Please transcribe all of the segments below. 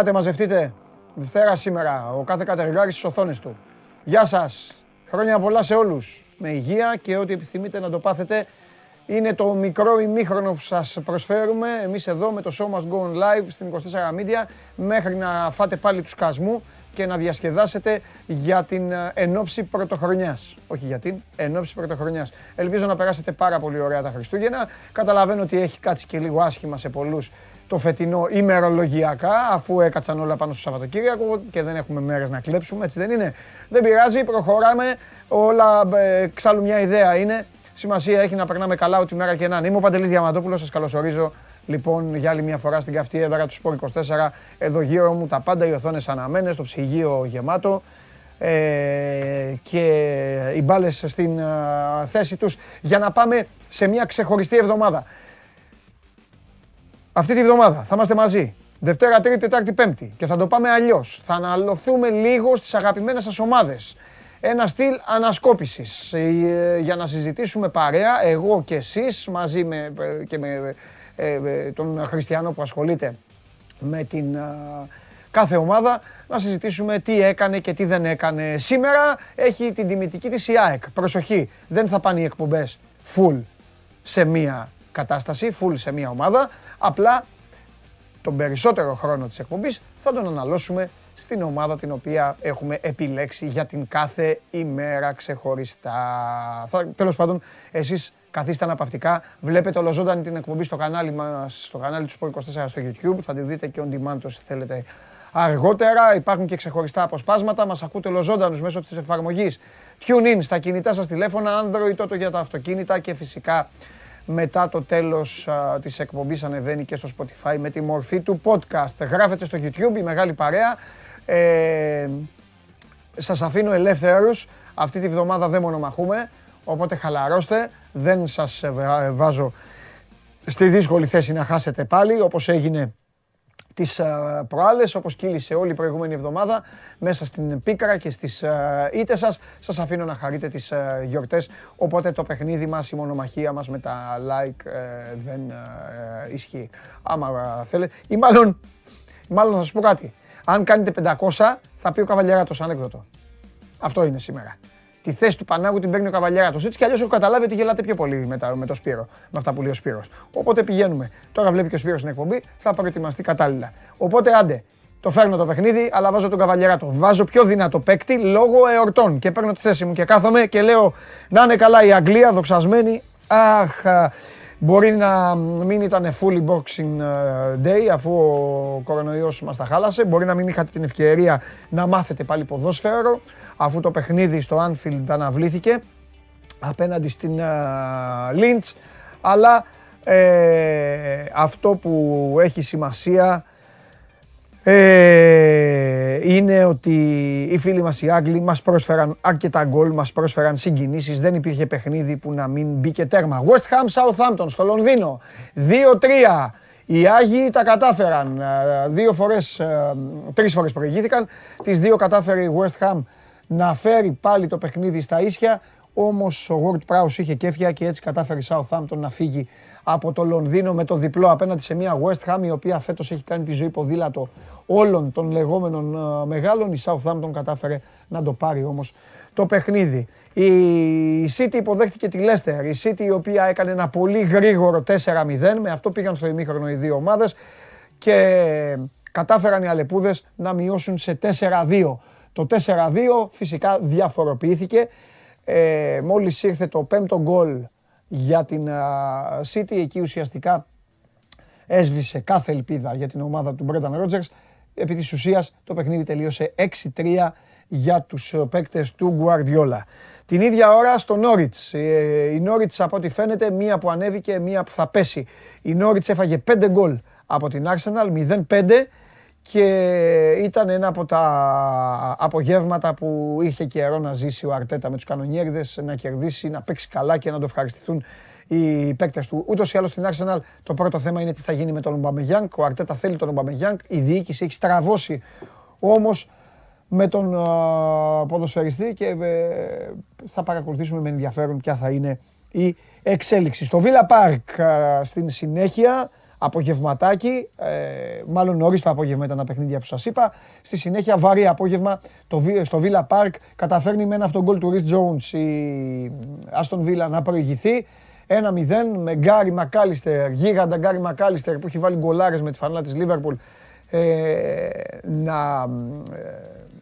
Ελάτε μαζευτείτε. Δευτέρα σήμερα, ο κάθε κατεργάρης στις οθόνες του. Γεια σας. Χρόνια πολλά σε όλους. Με υγεία και ό,τι επιθυμείτε να το πάθετε. Είναι το μικρό ημίχρονο που σας προσφέρουμε εμείς εδώ με το Show Must Go On Live στην 24 Media μέχρι να φάτε πάλι τους σκασμού και να διασκεδάσετε για την ε, ενόψη πρωτοχρονιάς. Όχι για την ενόψη πρωτοχρονιάς. Ελπίζω να περάσετε πάρα πολύ ωραία τα Χριστούγεννα. Καταλαβαίνω ότι έχει κάτσει και λίγο άσχημα σε πολλούς το φετινό ημερολογιακά, αφού έκατσαν όλα πάνω στο Σαββατοκύριακο και δεν έχουμε μέρες να κλέψουμε, έτσι δεν είναι. Δεν πειράζει, προχωράμε, όλα ε, εξάλλου μια ιδέα είναι. Σημασία έχει να περνάμε καλά ό,τι μέρα και να είναι. Είμαι ο Παντελής Διαμαντόπουλος, σας καλωσορίζω λοιπόν για άλλη μια φορά στην καυτή έδρα του Σπορ 24. Εδώ γύρω μου τα πάντα οι οθόνες αναμένες, το ψυγείο γεμάτο ε, και οι μπάλες στην ε, θέση τους για να πάμε σε μια ξεχωριστή εβδομάδα. Αυτή τη βδομάδα θα είμαστε μαζί. Δευτέρα, Τρίτη, Τετάρτη, Πέμπτη. Και θα το πάμε αλλιώς. Θα αναλωθούμε λίγο στις αγαπημένες σας ομάδες. Ένα στυλ ανασκόπησης ε, για να συζητήσουμε παρέα, εγώ και εσείς, μαζί με, και με ε, τον Χριστιανό που ασχολείται με την κάθε ομάδα, να συζητήσουμε τι έκανε και τι δεν έκανε. Σήμερα έχει την τιμητική της η ΑΕΚ. Προσοχή, δεν θα πάνε οι εκπομπές full σε μία κατάσταση, full σε μία ομάδα. Απλά τον περισσότερο χρόνο της εκπομπής θα τον αναλώσουμε στην ομάδα την οποία έχουμε επιλέξει για την κάθε ημέρα ξεχωριστά. Θα, τέλος πάντων, εσείς καθίστε αναπαυτικά, βλέπετε ολοζώντανη την εκπομπή στο κανάλι μας, στο κανάλι του Sport 24 στο YouTube, θα τη δείτε και on demand όσοι θέλετε αργότερα. Υπάρχουν και ξεχωριστά αποσπάσματα, μας ακούτε ολοζώντανους μέσω της εφαρμογής TuneIn στα κινητά σας τηλέφωνα, Android, τότε για τα αυτοκίνητα και φυσικά μετά το τέλος α, της εκπομπής ανεβαίνει και στο Spotify με τη μορφή του podcast. Γράφετε στο YouTube η μεγάλη παρέα. Ε, σας αφήνω ελεύθερους. Αυτή τη βδομάδα δεν μονομαχούμε, οπότε χαλαρώστε. Δεν σας βάζω στη δύσκολη θέση να χάσετε πάλι, όπως έγινε τις ε, προάλλες, όπως κύλησε όλη η προηγούμενη εβδομάδα μέσα στην πίκρα και στις ε, ήττες σας. Σας αφήνω να χαρείτε τις ε, γιορτές, οπότε το παιχνίδι μας, η μονομαχία μας με τα like δεν ισχύει. Άμα θέλετε, ή μάλλον, μάλλον θα σας πω κάτι. Αν κάνετε 500, θα πει ο Καβαλιαράτος ανέκδοτο. Αυτό είναι σήμερα τη θέση του Πανάγου την παίρνει ο Καβαλιέρα. Έτσι κι αλλιώς έχω καταλάβει ότι γελάτε πιο πολύ με, τα, με το Σπύρο, με αυτά που λέει ο Σπύρος. Οπότε πηγαίνουμε. Τώρα βλέπει και ο Σπύρος στην εκπομπή, θα προετοιμαστεί κατάλληλα. Οπότε άντε, το φέρνω το παιχνίδι, αλλά βάζω τον Καβαλιέρα το. Βάζω πιο δυνατό παίκτη λόγω εορτών και παίρνω τη θέση μου και κάθομαι και λέω να είναι καλά η Αγγλία, δοξασμένη. Αχ, Μπορεί να μην ήταν fully boxing ε, day αφού ο κορονοϊός μας τα χάλασε. Μπορεί να μην είχατε την ευκαιρία να μάθετε πάλι ποδόσφαιρο αφού το παιχνίδι στο Anfield αναβλήθηκε απέναντι στην Lynch. Αλλά ε, αυτό που έχει σημασία ε, είναι ότι οι φίλοι μας οι Άγγλοι μας πρόσφεραν αρκετά γκολ, μας πρόσφεραν συγκινήσεις, δεν υπήρχε παιχνίδι που να μην μπήκε τέρμα. West Ham Southampton στο Λονδίνο, 2-3. Οι Άγιοι τα κατάφεραν, ε, δύο φορές, ε, τρεις φορές προηγήθηκαν, τις δύο κατάφερε η West Ham να φέρει πάλι το παιχνίδι στα ίσια, όμως ο Ward Prowse είχε κέφια και έτσι κατάφερε η Southampton να φύγει από το Λονδίνο με το διπλό απέναντι σε μια West Ham η οποία φέτος έχει κάνει τη ζωή ποδήλατο όλων των λεγόμενων ε, μεγάλων. Η Southampton κατάφερε να το πάρει όμως το παιχνίδι. Η City υποδέχτηκε τη Leicester. Η City η οποία έκανε ένα πολύ γρήγορο 4-0. Με αυτό πήγαν στο ημίχρονο οι δύο ομάδες και κατάφεραν οι Αλεπούδες να μειώσουν σε 4-2. Το 4-2 φυσικά διαφοροποιήθηκε. Ε, μόλις ήρθε το πέμπτο γκολ για την City. Εκεί ουσιαστικά έσβησε κάθε ελπίδα για την ομάδα του Μπρένταν Ρότζερς. Επί της ουσίας το παιχνίδι τελείωσε 6-3 για τους παίκτες του Γκουαρδιόλα. Την ίδια ώρα στο Νόριτς. Ε, η Νόριτς από ό,τι φαίνεται μία που ανέβηκε, μία που θα πέσει. Η Νόριτς έφαγε 5 γκολ από την Arsenal, 0-5 και ήταν ένα από τα απογεύματα που είχε καιρό να ζήσει ο Αρτέτα με τους κανονιέριδες, να κερδίσει, να παίξει καλά και να το ευχαριστηθούν οι παίκτες του. Ούτως ή άλλως στην Arsenal το πρώτο θέμα είναι τι θα γίνει με τον Ομπαμεγιάνκ. Ο Αρτέτα θέλει τον Ομπαμεγιάνκ, η διοίκηση έχει στραβώσει όμως με τον ποδοσφαιριστή και ε, θα παρακολουθήσουμε με ενδιαφέρον ποια θα είναι η εξέλιξη. Στο Villa Park στην συνέχεια απογευματάκι, ε, μάλλον νωρί το απόγευμα ήταν τα παιχνίδια που σας είπα. Στη συνέχεια, βαρύ απόγευμα το, στο Villa Park. Καταφέρνει με ένα αυτόν γκολ του Rich Jones η Aston Villa να προηγηθεί. 1-0 με Γκάρι Μακάλιστερ, γίγαντα Γκάρι Μακάλιστερ που έχει βάλει γκολάρες με τη φανέλα της Λίβερπουλ ε, να ε,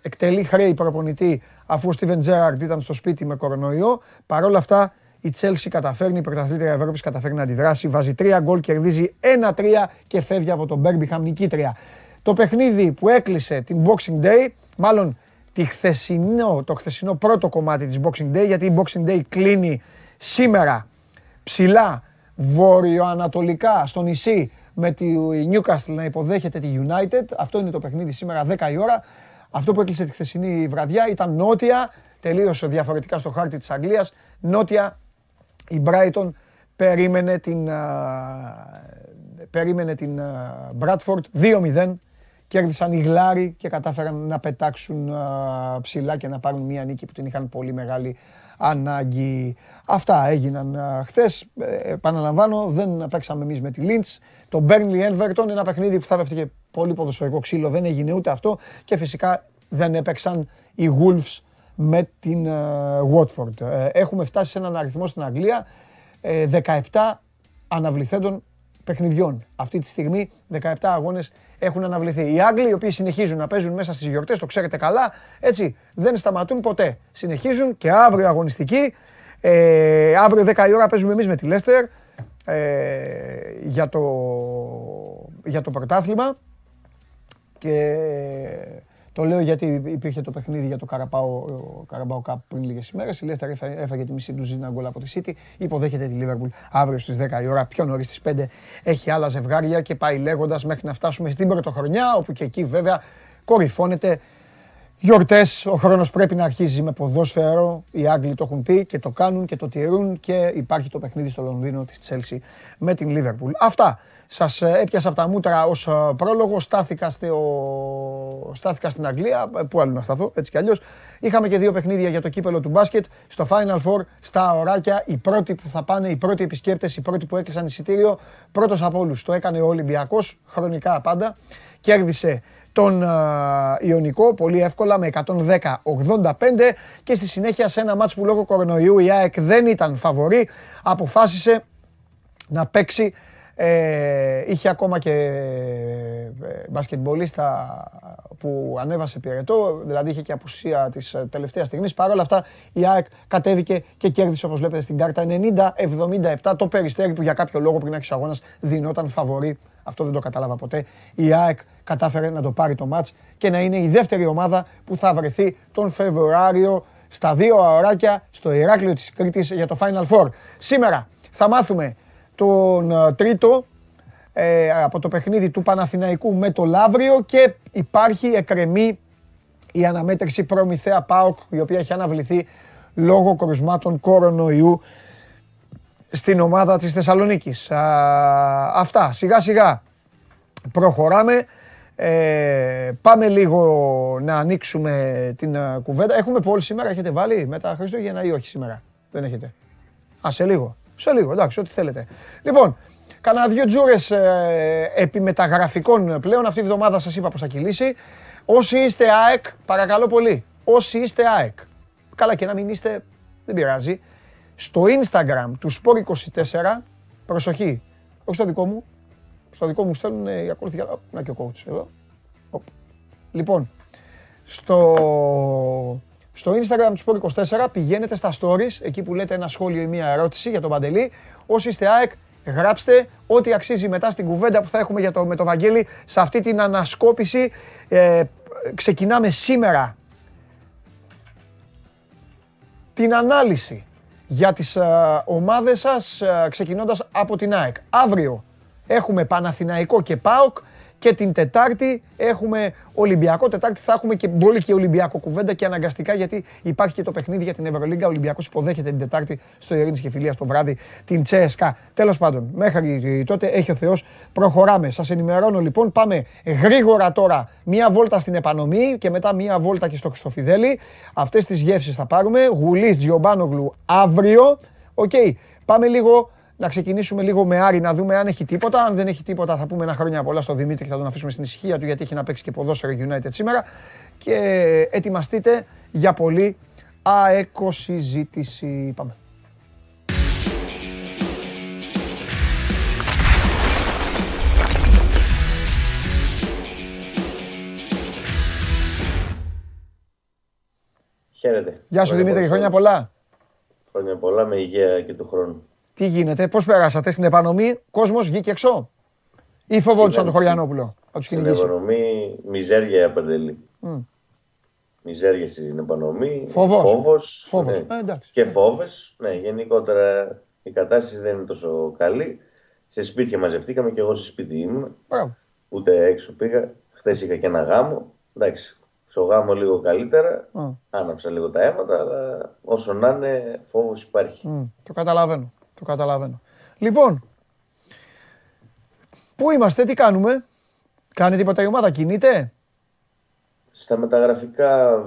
εκτελεί χρέη προπονητή αφού ο Στίβεν Τζέραρντ ήταν στο σπίτι με κορονοϊό. Παρ' όλα αυτά η Τσέλσι καταφέρνει, η πρωταθλήτρια Ευρώπης καταφέρνει να αντιδράσει. Βάζει τρία γκολ, κερδίζει 1-3 και φεύγει από τον Μπέρμπιχαμ νικήτρια. Το παιχνίδι που έκλεισε την Boxing Day, μάλλον τη χθεσινό, το χθεσινό πρώτο κομμάτι της Boxing Day, γιατί η Boxing Day κλείνει σήμερα ψηλά βορειοανατολικά στο νησί με τη Newcastle να υποδέχεται τη United. Αυτό είναι το παιχνίδι σήμερα 10 η ώρα. Αυτό που έκλεισε τη χθεσινή βραδιά ήταν νότια, τελείωσε διαφορετικά στο χάρτη της Αγγλίας. Νότια η Brighton περίμενε την, περίμενε την Bradford 2-0. Κέρδισαν οι Γλάροι και κατάφεραν να πετάξουν ψηλά και να πάρουν μια νίκη που την είχαν πολύ μεγάλη ανάγκη. Αυτά έγιναν χθες. Ε, επαναλαμβάνω, δεν παίξαμε εμείς με τη Lynch. Το Burnley Everton, ένα παιχνίδι που θα έπεφτε πολύ ποδοσφαιρικό ξύλο, δεν έγινε ούτε αυτό. Και φυσικά δεν έπαιξαν οι Wolves με την Watford. Ε, έχουμε φτάσει σε έναν αριθμό στην Αγγλία 17 ε, αναβληθέντων παιχνιδιών. Αυτή τη στιγμή 17 αγώνες έχουν αναβληθεί. Οι Άγγλοι, οι οποίοι συνεχίζουν να παίζουν μέσα στις γιορτές, το ξέρετε καλά, έτσι δεν σταματούν ποτέ. Συνεχίζουν και αύριο αγωνιστική. Ε, αύριο 10 η ώρα παίζουμε εμείς με τη Λέστερ ε, για, το, για το πρωτάθλημα. Και το λέω γιατί υπήρχε το παιχνίδι για το Καραμπάο, Καραμπάο Cup πριν λίγες ημέρες. Η Λέστερ έφαγε τη μισή ζήνα γκολ από τη City. Υποδέχεται τη Liverpool αύριο στις 10 η ώρα. Πιο νωρίς στις 5 έχει άλλα ζευγάρια και πάει λέγοντας μέχρι να φτάσουμε στην πρωτοχρονιά, όπου και εκεί βέβαια κορυφώνεται Γιορτές, ο χρόνος πρέπει να αρχίζει με ποδόσφαιρο. Οι Άγγλοι το έχουν πει και το κάνουν και το τηρούν και υπάρχει το παιχνίδι στο Λονδίνο της Chelsea με την Liverpool. Αυτά σας ε, έπιασα από τα μούτρα ως ε, πρόλογο, στάθηκα, στο... στάθηκα στην Αγγλία, ε, πού άλλο να σταθώ, έτσι κι αλλιώς. Είχαμε και δύο παιχνίδια για το κύπελο του μπάσκετ, στο Final Four, στα ωράκια, οι πρώτοι που θα πάνε, οι πρώτοι επισκέπτες, οι πρώτοι που έκλεισαν εισιτήριο, πρώτος από όλους το έκανε ο Ολυμπιακός, χρονικά πάντα, κέρδισε τον Ιωνικό πολύ εύκολα με 110-85 και στη συνέχεια σε ένα μάτς που λόγω κορονοϊού η ΑΕΚ δεν ήταν φαβορή, αποφάσισε να παίξει ε, είχε ακόμα και ε, μπασκετμπολίστα που ανέβασε πυρετό, δηλαδή είχε και απουσία της ε, τελευταίας στιγμής. Παρ' όλα αυτά η ΑΕΚ κατέβηκε και κέρδισε όπως βλέπετε στην κάρτα 90-77 το περιστέρι που για κάποιο λόγο πριν άρχισε ο αγώνας δινόταν φαβορή. Αυτό δεν το κατάλαβα ποτέ. Η ΑΕΚ κατάφερε να το πάρει το μάτς και να είναι η δεύτερη ομάδα που θα βρεθεί τον Φεβρουάριο στα δύο αωράκια στο Ηράκλειο της Κρήτης για το Final Four. Σήμερα θα μάθουμε τον ε, τρίτο ε, από το παιχνίδι του Παναθηναϊκού με το Λαύριο και υπάρχει εκρεμή η αναμέτρηση Προμηθέα ΠΑΟΚ η οποία έχει αναβληθεί λόγω κρουσμάτων κορονοϊού στην ομάδα της Θεσσαλονίκης. αυτά, σιγά σιγά προχωράμε. Ε, πάμε λίγο να ανοίξουμε την ε, κουβέντα. Έχουμε πόλη σήμερα, έχετε βάλει μετά Χριστούγεννα ή όχι σήμερα; Δεν έχετε. Α, σε λίγο. Σε λίγο, εντάξει, ό,τι θέλετε. Λοιπόν, κάνα δύο τζούρες ε, επιμεταγραφικών πλέον. Αυτή τη βδομάδα σας είπα πώ θα κυλήσει. Όσοι είστε ΑΕΚ, παρακαλώ πολύ. Όσοι είστε ΑΕΚ, καλά και να μην είστε, δεν πειράζει. Στο Instagram του Sport24, προσοχή, όχι στο δικό μου, στο δικό μου στέλνουν οι ακόλουθοι. Να και ο coach εδώ. Λοιπόν, στο στο Instagram του Sport24 πηγαίνετε στα stories, εκεί που λέτε ένα σχόλιο ή μία ερώτηση για τον Παντελή. Όσοι είστε ΑΕΚ, γράψτε ό,τι αξίζει μετά στην κουβέντα που θα έχουμε για το, με τον Βαγγέλη σε αυτή την ανασκόπηση. Ε, ξεκινάμε σήμερα την ανάλυση για τις ε, ομάδες σας ε, ξεκινώντας από την ΑΕΚ. Αύριο έχουμε Παναθηναϊκό και ΠΑΟΚ και την Τετάρτη έχουμε Ολυμπιακό. Τετάρτη θα έχουμε και πολύ και Ολυμπιακό κουβέντα και αναγκαστικά γιατί υπάρχει και το παιχνίδι για την Ευρωλίγκα. Ο Ολυμπιακός υποδέχεται την Τετάρτη στο Ειρήνης και Φιλίας το βράδυ την Τσέσκα. Τέλος πάντων, μέχρι τότε έχει ο Θεός. Προχωράμε. Σας ενημερώνω λοιπόν. Πάμε γρήγορα τώρα μία βόλτα στην Επανομή και μετά μία βόλτα και στο Χριστοφιδέλη. Αυτές τις γεύσεις θα πάρουμε. Γουλής Τζιομπάνογλου αύριο. Οκ. Πάμε λίγο να ξεκινήσουμε λίγο με Άρη να δούμε αν έχει τίποτα. Αν δεν έχει τίποτα, θα πούμε ένα χρόνια πολλά στο Δημήτρη και θα τον αφήσουμε στην ησυχία του γιατί έχει να παίξει και ποδόσφαιρο United σήμερα. Και ετοιμαστείτε για πολύ αεκοσυζήτηση. Πάμε. Χαίρετε. Γεια σου Δημήτρη, χρόνια πολλά. Χρόνια πολλά με υγεία και του χρόνου. Τι γίνεται, πώς περάσατε στην επανομή, κόσμος βγήκε έξω; Ή φοβόντουσαν τον Χωριανόπουλο από Στην επανομή μιζέρια απαντελεί. Mm. Μιζέρια στην επανομή, φόβος, φόβος, φόβος. Ναι. Ε, και φόβες. Ναι, γενικότερα η κατάσταση δεν είναι τόσο καλή. Σε σπίτια μαζευτήκαμε και εγώ σε σπίτι ήμουν. Ούτε έξω πήγα. Χθες είχα και ένα γάμο. Εντάξει, στο γάμο λίγο καλύτερα. Mm. Άναψα λίγο τα αίματα, αλλά όσο να είναι, φόβος υπάρχει. Mm. Το καταλαβαίνω. Το καταλαβαίνω. Λοιπόν, πού είμαστε, τι κάνουμε, κάνει τίποτα η ομάδα, κινείται; Στα μεταγραφικά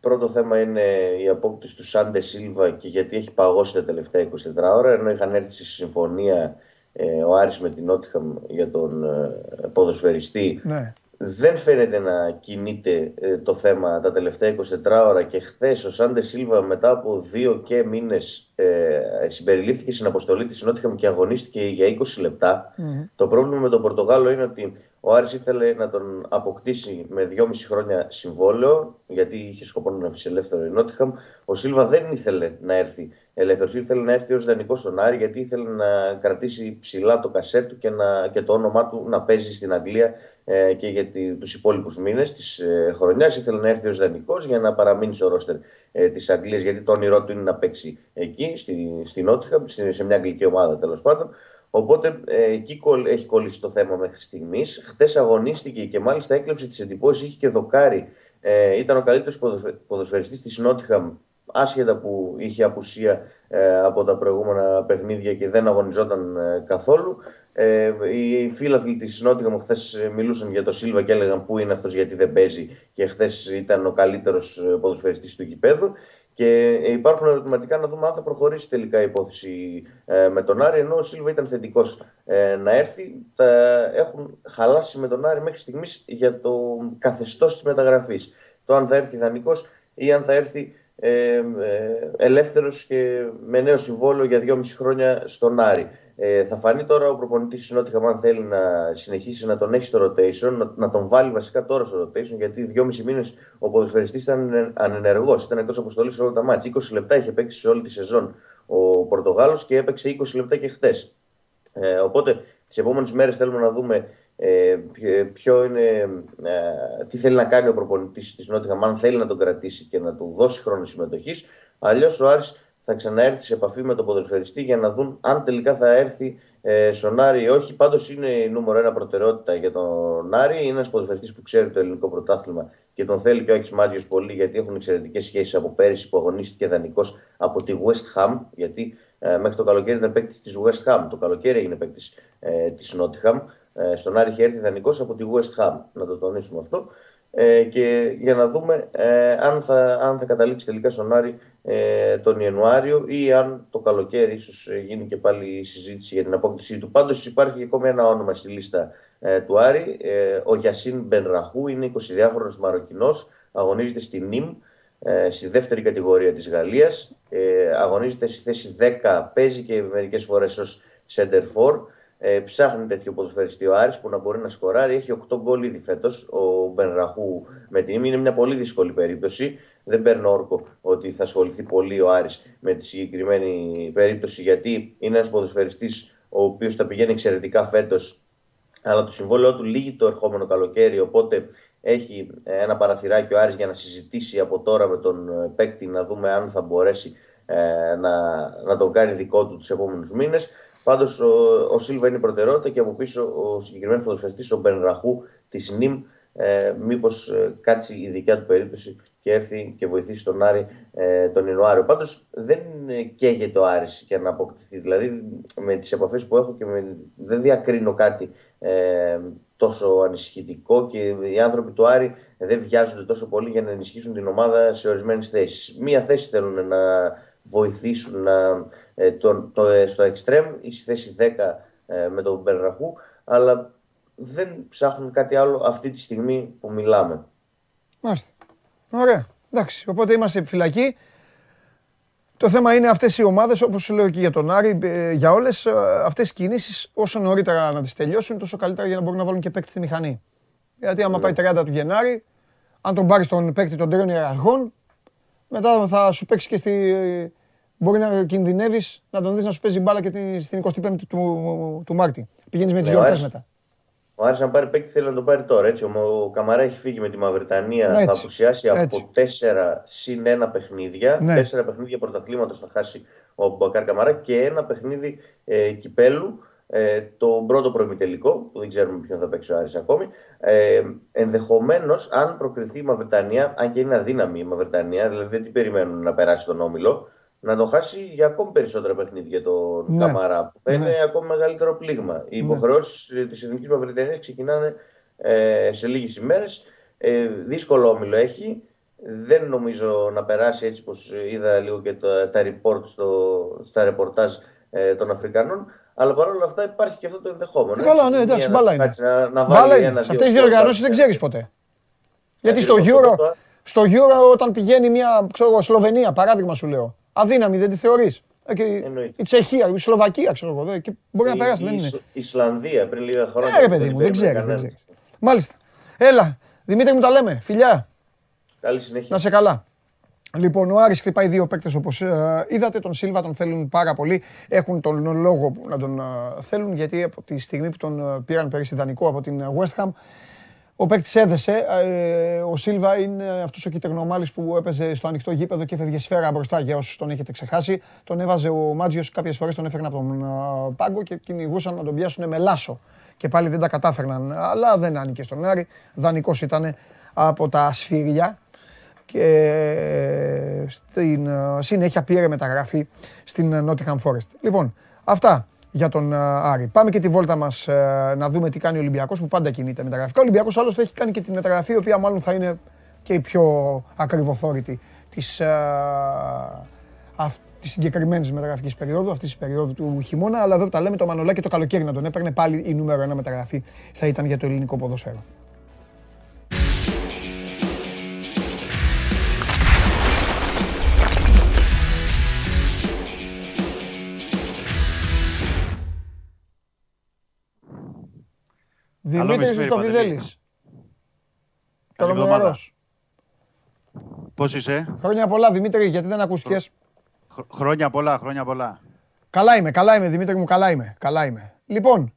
πρώτο θέμα είναι η απόκτηση του Σάντε Σίλβα και γιατί έχει παγώσει τα τελευταία 24 ώρα, ενώ είχαν έρθει στη συμφωνία ε, ο Άρης με την Νότιχαμ για τον ε, ποδοσφαιριστή. Ναι δεν φαίνεται να κινείται ε, το θέμα τα τελευταία 24 ώρα και χθες ο Σάντε Σίλβα μετά από δύο και μήνες ε, συμπεριλήφθηκε στην αποστολή της Νότιχαμ και αγωνίστηκε για 20 λεπτα Το πρόβλημα με τον Πορτογάλο είναι ότι ο Άρης ήθελε να τον αποκτήσει με 2,5 χρόνια συμβόλαιο, γιατί είχε σκοπό να αφήσει ελεύθερο η Νότιχαμ. Ο Σίλβα δεν ήθελε να έρθει ελεύθερος, ήθελε να έρθει ως δανεικός στον Άρη, γιατί ήθελε να κρατήσει ψηλά το κασέτ του και, να, και το όνομά του να παίζει στην Αγγλία ε, και για τους υπόλοιπους μήνες της ε, χρονιάς. Ήθελε να έρθει ως δανεικός για να παραμείνει στο ρόστερ ε, της Αγγλίας, γιατί το όνειρό του είναι να παίξει εκεί, στη, στη Νότιχαμ, σε μια αγγλική ομάδα τέλος πάντων. Οπότε ε, εκεί έχει κολλήσει το θέμα μέχρι στιγμής. Χθες αγωνίστηκε και μάλιστα έκλεψε τις εντυπώσεις. Είχε και δοκάρι. Ε, ήταν ο καλύτερος ποδοσφαιριστής της Νότιχαμ, άσχετα που είχε απουσία ε, από τα προηγούμενα παιχνίδια και δεν αγωνιζόταν ε, καθόλου. Ε, οι φίλαθλοι της Νότιχαμ χθες μιλούσαν για το Σίλβα και έλεγαν πού είναι αυτός γιατί δεν παίζει και χθες ήταν ο καλύτερος ποδοσφαιριστής του γηπέδου. Και υπάρχουν ερωτηματικά να δούμε αν θα προχωρήσει τελικά η υπόθεση ε, με τον Άρη. Ενώ ο Σίλβα ήταν θετικός ε, να έρθει, θα έχουν χαλάσει με τον Άρη μέχρι στιγμής για το καθεστώς της μεταγραφής. Το αν θα έρθει δανεικό ή αν θα έρθει ε, ε, ελεύθερος και με νέο συμβόλαιο για 2,5 χρόνια στον Άρη. Ε, θα φανεί τώρα ο προπονητής της Νότια αν θέλει να συνεχίσει να τον έχει στο rotation, να, να τον βάλει βασικά τώρα στο rotation, γιατί δυόμιση μήνες ο ποδοσφαιριστής ήταν ανενεργός, ήταν εκτός αποστολής σε όλα τα μάτια. 20 λεπτά είχε παίξει σε όλη τη σεζόν ο Πορτογάλος και έπαιξε 20 λεπτά και χτες. Ε, οπότε τις επόμενες μέρες θέλουμε να δούμε ε, ποιο είναι, ε, τι θέλει να κάνει ο προπονητής της Νότια, αν θέλει να τον κρατήσει και να του δώσει χρόνο συμμετοχής. Αλλιώς ο Άρης θα ξαναέρθει σε επαφή με τον ποδοσφαιριστή για να δουν αν τελικά θα έρθει ε, στον Άρη ή όχι. Πάντως είναι η νούμερο ένα προτεραιότητα για τον Άρη. Είναι ένας ποδοσφαιριστής που ξέρει το ελληνικό πρωτάθλημα και τον θέλει και ο Άκης Μάτζιο πολύ γιατί έχουν εξαιρετικές σχέσεις από πέρυσι που αγωνίστηκε δανεικός από τη West Ham. Γιατί ε, μέχρι το καλοκαίρι ήταν παίκτης της West Ham. Το καλοκαίρι έγινε παίκτης ε, της Nottingham. Ε, στον Άρη είχε έρθει δανεικός από τη West Ham. Να το τονίσουμε αυτό. Ε, και για να δούμε ε, αν, θα, αν θα καταλήξει τελικά στον Άρη ε, τον Ιανουάριο ή αν το καλοκαίρι ίσως γίνει και πάλι η συζήτηση για την απόκτησή του. Πάντως υπάρχει ακόμη ένα όνομα στη λίστα ε, του Άρη. Ε, ο Γιασίν Μπενραχού είναι 22χρονος Μαροκινός, αγωνίζεται στη ΝΙΜ, ε, στη δεύτερη κατηγορία της Γαλλίας. Ε, αγωνίζεται στη θέση 10, παίζει και μερικές φορές ως center for. Ε, ψάχνει τέτοιο ποδοσφαιριστή ο Άρης που να μπορεί να σκοράρει. Έχει 8 γκολ ήδη φέτος ο Μπενραχού με την Είναι μια πολύ δύσκολη περίπτωση. Δεν παίρνω όρκο ότι θα ασχοληθεί πολύ ο Άρης με τη συγκεκριμένη περίπτωση γιατί είναι ένας ποδοσφαιριστής ο οποίος θα πηγαίνει εξαιρετικά φέτος. Αλλά το συμβόλαιό του λύγει το ερχόμενο καλοκαίρι. Οπότε έχει ένα παραθυράκι ο Άρης για να συζητήσει από τώρα με τον παίκτη να δούμε αν θα μπορέσει ε, να, να τον κάνει δικό του τους επόμενους μήνες. Πάντως ο, ο Σίλβα είναι προτεραιότητα και από πίσω ο συγκεκριμένος ποδοσφαιριστής, ο Μπεν Ραχού της ΝΙΜ, ε, μήπως ε, κάτσει η δικιά του περίπτωση και έρθει και βοηθήσει τον Άρη ε, τον Ιανουάριο. Πάντως δεν καίγεται ο Άρης για να αποκτηθεί. Δηλαδή με τις επαφές που έχω και με, δεν διακρίνω κάτι ε, τόσο ανησυχητικό και οι άνθρωποι του Άρη δεν βιάζονται τόσο πολύ για να ενισχύσουν την ομάδα σε ορισμένες θέσεις. Μία θέση θέλουν να βοηθήσουν να ε, το, το, ε, στο εξτρέμ ή στη θέση 10 ε, με τον Μπερναχού, αλλά δεν ψάχνουν κάτι άλλο αυτή τη στιγμή που μιλάμε. Μάλιστα. Ωραία. Εντάξει. Οπότε είμαστε επιφυλακοί. Το θέμα είναι αυτές οι ομάδες, όπως λέω και για τον Άρη, ε, για όλες αυτές οι κινήσεις, όσο νωρίτερα να τις τελειώσουν, τόσο καλύτερα για να μπορούν να βάλουν και παίκτη στη μηχανή. Γιατί άμα πάει 30 του Γενάρη, αν τον πάρεις τον παίκτη των τριών ιεραρχών, μετά θα σου παίξει και στη. Μπορεί να κινδυνεύεις να τον δεις να σου παίζει μπάλα και στην 25η του, του Μάρτη. Πηγαίνεις με τις γιορτές μετά. Ο Άρης να πάρει παίκτη θέλει να τον πάρει τώρα. Έτσι. Ο Καμαρά έχει φύγει με τη Μαυριτανία. Ναι, θα απουσιάσει από τέσσερα συν ένα παιχνίδια. Ναι. Τέσσερα παιχνίδια πρωταθλήματος θα χάσει ο Μπακάρ Καμαρά και ένα παιχνίδι ε, κυπέλου ε, το πρώτο προημιτελικό, που δεν ξέρουμε ποιον θα παίξει ο Άρης ακόμη. Ε, Ενδεχομένως, αν προκριθεί η Μαυρτανία, αν και είναι αδύναμη η Μαυρτανία, δηλαδή δεν την περιμένουν να περάσει τον όμιλο, να το χάσει για ακόμη περισσότερα παιχνίδια τον ναι. Καμαρά, που θα είναι ναι. ακόμη μεγαλύτερο πλήγμα. Οι ναι. υποχρεώσει τη Εθνική Μαυρτανία ξεκινάνε ε, σε λίγε ημέρε. Ε, δύσκολο όμιλο έχει. Δεν νομίζω να περάσει έτσι πως είδα λίγο και τα, τα report στο, στα ρεπορτάζ ε, των Αφρικανών. Αλλά παρόλα αυτά υπάρχει και αυτό το ενδεχόμενο. Καλά, ναι, εντάξει, μπάλα είναι. Να, να βάλει είναι. Σε αυτέ τι διοργανώσει δεν ξέρει ποτέ. Γιατί στο Euro, στο Euro όταν πηγαίνει μια ξέρω, Σλοβενία, παράδειγμα σου λέω, αδύναμη δεν τη θεωρείς. Ε, η Τσεχία, η Σλοβακία, ξέρω εγώ. Και μπορεί να περάσει, δεν είναι. Η Ισλανδία πριν λίγα χρόνια. Ε, παιδί μου, δεν ξέρεις. Μάλιστα. Έλα, Δημήτρη μου τα λέμε. Φιλιά. Καλή συνέχεια. Να σε καλά. Λοιπόν, ο Άρης χτυπάει δύο παίκτες όπως ε, είδατε. Τον Σίλβα τον θέλουν πάρα πολύ. Έχουν τον λόγο να τον ε, θέλουν γιατί από τη στιγμή που τον ε, πήραν πέρυσι δανεικό από την West Ham ο παίκτης έδεσε. ο Σίλβα είναι αυτός ο κυτρινομάλης που έπαιζε στο ανοιχτό γήπεδο και έφευγε σφαίρα μπροστά για όσους τον έχετε ξεχάσει. Τον έβαζε ο Μάτζιος κάποιες φορές, τον έφερνε από τον πάγκο και κυνηγούσαν να τον πιάσουν με λάσο. Και πάλι δεν τα κατάφερναν. Αλλά δεν άνοιγε στον Άρη. Δανεικός ήταν από τα σφύρια και στην ε, συνέχεια πήρε μεταγραφή στην ε, Nottingham Forest. Λοιπόν, αυτά για τον ε, Άρη. Πάμε και τη βόλτα μας να δούμε τι κάνει ο Ολυμπιακός που πάντα κινείται μεταγραφικά. Ο Ολυμπιακός άλλωστε έχει κάνει και τη μεταγραφή, η οποία μάλλον θα είναι και η πιο ακριβοθόρητη της της συγκεκριμένης μεταγραφικής περίοδου, αυτής της περίοδου του χειμώνα. Αλλά εδώ τα λέμε το Μανολάκι το καλοκαίρι να τον έπαιρνε πάλι η νούμερο ένα μεταγραφή θα ήταν για το ελληνικό ποδοσφαίρο. Δημήτρης Χριστοφιδέλης. Καλομερός. Πώς είσαι; Χρόνια πολλά Δημήτρη, γιατί δεν ακούστηκες; Χρόνια πολλά, χρόνια πολλά. Καλά είμαι, καλά είμαι Δημήτρη μου, καλά είμαι, καλά είμαι. Λοιπόν,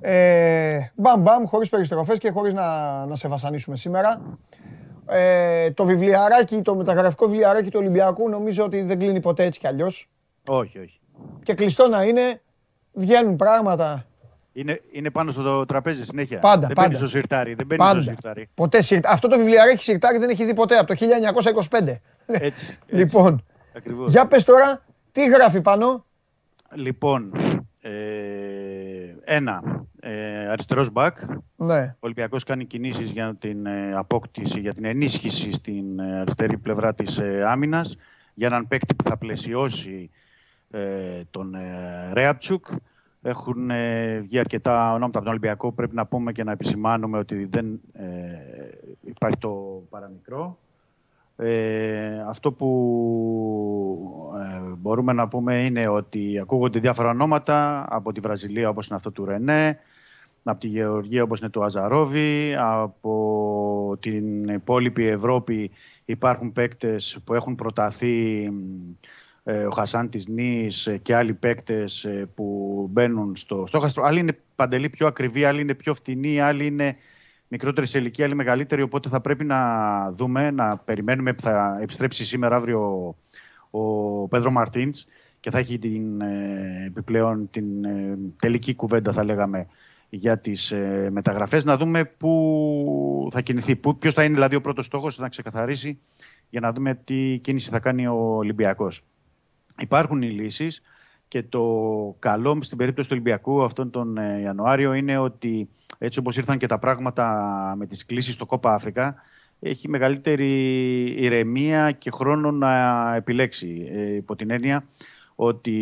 ε, μπαμ μπαμ, χωρίς περιστροφές και χωρίς να, να σε βασανίσουμε σήμερα. Ε, το βιβλιαράκι, το μεταγραφικό βιβλιαράκι του Ολυμπιακού νομίζω ότι δεν κλείνει ποτέ έτσι κι αλλιώς. Όχι, όχι. Και κλειστό να είναι, βγαίνουν πράγματα είναι, είναι πάνω στο τραπέζι συνέχεια. Πάντα, δεν πάντα. μπαίνει στο σιρτάρι. Δεν μπαίνει στο σιρτάρι. Ποτέ σιρτάρι. Αυτό το βιβλιαράκι σιρτάρι δεν έχει δει ποτέ από το 1925. Έτσι. έτσι. Λοιπόν, Ακριβώς. για πες τώρα, τι γράφει πάνω; Λοιπόν, ε, ένα, ε, αριστερός μπακ. Ναι. Ο Ολυμπιακός κάνει κινήσεις για την ε, απόκτηση, για την ενίσχυση στην ε, αριστερή πλευρά της ε, άμυνας, για έναν παίκτη που θα πλαισιώσει ε, τον ε, Ρέαπτσουκ. Έχουν ε, βγει αρκετά ονόματα από τον Ολυμπιακό. Πρέπει να πούμε και να επισημάνουμε ότι δεν ε, υπάρχει το παραμικρό. Ε, αυτό που ε, μπορούμε να πούμε είναι ότι ακούγονται διάφορα ονόματα από τη Βραζιλία όπως είναι αυτό του Ρενέ, από τη Γεωργία όπως είναι του Αζαρόβι, από την υπόλοιπη Ευρώπη υπάρχουν παίκτες που έχουν προταθεί ε, ο Χασάν της Νης ε, και άλλοι παίκτες ε, που μπαίνουν στο στόχαστρο. Άλλοι είναι παντελή πιο ακριβή, άλλοι είναι πιο φτηνοί, άλλοι είναι μικρότερη σε ηλικία, άλλοι μεγαλύτεροι. Οπότε θα πρέπει να δούμε, να περιμένουμε που θα επιστρέψει σήμερα αύριο ο, ο Πέδρο Μαρτίνς και θα έχει την, επιπλέον την τελική κουβέντα θα λέγαμε για τις ε, μεταγραφές να δούμε πού θα κινηθεί, ποιος θα είναι δηλαδή ο πρώτος στόχος να ξεκαθαρίσει για να δούμε τι κίνηση θα κάνει ο Ολυμπιακός. Υπάρχουν οι λύσεις και το καλό στην περίπτωση του Ολυμπιακού αυτόν τον ε, Ιανουάριο είναι ότι έτσι όπως ήρθαν και τα πράγματα με τις κλήσεις στο Κόπα Αφρικα έχει μεγαλύτερη ηρεμία και χρόνο να επιλέξει. Ε, υπό την έννοια ότι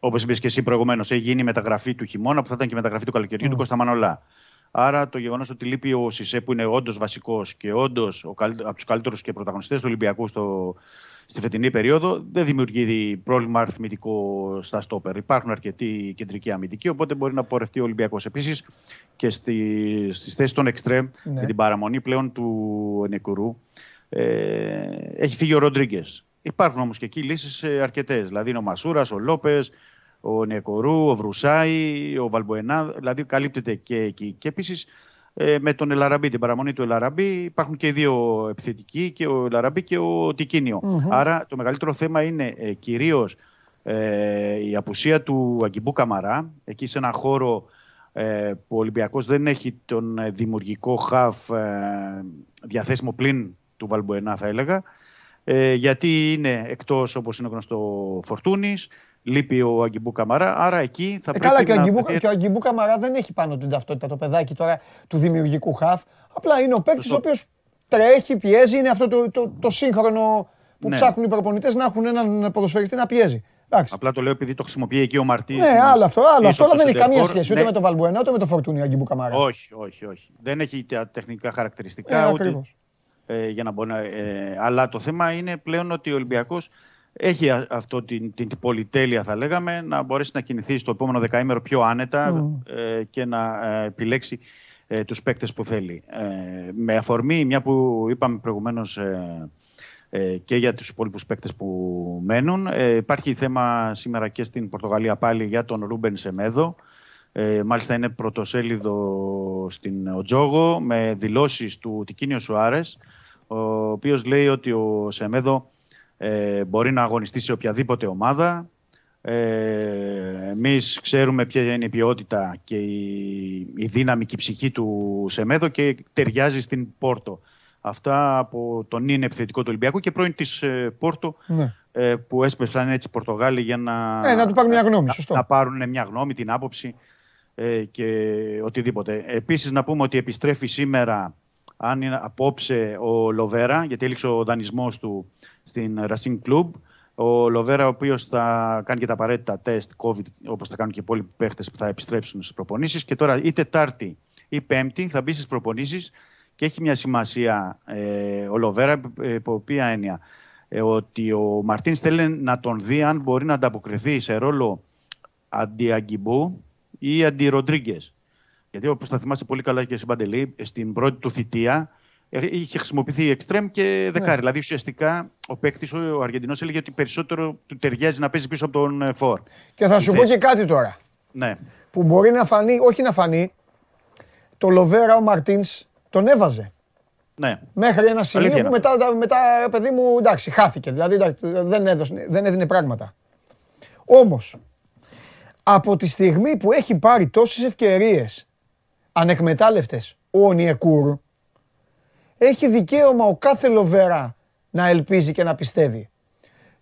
όπως είπες και εσύ προηγουμένως, έχει γίνει η μεταγραφή του χειμώνα που θα ήταν και η μεταγραφή του καλοκαιριού του Κώστα Μανολά. Άρα το γεγονός ότι λείπει ο Σισε που είναι όντως βασικός και όντως από τους καλύτερους και πρωταγωνιστές του Ολυμπιακού στο, στη φετινή περίοδο, δεν δημιουργεί πρόβλημα αριθμητικό στα στόπερ. Υπάρχουν αρκετοί κεντρικοί αμυντικοί, οπότε μπορεί να πορευτεί ο Ολυμπιακός. Επίσης και στις θέσεις των εξτρέμ, ναι. με την παραμονή πλέον του Νεκουρού, ε, έχει φύγει ο Ροντρίγκες. Υπάρχουν όμως και εκεί λύσεις ε, αρκετές. Δηλαδή είναι ο Μασούρας, ο Λόπες, ο Νεκορού, ο Βρουσάη, ο Βαλμποενά. Δηλαδή καλύπτεται και εκεί. Και επίσης ε, με τον Ελαραμπή, την παραμονή του Ελαραμπή, υπάρχουν και οι δύο επιθετικοί, και ο Ελαραμπή και ο τικινιο Άρα το μεγαλύτερο θέμα είναι ε, κυρίως ε, η απουσία του Αγκιμπού Καμαρά, εκεί σε ένα χώρο ε, που ο Ολυμπιακός δεν έχει τον δημιουργικό χαφ ε, διαθέσιμο πλην του Βαλμποενά θα έλεγα, ε, γιατί είναι εκτός όπως είναι γνωστό Φορτούνης, λείπει ο Αγκιμπού Καμαρά, άρα εκεί θα ε, πρέπει καλά, και να... Καλά και ο Αγκιμπού Καμαρά δεν έχει πάνω την ταυτότητα το παιδάκι τώρα του δημιουργικού χαφ, απλά είναι ο παίκτης ο οποίος τρέχει, πιέζει, είναι αυτό το, το, το σύγχρονο που ναι. ψάχνουν οι προπονητές να έχουν έναν ποδοσφαιριστή να πιέζει. Εντάξει. Απλά το λέω επειδή το χρησιμοποιεί εκεί ο Μαρτίνη. Ναι, άλλο αυτό. Άλλο αυτό αλλά δεν έχει καμία σχέση ούτε ναι. με το Βαλμπουένα ούτε με το Φορτούνι Αγκιμπού Καμαρά. Όχι, όχι, όχι. Δεν έχει τα τεχνικά χαρακτηριστικά. Ε, ούτε, ε, για να μπορεί να, ε, αλλά το θέμα είναι πλέον ότι ο Ολυμπιακός έχει αυτό την, την, την, πολυτέλεια θα λέγαμε να μπορέσει να κινηθεί στο επόμενο δεκαήμερο πιο άνετα ε, και να ε, επιλέξει ε, τους παίκτες που θέλει. Ε, με αφορμή μια που είπαμε προηγουμένως και για τους υπόλοιπους παίκτες που μένουν υπάρχει θέμα σήμερα και στην Πορτογαλία πάλι για τον Ρούμπεν Σεμέδο ε, μάλιστα είναι πρωτοσέλιδο στην Οτζόγο με δηλώσεις του Τικίνιο Σουάρες ο οποίος λέει ότι ο Σεμέδο ε, μπορεί να αγωνιστεί σε οποιαδήποτε ομάδα. Ε, εμείς ξέρουμε ποια είναι η ποιότητα και η, η δύναμη και η ψυχή του Σεμέδο και ταιριάζει στην Πόρτο. Αυτά από τον είναι επιθετικό του Ολυμπιακού και πρώην της ε, Πόρτο ναι. ε, που έσπευσαν έτσι οι Πορτογάλοι για να, ε, να του πάρουν μια γνώμη. Σωστό. Να, πάρουν μια γνώμη, την άποψη ε, και οτιδήποτε. Επίσης να πούμε ότι επιστρέφει σήμερα αν είναι απόψε ο Λοβέρα, γιατί έληξε ο δανεισμός του στην Racing Club. Ο Λοβέρα, ο οποίος θα κάνει και τα απαραίτητα τεστ COVID, όπως θα κάνουν και οι υπόλοιποι παίχτες που θα επιστρέψουν στις προπονήσεις. Και τώρα ή Τετάρτη ή Πέμπτη θα μπει στις προπονήσεις και έχει μια σημασία ε, ο Λοβέρα, ε, υπό οποία έννοια. Ε, ότι ο Μαρτίν θέλει να τον δει αν μπορεί να ανταποκριθεί σε ρόλο αντιαγκιμπού ή αντι-Ροντρίγκε. Γιατί όπως θα θυμάστε πολύ καλά και στην Παντελή, στην πρώτη του θητεία ε, είχε χρησιμοποιηθεί εξτρέμ και δεκάρι. Ναι. Δηλαδή ουσιαστικά ο παίκτης, ο Αργεντινός, έλεγε ότι περισσότερο του ταιριάζει να παίζει πίσω από τον ε, Φορ. Και θα σου πω και κάτι τώρα. Ναι. Που μπορεί να φανεί, όχι να φανεί, το Λοβέρα ο Μαρτίνς τον έβαζε. Ναι. Μέχρι ένα σημείο που μετά, μετά, παιδί μου, εντάξει, χάθηκε. Δηλαδή δεν, έδωσε, δεν έδινε πράγματα. Όμως, από τη στιγμή που έχει πάρει τόσες ευκαιρίες ανεκμετάλλευτες ο Νιεκούρ, έχει δικαίωμα ο κάθε Λοβέρα να ελπίζει και να πιστεύει.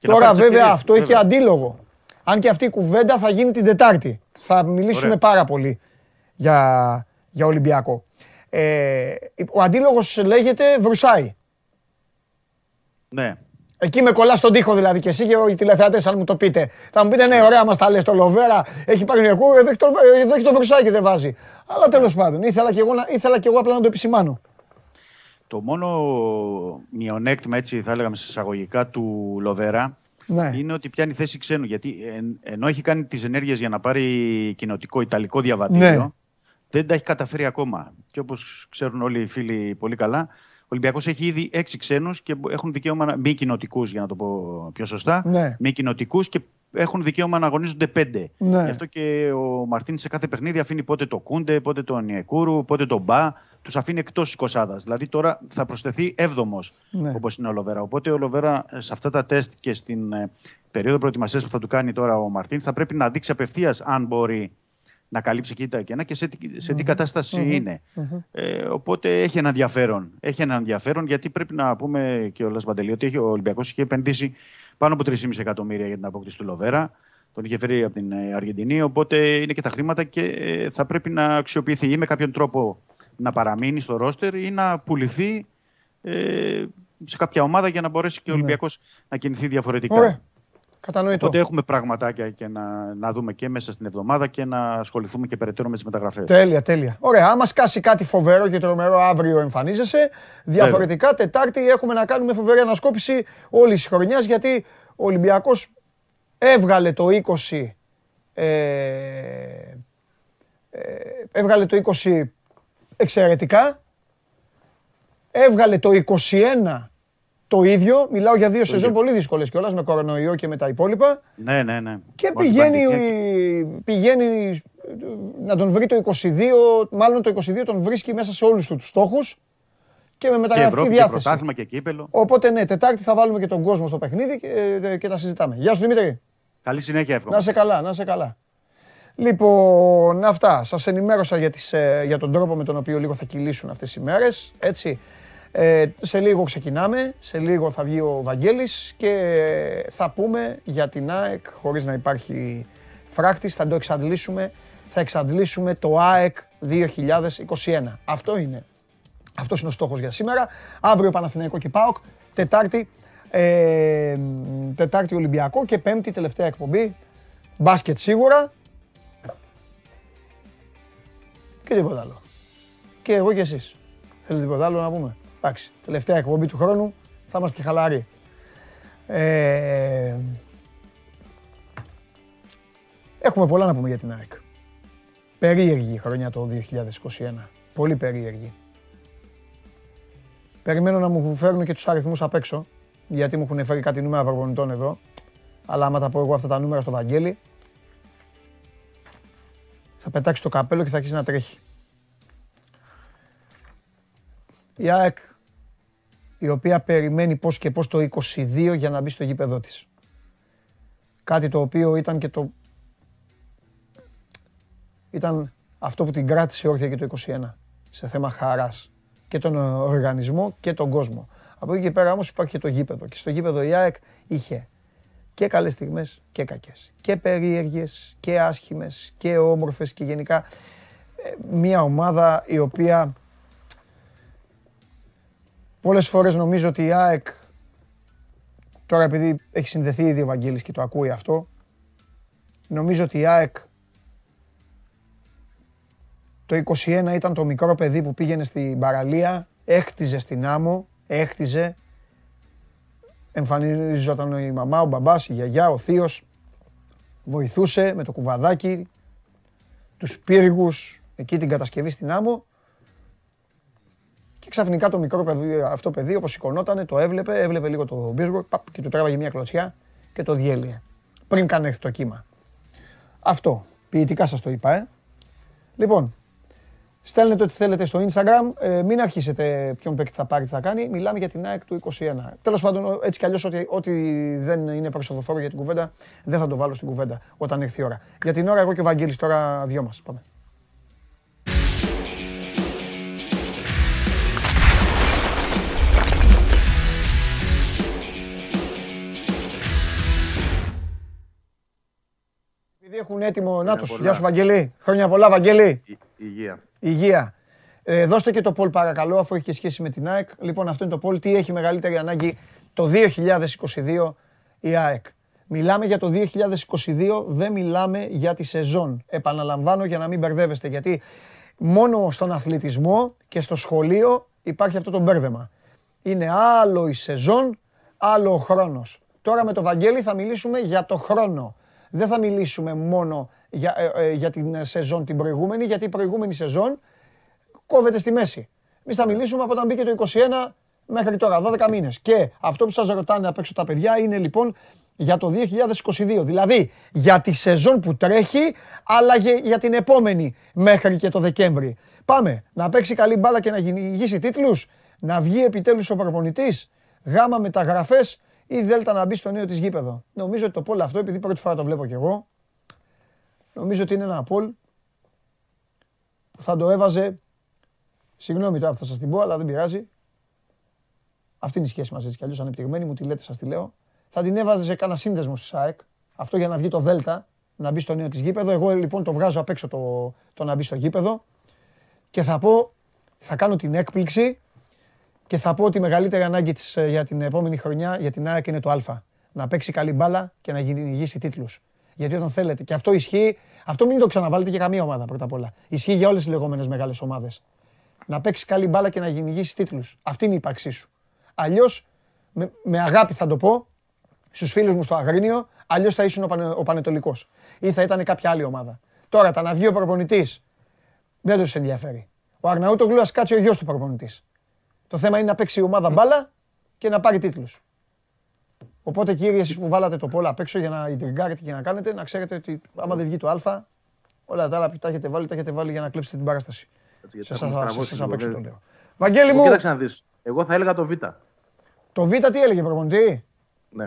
Τώρα βέβαια αυτό έχει αντίλογο. Αν και αυτή η κουβέντα θα γίνει την Τετάρτη. Θα μιλήσουμε πάρα πολύ για, για Ολυμπιακό. Ε, ο αντίλογος λέγεται Βρουσάη. Ναι. Εκεί με κολλάς στον τοίχο δηλαδή και εσύ και οι τηλεθεατές αν μου το πείτε. Θα μου πείτε ναι, ωραία μας τα λες το Λοβέρα, έχει πάρει νεκού, εδώ έχει το, Βρουσάη και δεν βάζει. Αλλά τέλος πάντων, ήθελα και, εγώ, ήθελα και εγώ απλά να το επισημάνω. Το μόνο μειονέκτημα, έτσι θα έλεγαμε σε εισαγωγικά, του Λοβέρα ναι. είναι ότι πιάνει θέση ξένου. Γιατί ενώ έχει κάνει τις ενέργειες για να πάρει κοινοτικό Ιταλικό διαβατήριο, ναι. δεν τα έχει καταφέρει ακόμα. Και όπως ξέρουν όλοι οι φίλοι πολύ καλά, ο Ολυμπιακός έχει ήδη έξι ξένους και έχουν δικαίωμα μη κοινοτικούς, για να το πω πιο σωστά. Ναι. Μη κοινοτικούς και έχουν δικαίωμα να αγωνίζονται πέντε. Ναι. Γι' αυτό και ο Μαρτίν σε κάθε παιχνίδι αφήνει πότε το Κούντε, πότε τον Νιεκούρου, πότε τον Μπα. Τους αφήνει εκτός εικοσάδα. Δηλαδή τώρα θα προσθεθεί έβδομος ναι. όπως είναι ο Λοβέρα. Οπότε ο Λοβέρα ε, σε αυτά τα τεστ και στην ε, περίοδο προετοιμασίας που θα του κάνει τώρα ο Μαρτίν θα πρέπει να δείξει απευθείας αν μπορεί να καλύψει εκεί τα κενά και σε, σε τι κατασταση είναι. Ε, οπότε έχει ένα ενδιαφέρον. Έχει ένα ενδιαφέρον γιατί πρέπει να πούμε και ο Λασβαντελή ότι ο Ολυμπιακός είχε επενδύσει πάνω από 3,5 εκατομμύρια για την απόκτηση του Λοβέρα. Τον είχε φέρει από την ε, Αργεντινή. Οπότε είναι και τα χρήματα και ε, θα πρέπει να αξιοποιηθεί ή με κάποιον τρόπο να παραμείνει στο ρόστερ ή να πουληθεί ε, σε κάποια ομάδα για να μπορέσει και ο ναι. Ολυμπιακός να κινηθεί διαφορετικά. Ωραία. Κατανοητό. Οπότε έχουμε πραγματάκια και να, να δούμε και μέσα στην εβδομάδα και να ασχοληθούμε και περαιτέρω με τις μεταγραφές. Τέλεια, τέλεια. Ωραία, άμα σκάσει κάτι φοβερό και τρομερό αύριο εμφανίζεσαι. Διαφορετικά, Τετάρτη έχουμε να κάνουμε φοβερή ανασκόπηση όλης της χρονιάς γιατί ο Ολυμπιακός έβγαλε το 20. Ε, ε, έβγαλε το 20 εξαιρετικά. Έβγαλε το 21 το ίδιο. Μιλάω για δύο σεζόν πολύ δύσκολες κιόλας με κορονοϊό και με τα υπόλοιπα. Ναι, ναι, ναι. Και πηγαίνει, πηγαίνει να τον βρει το 22, μάλλον το 22 τον βρίσκει μέσα σε όλους τους στόχους και με μεταγραφική και διάθεση. Και πρωτάθλημα και κύπελο. Οπότε ναι, Τετάρτη θα βάλουμε και τον κόσμο στο παιχνίδι και, ε, και τα συζητάμε. Γεια σου Δημήτρη. Καλή συνέχεια εύχομαι. Να σε καλά, να σε καλά. Λοιπόν, αυτά. Σας ενημέρωσα για, τις, ε, για τον τρόπο με τον οποίο λίγο θα κυλήσουν αυτές οι μέρες. Έτσι. Ε, σε λίγο ξεκινάμε, σε λίγο θα βγει ο Βαγγέλης και θα πούμε για την ΑΕΚ χωρίς να υπάρχει φράκτης, θα το εξαντλήσουμε, θα εξαντλήσουμε το ΑΕΚ 2021. Αυτό είναι. Αυτός είναι ο στόχος για σήμερα. Αύριο Παναθηναϊκό και ΠΑΟΚ, Τετάρτη, ε, Τετάρτη Ολυμπιακό και Πέμπτη τελευταία εκπομπή. Μπάσκετ σίγουρα. Και τίποτα άλλο. Και εγώ και εσείς. Θέλετε τίποτα άλλο να πούμε; Εντάξει, τελευταία εκπομπή του χρόνου θα είμαστε και χαλαροί. Ε, έχουμε πολλά να πούμε για την ΑΕΚ. Περίεργη η χρονιά το 2021. Πολύ περίεργη. Περιμένω να μου φέρουν και τους αριθμούς απ' έξω, γιατί μου έχουν φέρει κάτι νούμερα προπονητών εδώ. Αλλά άμα τα πω εγώ αυτά τα νούμερα στο Βαγγέλη, θα πετάξεις το καπέλο και θα αρχίσει να τρέχει. Η ΑΕΚ, η οποία περιμένει πώς και πώς το 22 για να μπει στο γήπεδό της. Κάτι το οποίο ήταν και το... Ήταν αυτό που την κράτησε όρθια και το 21 σε θέμα χαράς και τον οργανισμό και τον κόσμο. Από εκεί και πέρα όμως υπάρχει και το γήπεδο και στο γήπεδο η ΑΕΚ είχε και καλές στιγμές και κακές. Και περίεργες και άσχημες και όμορφες και γενικά ε, μια ομάδα η οποία πολλές φορές νομίζω ότι η ΑΕΚ τώρα επειδή έχει συνδεθεί ήδη ο Βαγγέλης και το ακούει αυτό νομίζω ότι η ΑΕΚ το 21 ήταν το μικρό παιδί που πήγαινε στην παραλία, έχτιζε στην άμμο, έχτιζε. Εμφανίζονταν η μαμά, ο μπαμπάς, η γιαγιά, ο θείος. Βοηθούσε με το κουβαδάκι, τους πύργους, εκεί την κατασκευή στην άμμο. Και ξαφνικά το μικρό παιδί, αυτό παιδί, όπως σηκωνότανε, το έβλεπε, έβλεπε λίγο το πύργο παπ, και του τράβαγε μια κλωτσιά και το διέλυε. Πριν καν έρθει το κύμα. Αυτό. Ποιητικά σας το είπα, ε. Λοιπόν, Στέλνετε ό,τι θέλετε στο Instagram. Ε, μην αρχίσετε ποιον παίκτη θα πάρει, τι θα κάνει. Μιλάμε για την ΑΕΚ του 21. Τέλος πάντων, έτσι κι αλλιώς, ό,τι, ό,τι δεν είναι προσοδοφόρο για την κουβέντα, δεν θα το βάλω στην κουβέντα όταν έρθει η ώρα. Για την ώρα, εγώ και ο Βαγγέλης τώρα δυο μας. Πάμε. Επειδή έχουν έτοιμο, να τους, γεια σου Βαγγέλη, χρόνια πολλά Βαγγέλη. Υγεία. Υγεία. Ε, δώστε και το Πολ παρακαλώ, αφού έχει και σχέση με την ΑΕΚ. Λοιπόν, αυτό είναι το Πολ. Τι έχει μεγαλύτερη ανάγκη το 2022 η ΑΕΚ. Μιλάμε για το 2022, δεν μιλάμε για τη σεζόν. Επαναλαμβάνω για να μην μπερδεύεστε, γιατί μόνο στον αθλητισμό και στο σχολείο υπάρχει αυτό το μπέρδεμα. Είναι άλλο η σεζόν, άλλο ο χρόνος. Τώρα με το Βαγγέλη θα μιλήσουμε για το χρόνο. Δεν θα μιλήσουμε μόνο για, ε, ε, για την σεζόν την προηγούμενη, γιατί η προηγούμενη σεζόν κόβεται στη μέση. Εμείς θα μιλήσουμε από όταν μπήκε το 21 μέχρι τώρα, 12 μήνες. Και αυτό που σας ρωτάνε απ' έξω τα παιδιά είναι λοιπόν για το 2022. Δηλαδή για τη σεζόν που τρέχει, αλλά για, για την επόμενη μέχρι και το Δεκέμβρη. Πάμε να παίξει καλή μπάλα και να γυρίσει τίτλους, να βγει επιτέλους ο προπονητής, γάμα μεταγραφές ή δέλτα να μπει στο νέο της γήπεδο. Νομίζω ότι το πόλ αυτό, επειδή πρώτη φορά το βλέπω κι εγώ, νομίζω ότι είναι ένα πόλ που θα το έβαζε Συγγνώμη τώρα που θα σας την πω, αλλά δεν πειράζει. Αυτή είναι η σχέση μας έτσι κι αλλιώς ανεπτυγμένη, μου τη λέτε, σας τη λέω. Θα την έβαζε σε κάνα σύνδεσμο στη ΣΑΕΚ. Αυτό για να βγει το Δέλτα, να μπει στο νέο της γήπεδο. Εγώ λοιπόν το βγάζω απ' έξω το, το να μπει στο γήπεδο. Και θα πω, θα κάνω την έκπληξη και θα πω ότι η μεγαλύτερη ανάγκη της, για την επόμενη χρονιά για την ΑΕΚ είναι το Α. να παίξει καλή μπάλα και να γυρίσει τίτλους. Γιατί όταν θέλετε, και αυτό ισχύει, αυτό μην το ξαναβάλετε για καμία ομάδα πρώτα απ' όλα. Ισχύει για όλες τις λεγόμενες μεγάλες ομάδες. Να παίξεις καλή μπάλα και να γυρίσει τίτλους. Αυτή είναι η ύπαρξή σου. Αλλιώς, με, με αγάπη θα το πω, στους φίλους μου στο Αγρίνιο, αλλιώς θα ήσουν ο, Πανε, ο Πανετολικός. Ή θα ήταν κάποια άλλη ομάδα. Τώρα, τα να βγει ο προπονητής, δεν τους ενδιαφέρει. Ο Αρναούτογλου ας κάτσει ο γιος του προπονητής. Το θέμα είναι να παίξει η ομάδα μπάλα και να πάρει τίτλους. Οπότε κύριε, εσείς που βάλατε το πόλο απ' έξω για να ιντριγκάρετε και να κάνετε, να ξέρετε ότι άμα δεν βγει το Α, όλα τα άλλα που τα έχετε βάλει, τα έχετε βάλει για να κλέψετε την παράσταση. Σε εσάς απ' έξω το λέω. Βαγγέλη μου. Κοίταξε να δεις. Εγώ θα έλεγα το Β. Το Β τι έλεγε προπονητή; Ναι.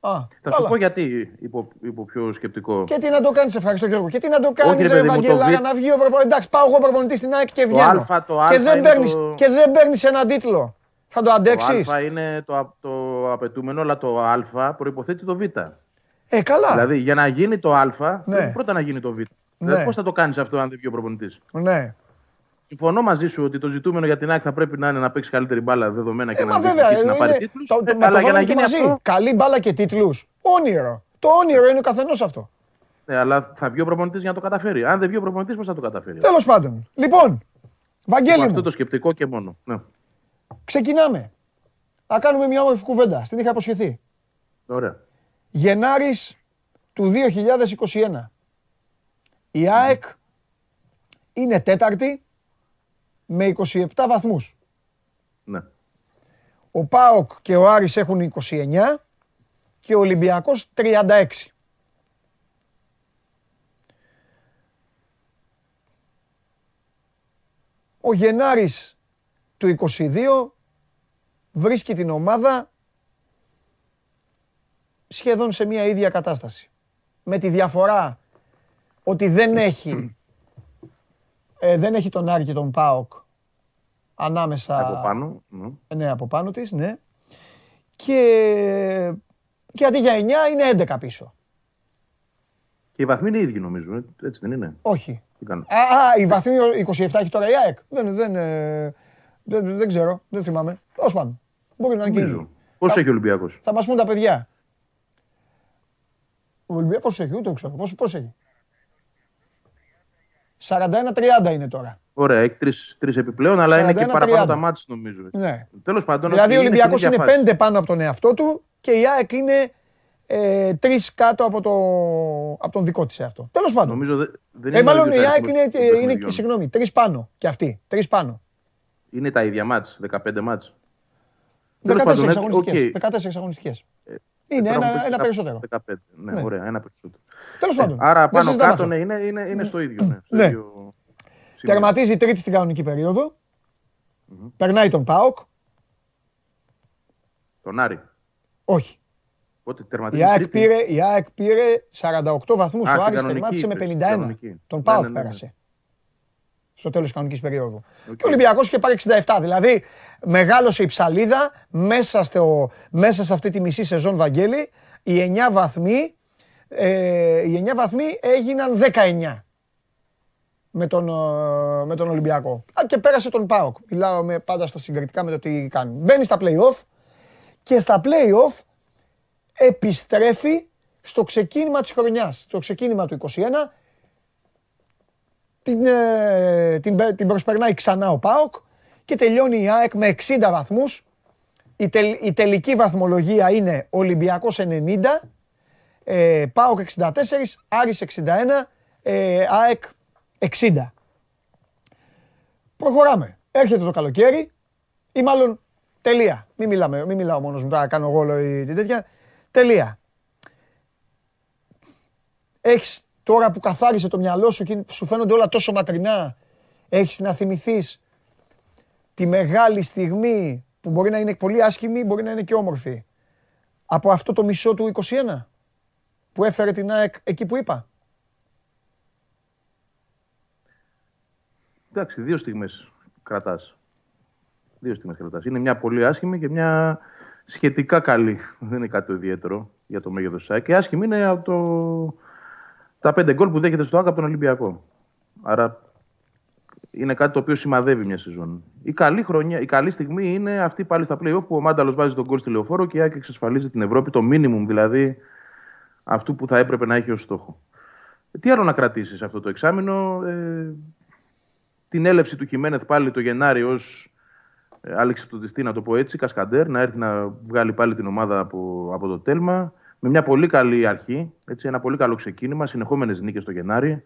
Α, θα σου πω γιατί υπό, υπό πιο σκεπτικό. Και τι να το κάνεις, ευχαριστώ Γιώργο. Και τι να το κάνεις, Ευαγγελάρα, να βγει ο προπονητή. Εντάξει, πάω εγώ προπονητή στην ΑΕΚ και βγαίνω. Το α, το α και δεν παίρνει το... και δεν παίρνεις έναν τίτλο. Θα το αντέξεις. Το Α είναι το, το απαιτούμενο, αλλά το Α προποθέτει το Β. Ε, καλά. Δηλαδή για να γίνει το Α, ναι. πρέπει πρώτα να γίνει το Β. Δηλαδή, ναι. Δηλαδή, πώς θα το κάνεις αυτό αν δεν βγει ο προπονητής; Ναι. Συμφωνώ μαζί σου ότι το ζητούμενο για την ΑΕΚ θα πρέπει να είναι να παίξει καλύτερη μπάλα δεδομένα και ε, να, βέβαια, είναι, να πάρει τίτλους. Το, το, ε, αλλά για να γίνει μαζί. αυτό. Καλή μπάλα και τίτλους. Όνειρο. Το όνειρο είναι ο καθενός αυτό. Ναι, αλλά θα βγει ο προπονητής για να το καταφέρει. Αν δεν βγει ο προπονητής, πώς θα το καταφέρει; Τέλος πάντων. Λοιπόν, Βαγγέλη. Αυτό το σκεπτικό και μόνο. Ναι. Ξεκινάμε. Να κάνουμε μια όμορφη κουβέντα. Στην είχα αποσχεθεί. Ωραία. Γενάρης του 2021. Η ΑΕΚ είναι τέταρτη με 27 βαθμούς. Ναι. Ο ΠΑΟΚ και ο Άρης έχουν 29 και ο Ολυμπιακός 36. Ο Γενάρης του 22 βρίσκει την ομάδα σχεδόν σε μια ίδια κατάσταση. Με τη διαφορά ότι δεν έχει, ε, δεν έχει τον Άρη και τον ΠΑΟΚ ανάμεσα... Από πάνω. Ναι, ναι από πάνω της, ναι. Και, και αντί για 9 είναι 11 πίσω. Και οι βαθμοί είναι οι ίδιοι νομίζω, ε, έτσι δεν είναι; Όχι. Α, α, η βαθμοί 27 έχει τώρα η ΑΕΚ. Δεν, δεν, ε, δεν, δεν ξέρω, δεν θυμάμαι. Τέλος πάντων. Μπορεί να είναι και Πόσο έχει ο Ολυμπιακός; Θα μας πούν τα παιδιά. Ο Ολυμπιακός πόσο έχει, ούτε ξέρω. Πόσο, πόσο έχει; 41-30 είναι τώρα. Ωραία, έχει τρεις επιπλέον, αλλά είναι και παραπάνω τα μάτια νομίζω. Ναι. Τέλος πάντων, δηλαδή ο Ολυμπιακός είναι, είναι πέντε πάνω από τον εαυτό του και η ΑΕΚ είναι ε, τρεις κάτω από, το, από τον δικό της εαυτό. Τέλος πάντων. Νομίζω δε, δεν ε, μάλλον η ΑΕΚ είναι, είναι, είναι συγγνώμη, τρεις πάνω και αυτή. Τρεις πάνω. Είναι τα ίδια μάτς, 15 μάτς. 14 αγωνιστικές. 14 αγωνιστικές. Είναι ένα, ένα περισσότερο. 15. Ναι, ναι, ωραία, ένα περισσότερο. Τέλος πάντων. Άρα πάνω κάτω ναι, είναι, είναι, είναι στο ίδιο. Ναι, στο ναι. ίδιο Τερματίζει τρίτη στην κανονική περίοδο. Mm-hmm. Περνάει τον Πάοκ. Τον Άρη. Όχι. Πότε τερματίζει η, ΑΕΚ πήρε, η ΑΕΚ πήρε 48 βαθμούς. Ο Άρης τερμάτισε με 51. Τον Πάοκ ναι, ναι, πέρασε στο τέλος της κανονικής περίοδου. Και ο Ολυμπιακός είχε πάρει 67. Δηλαδή, μεγάλωσε η ψαλίδα μέσα, στο, μέσα σε αυτή τη μισή σεζόν, Βαγγέλη. Οι 9 βαθμοί, ε, οι 9 βαθμοί έγιναν 19 με τον, ε, με τον Ολυμπιακό. Α, και πέρασε τον ΠΑΟΚ. Μιλάω με, πάντα στα συγκριτικά με το τι κάνει. Μπαίνει στα play-off και στα play-off επιστρέφει στο ξεκίνημα της χρονιάς. Στο ξεκίνημα του 21 την, ε, την, την προσπερνάει ξανά ο ΠΑΟΚ και τελειώνει η ΑΕΚ με 60 βαθμούς. Η, η τελική βαθμολογία είναι Ολυμπιακός 90, ε, ΠΑΟΚ 64, Άρης 61, ε, ΑΕΚ 60. Προχωράμε. Έρχεται το καλοκαίρι ή μάλλον τελεία. Μην, μιλάμε, μην μιλάω μόνος μου, τώρα κάνω εγώ όλο την τέτοια. Τελεία. Έχεις Τώρα που καθάρισε το μυαλό σου και σου φαίνονται όλα τόσο μακρινά, έχεις να θυμηθείς τη μεγάλη στιγμή που μπορεί να είναι πολύ άσχημη, μπορεί να είναι και όμορφη. Από αυτό το μισό του 21 που έφερε την ΑΕΚ εκεί που είπα. Εντάξει, δύο στιγμές κρατάς. Δύο στιγμές κρατάς. Είναι μια πολύ άσχημη και μια σχετικά καλή. Δεν είναι κάτι ιδιαίτερο για το μέγεθος της ΑΕΚ. Και άσχημη είναι από το τα πέντε γκολ που δέχεται στο ΆΚΑ από τον Ολυμπιακό. Άρα είναι κάτι το οποίο σημαδεύει μια σεζόν. Η καλή, χρονιά, η καλή στιγμή είναι αυτή πάλι στα playoff που ο Μάνταλος βάζει τον κόλ στη λεωφόρο και η ΑΕΚ εξασφαλίζει την Ευρώπη, το μίνιμουμ δηλαδή αυτού που θα έπρεπε να έχει ως στόχο. Τι άλλο να κρατήσεις αυτό το εξάμεινο, ε, την έλευση του Χιμένεθ πάλι το Γενάρη ως ε, αλεξιπτωτιστή, να το πω έτσι, Κασκαντέρ, να έρθει να βγάλει πάλι την ομάδα από, από το τέλμα. Με μια πολύ καλή αρχή, έτσι, ένα πολύ καλό ξεκίνημα, συνεχόμενες νίκες το Γενάρη.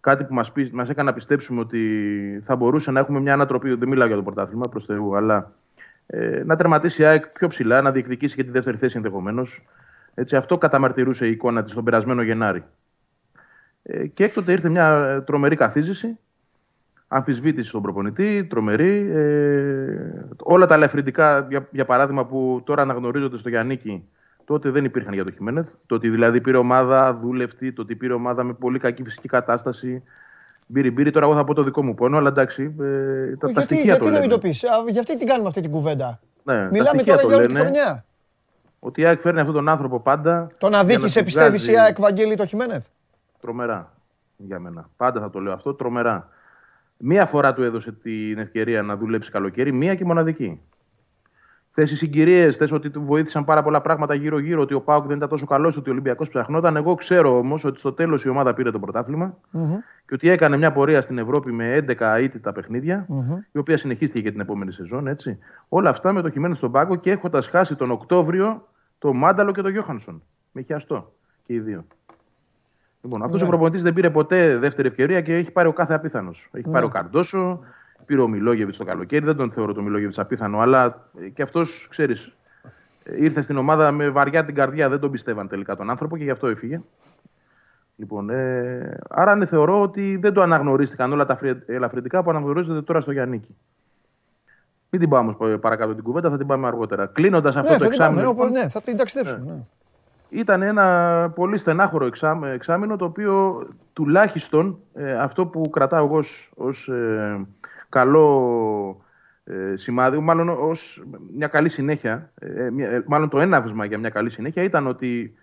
Κάτι που μας μας έκανε να πιστέψουμε ότι θα μπορούσε να έχουμε μια ανατροπή. Δεν μιλάω για το πρωτάθλημα προς Θεού, αλλά ε, να τερματίσει η ΑΕΚ πιο ψηλά, να διεκδικήσει και τη δεύτερη θέση ενδεχομένως. αυτό καταμαρτυρούσε η εικόνα της τον περασμένο Γενάρη. Ε, και έκτοτε ήρθε μια τρομερή καθίζηση αμφισβήτηση στον προπονητή, τρομερή. Ε, όλα τα ελαφρυντικά, για, για παράδειγμα, που τώρα αναγνωρίζονται στο Γιάννικη, τότε δεν υπήρχαν για το Χιμένεθ. Το ότι δηλαδή πήρε ομάδα δούλευτη, το ότι πήρε ομάδα με πολύ κακή φυσική κατάσταση. Μπήρι, μπήρι, τώρα εγώ θα πω το δικό μου πόνο, αλλά εντάξει. Ε, τα, γιατί, τα στοιχεία γιατί το να μην λένε. το πεις, γιατί την κάνουμε αυτή την κουβέντα; Ναι, Μιλάμε τα στοιχεία τώρα το για όλη τη λένε. χρονιά. Ότι η ΑΕΚ φέρνει αυτόν τον άνθρωπο πάντα. Τον για να αδίκησε, την πιστεύει βγάζει η ΑΕΚ Βαγγέλη το Χιμένεθ; Τρομερά για μένα. Πάντα θα το λέω αυτό. Τρομερά. Μία φορά του έδωσε την ευκαιρία να δουλέψει καλοκαίρι, μία και μοναδική. Θες οι συγκυρίες, θες ότι του βοήθησαν πάρα πολλά πράγματα γύρω-γύρω, ότι ο Πάουκ δεν ήταν τόσο καλός, ότι ο Ολυμπιακός ψαχνόταν. Εγώ ξέρω όμως ότι στο τέλος η ομάδα πήρε το πρωτάθλημα και ότι έκανε μια πορεία στην Ευρώπη με 11 ήττα παιχνίδια, η οποία συνεχίστηκε και την επόμενη σεζόν. Έτσι. Όλα αυτά με το κειμένο στον πάγκο και έχοντας χάσει τον Οκτώβριο το Μάνταλο και τον Γιώχανσον. Με χιαστό και οι δύο. Λοιπόν, αυτός Ναι. ο προπονητής δεν πήρε ποτέ δεύτερη ευκαιρία και έχει πάρει ο κάθε απίθανος. Έχει πάρει ο Καρντόσο, πήρε ο Μιλόγεβιτς το καλοκαίρι. Δεν τον θεωρώ το Μιλόγεβιτς απίθανο, αλλά ε, και αυτός, ξέρεις, ήρθε στην ομάδα με βαριά την καρδιά. Δεν τον πιστεύαν τελικά τον άνθρωπο και γι' αυτό έφυγε. Λοιπόν, ε, άρα ναι, θεωρώ ότι δεν το αναγνωρίστηκαν όλα τα φρυ- ελαφρυντικά που αναγνωρίζονται τώρα στο Γιάννικη. Μην την πάμε όμως παρακάτω την κουβέντα, θα την πάμε αργότερα. Κλείνοντας αυτό Ναι, το θα την πάμε, εξάμεινο. λοιπόν, ναι, θα την ταξιδέψουμε. ναι. ήταν ένα πολύ στενάχωρο εξάμ- εξάμεινο το οποίο τουλάχιστον ε, αυτό που κρατάω εγώ ως, ως, ε, καλό ε, σημάδι, μάλλον ως μια καλή συνέχεια, ε, μια- ε, μάλλον το έναυσμα για μια καλή συνέχεια ήταν ότι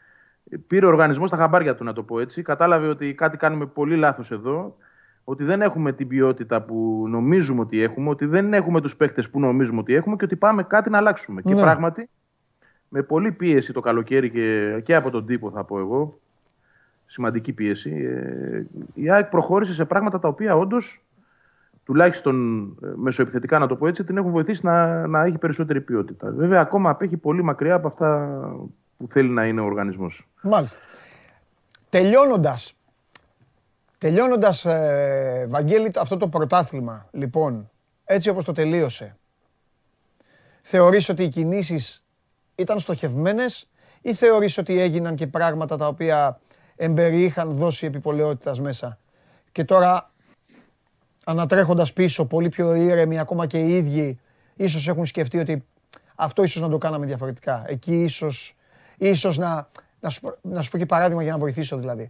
πήρε ο οργανισμός τα χαμπάρια του να το πω έτσι, κατάλαβε ότι κάτι κάνουμε πολύ λάθος εδώ, ότι δεν έχουμε την ποιότητα που νομίζουμε ότι έχουμε, ότι δεν έχουμε τους παίκτες που νομίζουμε ότι έχουμε και ότι πάμε κάτι να αλλάξουμε. Και Ναι. πράγματι με πολλή πίεση το καλοκαίρι και, και από τον τύπο θα πω εγώ, σημαντική πίεση, ε, η ΑΕΚ προχώρησε σε πράγματα τα οποία όντως, τουλάχιστον ε, μεσοεπιθετικά να το πω έτσι, την έχουν βοηθήσει να, να έχει περισσότερη ποιότητα. Βέβαια, ακόμα απέχει πολύ μακριά από αυτά που θέλει να είναι ο οργανισμός. Μάλιστα. Τελειώνοντας, τελειώνοντας ε, Βαγγέλη, αυτό το πρωτάθλημα, λοιπόν, έτσι όπως το τελείωσε, θεωρείς ότι οι κινήσεις ήταν στοχευμένες ή θεωρείς ότι έγιναν και πράγματα τα οποία εμπεριείχαν δώσει επιπολαιότητας μέσα; Και τώρα, ανατρέχοντας πίσω, πολύ πιο ήρεμοι, ακόμα και οι ίδιοι, ίσως έχουν σκεφτεί ότι αυτό ίσως να το κάναμε διαφορετικά. Εκεί ίσως, ίσως να, να, σου, πω- να σου πω και παράδειγμα για να βοηθήσω δηλαδή.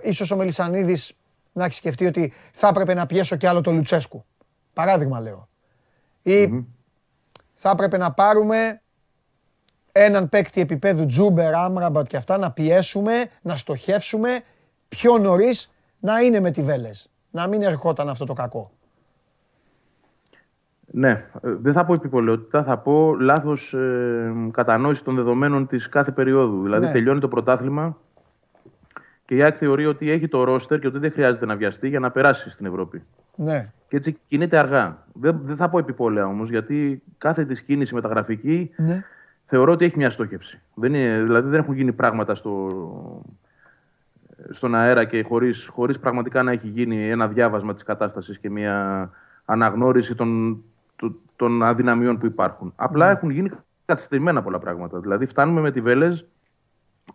Ίσως ο Μελισανίδης να έχει σκεφτεί ότι θα έπρεπε να πιέσω κι άλλο το Λουτσέσκου. Παράδειγμα λέω. Ή θα έπρεπε να πάρουμε έναν παίκτη επίπεδου Τζούμπερ, Άμραμπατ και αυτά, να πιέσουμε, να στοχεύσουμε πιο νωρίς να είναι με τη Βέλες. Να μην ερχόταν αυτό το κακό. Ναι, ε, δεν θα πω επιπολαιότητα, θα πω λάθος ε, κατανόηση των δεδομένων της κάθε περίοδου. Δηλαδή Ναι. τελειώνει το πρωτάθλημα και η ΑΕΚ θεωρεί ότι έχει το ρόστερ και ότι δεν χρειάζεται να βιαστεί για να περάσει στην Ευρώπη. Ναι. Και έτσι κινείται αργά. Δεν, δεν θα πω επιπόλαια όμως, γιατί κάθε της κίνηση μεταγραφική ναι. θεωρώ ότι έχει μια στόχευση. Δεν είναι, δηλαδή δεν έχουν γίνει πράγματα στο, στον αέρα και χωρίς, χωρίς πραγματικά να έχει γίνει ένα διάβασμα της κατάστασης και μια αναγνώριση των, των, των αδυναμιών που υπάρχουν. Απλά έχουν γίνει καθυστερημένα πολλά πράγματα. Δηλαδή φτάνουμε με τη Βέλεζ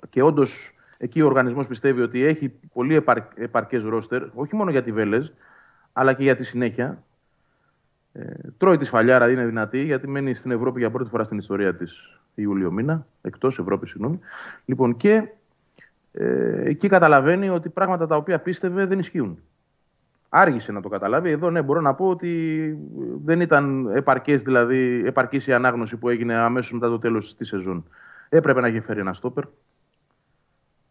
και όντως εκεί ο οργανισμός πιστεύει ότι έχει πολύ επαρ, επαρκές ρόστερ, όχι μόνο για τη Βέλεζ, αλλά και για τη συνέχεια. Ε, τρώει τη σφαλιάρα, είναι δυνατή, γιατί μένει στην Ευρώπη για πρώτη φορά στην ιστορία της Ιούλιο μήνα, εκτός Ευρώπης, συγγνώμη. Λοιπόν, και ε, εκεί καταλαβαίνει ότι πράγματα τα οποία πίστευε δεν ισχύουν. Άργησε να το καταλάβει. Εδώ ναι, μπορώ να πω ότι δεν ήταν επαρκές, δηλαδή, επαρκής η ανάγνωση που έγινε αμέσως μετά το τέλος της σεζόν. Έπρεπε να έχει φέρει ένα στόπερ.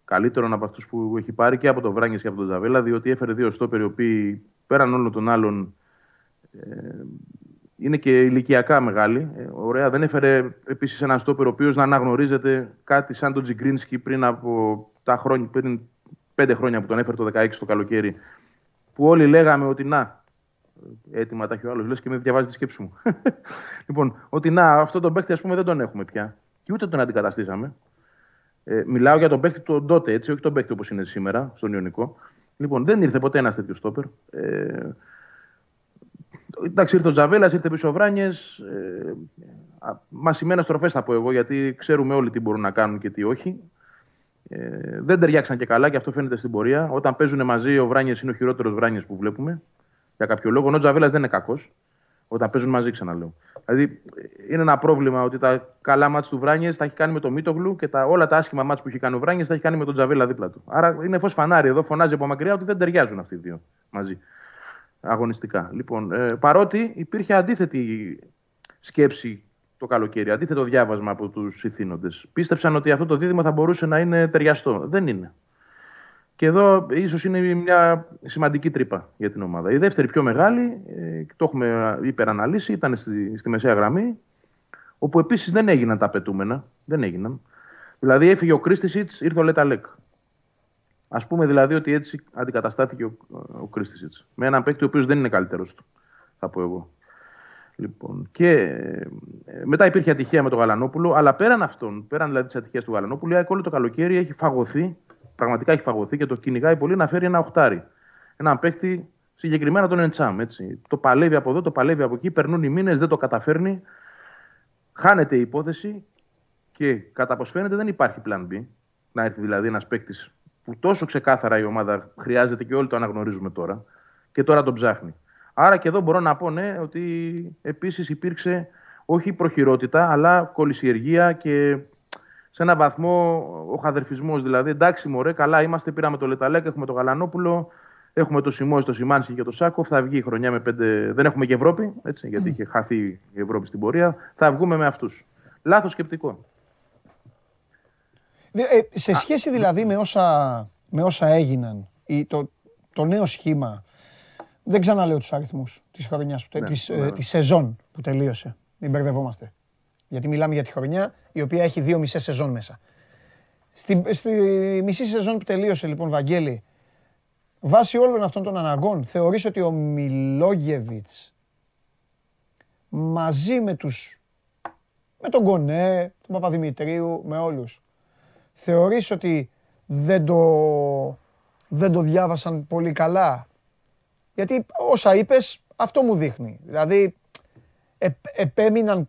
Καλύτερον από αυτούς που έχει πάρει και από τον Βράνγκες και από τον Τζαβέλα, διότι έφερε δύο στόπερ οι οποίοι πέραν όλων των άλλων ε, είναι και ηλικιακά μεγάλη. Ε, ωραία. Δεν έφερε επίσης έναν στόπερ ο οποίος να αναγνωρίζεται κάτι σαν τον Τζιγκρίνσκι πριν από τα χρόνια, πριν πέντε χρόνια που τον έφερε το 16 το καλοκαίρι. Που όλοι λέγαμε ότι να, έτοιμα τα έχει ο άλλος, λες και με διαβάζει τη σκέψη μου. λοιπόν, ότι να, αυτό τον παίκτη ας πούμε δεν τον έχουμε πια. Και ούτε τον αντικαταστήσαμε. Ε, μιλάω για τον παίκτη του τότε, έτσι, όχι τον παίκτη όπως είναι σήμερα, στον Ιωνικό. Λοιπόν, δεν ήρθε ποτέ ένας τέτοιος στόπερ. Ε, εντάξει, ήρθε ο Τζαβέλας, ήρθε πίσω ο Βράνιες. Ε, Μασημένε στροφέ θα πω εγώ, γιατί ξέρουμε όλοι τι μπορούν να κάνουν και τι όχι. Ε, δεν ταιριάξαν και καλά και αυτό φαίνεται στην πορεία. Όταν παίζουν μαζί, ο Βράνιες είναι ο χειρότερος Βράνιες που βλέπουμε. Για κάποιο λόγο. Ενώ ο Τζαβέλα δεν είναι κακός. Όταν παίζουν μαζί, ξαναλέω. Δηλαδή, είναι ένα πρόβλημα ότι τα καλά μάτια του Βράνιες τα έχει κάνει με το Μίτογλου και τα, όλα τα άσχημα μάτια που έχει κάνει ο Βράνιες τα έχει κάνει με τον Τζαβέλα δίπλα του. Άρα είναι φως φανάρι εδώ, φωνάζει από μακριά ότι δεν ταιριάζουν αυτοί οι δύο μαζί. Αγωνιστικά. Λοιπόν, ε, παρότι υπήρχε αντίθετη σκέψη το καλοκαίρι, αντίθετο διάβασμα από τους ηθήνοντες. Πίστεψαν ότι αυτό το δίδυμο θα μπορούσε να είναι ταιριαστό. Δεν είναι. Και εδώ ίσως είναι μια σημαντική τρύπα για την ομάδα. Η δεύτερη πιο μεγάλη, ε, το έχουμε υπεραναλύσει, ήταν στη, στη μεσαία γραμμή, όπου επίσης δεν έγιναν τα απαιτούμενα. Δεν έγιναν. Δηλαδή έφυγε ο Κρίστισιτς, ήρθε ο Λεταλέκ. Α πούμε δηλαδή ότι έτσι αντικαταστάθηκε ο, ο Κρίστισιτς. Με έναν παίκτη ο οποίος δεν είναι καλύτερος του, θα πω εγώ. Λοιπόν, και ε, μετά υπήρχε ατυχία με τον Γαλανόπουλο, αλλά πέραν αυτών, πέραν δηλαδή της ατυχίας του Γαλανόπουλου, η όλο το καλοκαίρι έχει φαγωθεί πραγματικά έχει φαγωθεί και το κυνηγάει πολύ να φέρει ένα οχτάρι. Ένα παίκτη συγκεκριμένα τον Εντσάμ. Έτσι. Το παλεύει από εδώ, το παλεύει από εκεί, περνούν οι μήνες, δεν το καταφέρνει. Χάνεται η υπόθεση και κατά πώ φαίνεται δεν υπάρχει plan B. Να έρθει δηλαδή ένας παίκτης που τόσο ξεκάθαρα η ομάδα χρειάζεται και όλοι το αναγνωρίζουμε τώρα και τώρα τον ψάχνει. Άρα και εδώ μπορώ να πω ναι ότι επίσης υπήρξε όχι προχειρότητα αλλά κολυσιεργία και σε έναν βαθμό ο χαδερφισμός. Δηλαδή, εντάξει, μωρέ, καλά είμαστε, πήραμε το Λεταλέκ, έχουμε το Γαλανόπουλο, έχουμε το Σιμώ, το Σιμάνσκι και το Σάκοφ. Θα βγει η χρονιά με πέντε. Δεν έχουμε και Ευρώπη, έτσι, γιατί είχε χαθεί η Ευρώπη στην πορεία. Θα βγούμε με αυτούς. Λάθος σκεπτικό. Ε, σε σχέση δηλαδή με όσα, με όσα έγιναν, το, το νέο σχήμα, δεν ξαναλέω τους αριθμούς της χρονιάς, ναι, της, ναι, ε, ναι. της σεζόν που τελείωσε. Μην μπερδευόμαστε. Γιατί μιλάμε για τη χρονιά η οποία έχει δύο μισές σεζόν μέσα. Στη, στη μισή σεζόν που τελείωσε λοιπόν, Βαγγέλη, βάσει όλων αυτών των αναγκών, θεωρείς ότι ο Μιλόγεβιτς μαζί με τους, με τον Κονέ, τον Παπαδημητρίου, με όλους, θεωρείς ότι δεν το, δεν το διάβασαν πολύ καλά. Γιατί όσα είπες, αυτό μου δείχνει. Δηλαδή, επέμειναν,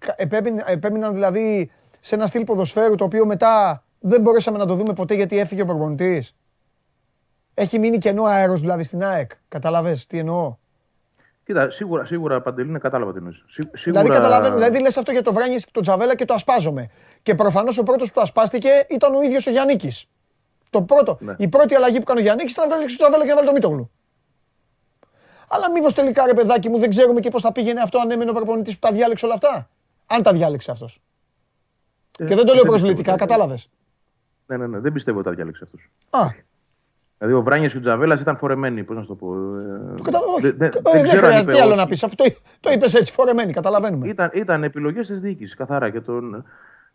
επέμειναν, δηλαδή σε ένα στυλ ποδοσφαίρου το οποίο μετά δεν μπορέσαμε να το δούμε ποτέ γιατί έφυγε ο προπονητής. Έχει μείνει κενό αέρος δηλαδή στην ΑΕΚ. Καταλαβες τι εννοώ; Κοίτα, σίγουρα, σίγουρα Παντελή, ναι, κατάλαβα τι εννοείς. Σίγουρα... Δηλαδή, καταλαβαίνω, δηλαδή λες αυτό για το Βράνιες και τον Τζαβέλα και το ασπάζομαι. Και προφανώς ο πρώτος που το ασπάστηκε ήταν ο ίδιος ο Γιάννικης. Το πρώτο, ναι. Η πρώτη αλλαγή που έκανε ο Γιάννικης ήταν να βγάλει τον Τζαβέλα και να βάλει το Μίτογλου. Αλλά μήπως τελικά ρε παιδάκι μου δεν ξέρουμε και πώς θα πήγαινε αυτό αν έμενε ο προπονητής που τα διάλεξε όλα αυτά; Αν τα διάλεξε αυτός. Ε, και δεν το λέω προσβλητικά, κατάλαβες. Ναι, ναι, ναι, δεν πιστεύω ότι τα διάλεξε αυτός. Α. Δηλαδή ο Βράνιας και ο Τζαβέλας ήταν φορεμένοι, πώς να σου το πω. Ε, όχι. Δεν, δεν χρειάζεται τι άλλο να πεις. Αυτό το είπες έτσι, φορεμένοι, καταλαβαίνουμε. Ήταν, ήταν επιλογές της διοίκησης, καθαρά και των,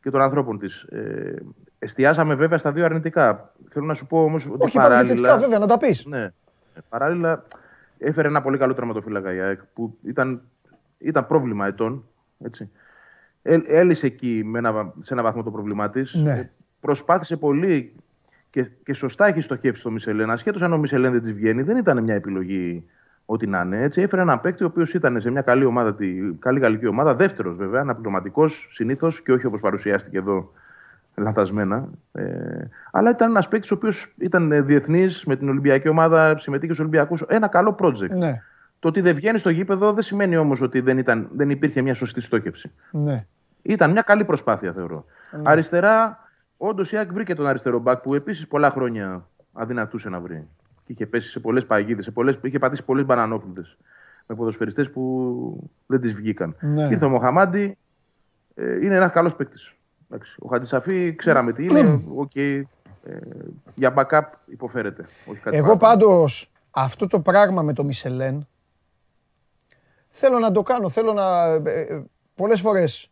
και των ανθρώπων της. Ε, εστιάσαμε βέβαια στα δύο αρνητικά. Θέλω να σου πω όμως ότι. Όχι, παράλληλα. βέβαια, να τα πεις. Ναι. Παράλληλα, Έφερε ένα πολύ καλό τερματοφύλακα η ΑΕΚ που ήταν, ήταν πρόβλημα ετών. Έτσι. Ε, έλυσε εκεί με ένα, σε ένα βαθμό το πρόβλημά της. Ναι. Ε, προσπάθησε πολύ και, και σωστά έχει στοχεύσει στο Μισελέν. Ασχέτως αν ο Μισελέν δεν της βγαίνει, δεν ήταν μια επιλογή ό,τι να είναι. Έτσι. Έφερε ένα παίκτη ο οποίος ήταν σε μια καλή ομάδα, τη, καλή γαλλική ομάδα, δεύτερος βέβαια, αναπληρωματικός συνήθως και όχι όπως παρουσιάστηκε εδώ λανθασμένα. Ε, αλλά ήταν ένας παίκτης ο οποίος ήταν διεθνής με την Ολυμπιακή ομάδα, συμμετείχε στους Ολυμπιακούς. Ένα καλό project. Ναι. Το ότι δεν βγαίνει στο γήπεδο δεν σημαίνει όμως ότι δεν, ήταν, δεν υπήρχε μια σωστή στόχευση. Ναι. Ήταν μια καλή προσπάθεια, θεωρώ. Ναι. Αριστερά, όντως η Άκ βρήκε τον αριστερό μπακ που επίσης πολλά χρόνια αδυνατούσε να βρει. Και είχε πέσει σε πολλές παγίδες, είχε πατήσει πολλές μπανανόπλουτε με ποδοσφαιριστές που δεν τις βγήκαν. Ναι. Ήρθε ο Μοχαμάντι, ε, είναι ένας καλός παίκτης. Ο Χατζησαφή ξέραμε τι είναι. Okay, ε, για backup υποφέρεται. Όχι κάτι Εγώ πάντως αυτό το πράγμα με το Μισελέν θέλω να το κάνω. Θέλω να. Ε, ε, Πολλές φορές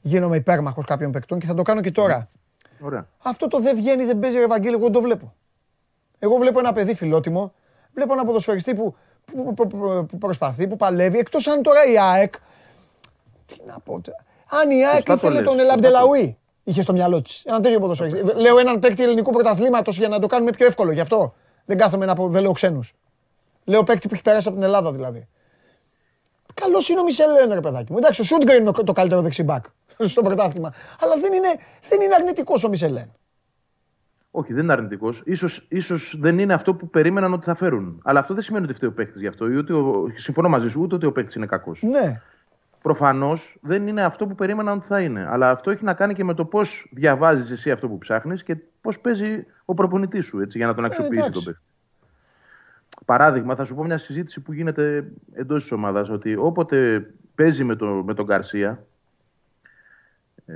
γίνομαι υπέρμαχος κάποιων παικτών και θα το κάνω και τώρα. Ωραία. Αυτό το δεν βγαίνει, δεν παίζει, ρε Ευαγγέλη, εγώ δεν το βλέπω. Εγώ βλέπω ένα παιδί φιλότιμο, βλέπω ένα ποδοσφαιριστή που, που, που- που- που προσπαθεί, που παλεύει, εκτός αν τώρα η ΑΕΚ, τι να πω, τε- αν η ΑΕΚ Σωστά το ήθελε λες, τον σωστά το Ελαμπτελαούι, είχε στο μυαλό της. Ένα τέτοιο ποδοσφαιριστή. Λέω έναν παίκτη ελληνικού πρωταθλήματος για να το κάνουμε πιο εύκολο. Γι' αυτό δεν κάθομαι να πω, δεν λέω ξένους. Λέω παίκτη που έχει περάσει από την Ελλάδα δηλαδή. Καλός είναι ο Μισελέν, ρε παιδάκι μου. Εντάξει, ο Σούντγκερ είναι το καλύτερο δεξιμπάκ στο πρωτάθλημα. Αλλά δεν είναι, δεν είναι αρνητικός ο Μισελέν. Όχι, δεν είναι αρνητικός. Ίσως, ίσως δεν είναι αυτό που περίμεναν ότι θα φέρουν. Αλλά αυτό δεν σημαίνει ότι φταίει ο παίκτης γι' αυτό. Ή ότι ο, συμφωνώ μαζί σου, ούτε ότι ο παίκτης είναι κακός. Ναι. Προφανώς δεν είναι αυτό που περίμεναν ότι θα είναι. Αλλά αυτό έχει να κάνει και με το πώς διαβάζεις εσύ αυτό που ψάχνεις και πώς παίζει ο προπονητής σου έτσι, για να τον αξιοποιήσει εντάξει. τον παίκτη. Παράδειγμα, θα σου πω μια συζήτηση που γίνεται εντός της ομάδας. Ότι όποτε παίζει με, το, με τον Γκαρσία, ε,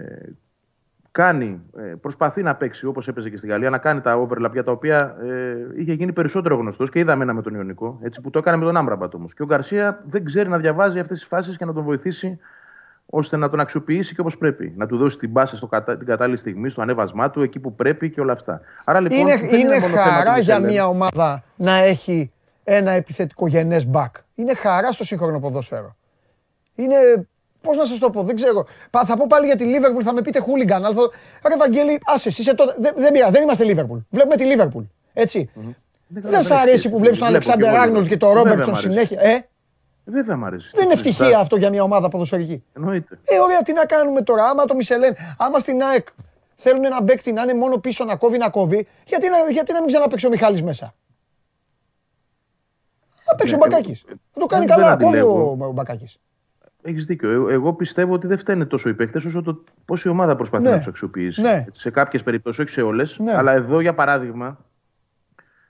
κάνει, ε, προσπαθεί να παίξει όπως έπαιζε και στη Γαλλία, να κάνει τα overlap για τα οποία ε, είχε γίνει περισσότερο γνωστός και είδαμε ένα με τον Ιωνικό, έτσι, που το έκανε με τον Άμπραμπατ όμως. Και ο Γκαρσία δεν ξέρει να διαβάζει αυτές τις φάσεις και να τον βοηθήσει ώστε να τον αξιοποιήσει και όπως πρέπει. Να του δώσει την μπάσα στο κατα... την κατάλληλη στιγμή, στο ανέβασμά του, εκεί που πρέπει και όλα αυτά. Άρα λοιπόν. είναι δεν είναι μόνο θέμα του χαρά για Μισελέν. μια ομάδα να έχει ένα επιθετικό γενές back. Είναι χαρά στο σύγχρονο ποδόσφαιρο. Είναι. Πώς να σας το πω, δεν ξέρω. Πα- Θα πω πάλι για τη Λίβερπουλ, θα με πείτε χούλιγκαν. Αλλά θα... Ρε Βαγγέλη, άσε, εσύ είσαι τότε. Δεν, δεν πειράζει, δεν είμαστε Λίβερπουλ. Βλέπουμε τη Λίβερπουλ. Έτσι. Δεν σ' αρέσει που βλέπεις τον Βλέπω Αλεξάνδρ και εγώ Άρνολτ και τον Βέβαια Ρόμπερτσον μ' αρέσει. συνέχεια. Ε, Βέβαια μ' αρέσει. δεν είναι Το συζητάω. ευτυχία αυτό για μια ομάδα ποδοσφαιρική. Εννοείται. Ε, ωραία, τι να κάνουμε τώρα. Άμα το Μισελέν, άμα στην ΑΕΚ θέλουν ένα παίκτη να είναι μόνο πίσω να κόβει, να κόβει, γιατί να, γιατί να μην ξαναπαίξει ο Μιχάλης μέσα; Να παίξει ο Ναι, Μπακάκης. εγώ- Θα το κάνει δεν καλά, κόβει αντιλέγω. ο, ο Μπακάκης. Έχεις δίκιο. Εγώ, εγώ πιστεύω ότι δεν φταίνε τόσο οι παίκτες όσο το πώς η ομάδα προσπαθεί Ναι. να τους αξιοποιήσει. Ναι. Έτσι, Σε κάποιες περιπτώσεις, όχι σε όλες. Ναι. Αλλά εδώ, για παράδειγμα,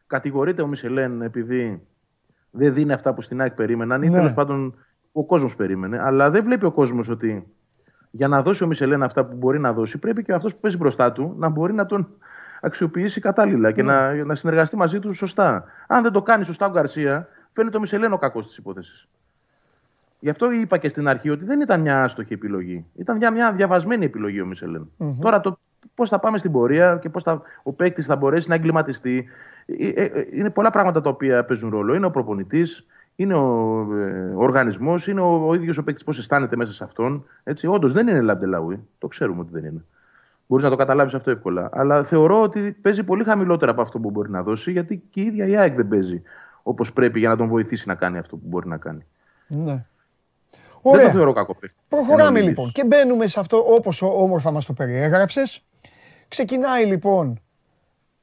κατηγορείται ο Μισελέν επειδή δεν δίνει αυτά που στην ΑΕΚ περίμεναν ή Ναι. τέλος πάντων ο κόσμος περίμενε. Αλλά δεν βλέπει ο κόσμος ότι για να δώσει ο Μισελέν αυτά που μπορεί να δώσει, πρέπει και αυτός που παίζει μπροστά του να μπορεί να τον αξιοποιήσει κατάλληλα και Ναι. να, να συνεργαστεί μαζί του σωστά. Αν δεν το κάνει σωστά ο Γκαρσία, φαίνεται ο Μισελέν ο κακός της υπόθεσης. Γι' αυτό είπα και στην αρχή ότι δεν ήταν μια άστοχη επιλογή. Ήταν μια, μια διαβασμένη επιλογή ο μισελεν Τώρα το πώς θα πάμε στην πορεία και πώς ο παίκτης θα μπορέσει να εγκληματιστεί. Ε, ε, ε, Είναι πολλά πράγματα τα οποία παίζουν ρόλο. Είναι ο προπονητής, είναι ο, ε, ο οργανισμός, είναι ο, ο ίδιος ο παίκτης πώς αισθάνεται μέσα σε αυτόν. Όντως δεν είναι Λαμπτελαούι. Το ξέρουμε ότι δεν είναι. Μπορείς να το καταλάβεις αυτό εύκολα. Αλλά θεωρώ ότι παίζει πολύ χαμηλότερα από αυτό που μπορεί να δώσει, γιατί και η ίδια η ΑΕΚ δεν παίζει όπως πρέπει για να τον βοηθήσει να κάνει αυτό που μπορεί να κάνει. Ναι. Δεν το Ωραία. θεωρώ κακό παίκτη. Προχωράμε Εν ολίγοις. λοιπόν και μπαίνουμε σε αυτό όπως ο- όμορφα μας το περιέγραψες. Ξεκινάει λοιπόν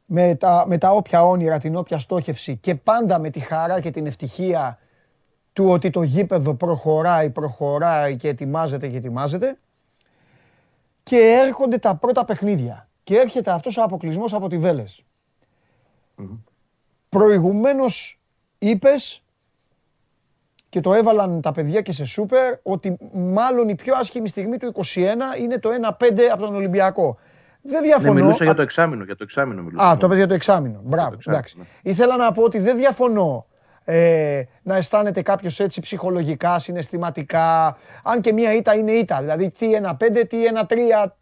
με τα, με τα όποια όνειρα, την όποια στόχευση και πάντα με τη χαρά και την ευτυχία του ότι το γήπεδο προχωράει, προχωράει και ετοιμάζεται και ετοιμάζεται. Και έρχονται τα πρώτα παιχνίδια. Και έρχεται αυτός ο αποκλεισμός από τη Βέλες. Προηγουμένως είπες και το έβαλαν τα παιδιά και σε σούπερ ότι μάλλον η πιο άσχημη στιγμή του 21 είναι το 1-5 από τον Ολυμπιακό. Δεν Ναι, διαφωνώ. μιλούσα Α, για το εξάμεινο. Για το εξάμεινο μιλούσα. Α, το έπαιζε για το εξάμεινο. Μπράβο. εξάμηνο, εντάξει. ναι. Ήθελα να πω ότι δεν διαφωνώ ε, να αισθάνεται κάποιος έτσι ψυχολογικά, συναισθηματικά. Αν και μία ήττα είναι ήττα. Δηλαδή τι ένα 5, τι ένα 3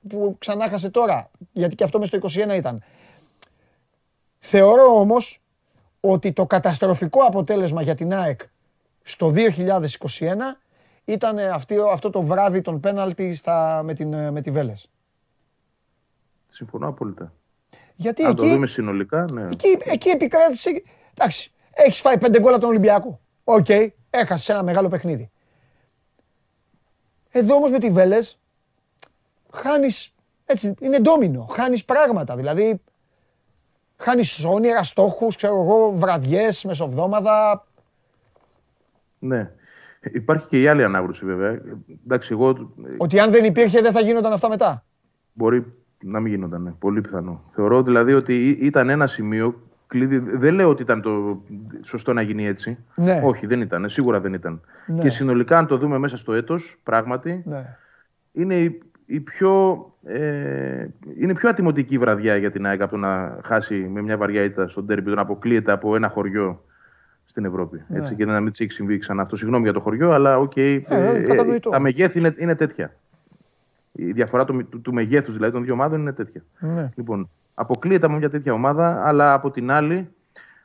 που ξανά χάσε τώρα. Γιατί και αυτό μες στο 21 ήταν. Θεωρώ όμως ότι το καταστροφικό αποτέλεσμα για την ΑΕΚ στο 2021 ήταν αυτή, αυτό το βράδυ των πέναλτι στα, με, την, ε, με τη Βέλες. Συμφωνώ απόλυτα. Γιατί Αν το εκεί, δούμε συνολικά, ναι. εκεί, εκεί επικράτησε. Εντάξει, έχεις φάει πέντε γκολ από τον Ολυμπιακό. Οκ, έχασες ένα μεγάλο παιχνίδι. Εδώ όμως με τη Βελέζ χάνεις. Έτσι, είναι ντόμινο. Χάνεις πράγματα. Δηλαδή, χάνεις όνειρα, στόχους, ξέρω εγώ, βραδιές, μεσοβδόμαδα. Ναι. Υπάρχει και η άλλη ανάγνωση βέβαια. Εντάξει, εγώ ε, Ότι αν δεν υπήρχε δεν θα γίνονταν αυτά μετά. μπορεί να μην γίνονταν. Ναι. Πολύ πιθανό. Θεωρώ δηλαδή ότι ή- ήταν ένα σημείο κλειδί. Δεν λέω ότι ήταν το σωστό να γίνει έτσι. Ναι. Όχι, δεν ήταν. Σίγουρα δεν ήταν. Ναι. Και συνολικά, αν το δούμε μέσα στο έτος, πράγματι, Ναι. είναι η, η πιο, ε, είναι πιο ατιμωτική βραδιά για την ΑΕΚ από το να χάσει με μια βαριά ήττα στον ντέρμπι, το να αποκλείεται από ένα χωριό στην Ευρώπη. Ναι. Έτσι, και να μην τη έχει συμβεί ξανά αυτό. Συγγνώμη για το χωριό, αλλά οκ. ε, κατανοητό. τα μεγέθη είναι, είναι τέτοια. Η διαφορά του, του, του μεγέθους δηλαδή των δύο ομάδων είναι τέτοια. Ναι. Λοιπόν, αποκλείεται από μια τέτοια ομάδα, αλλά από την άλλη,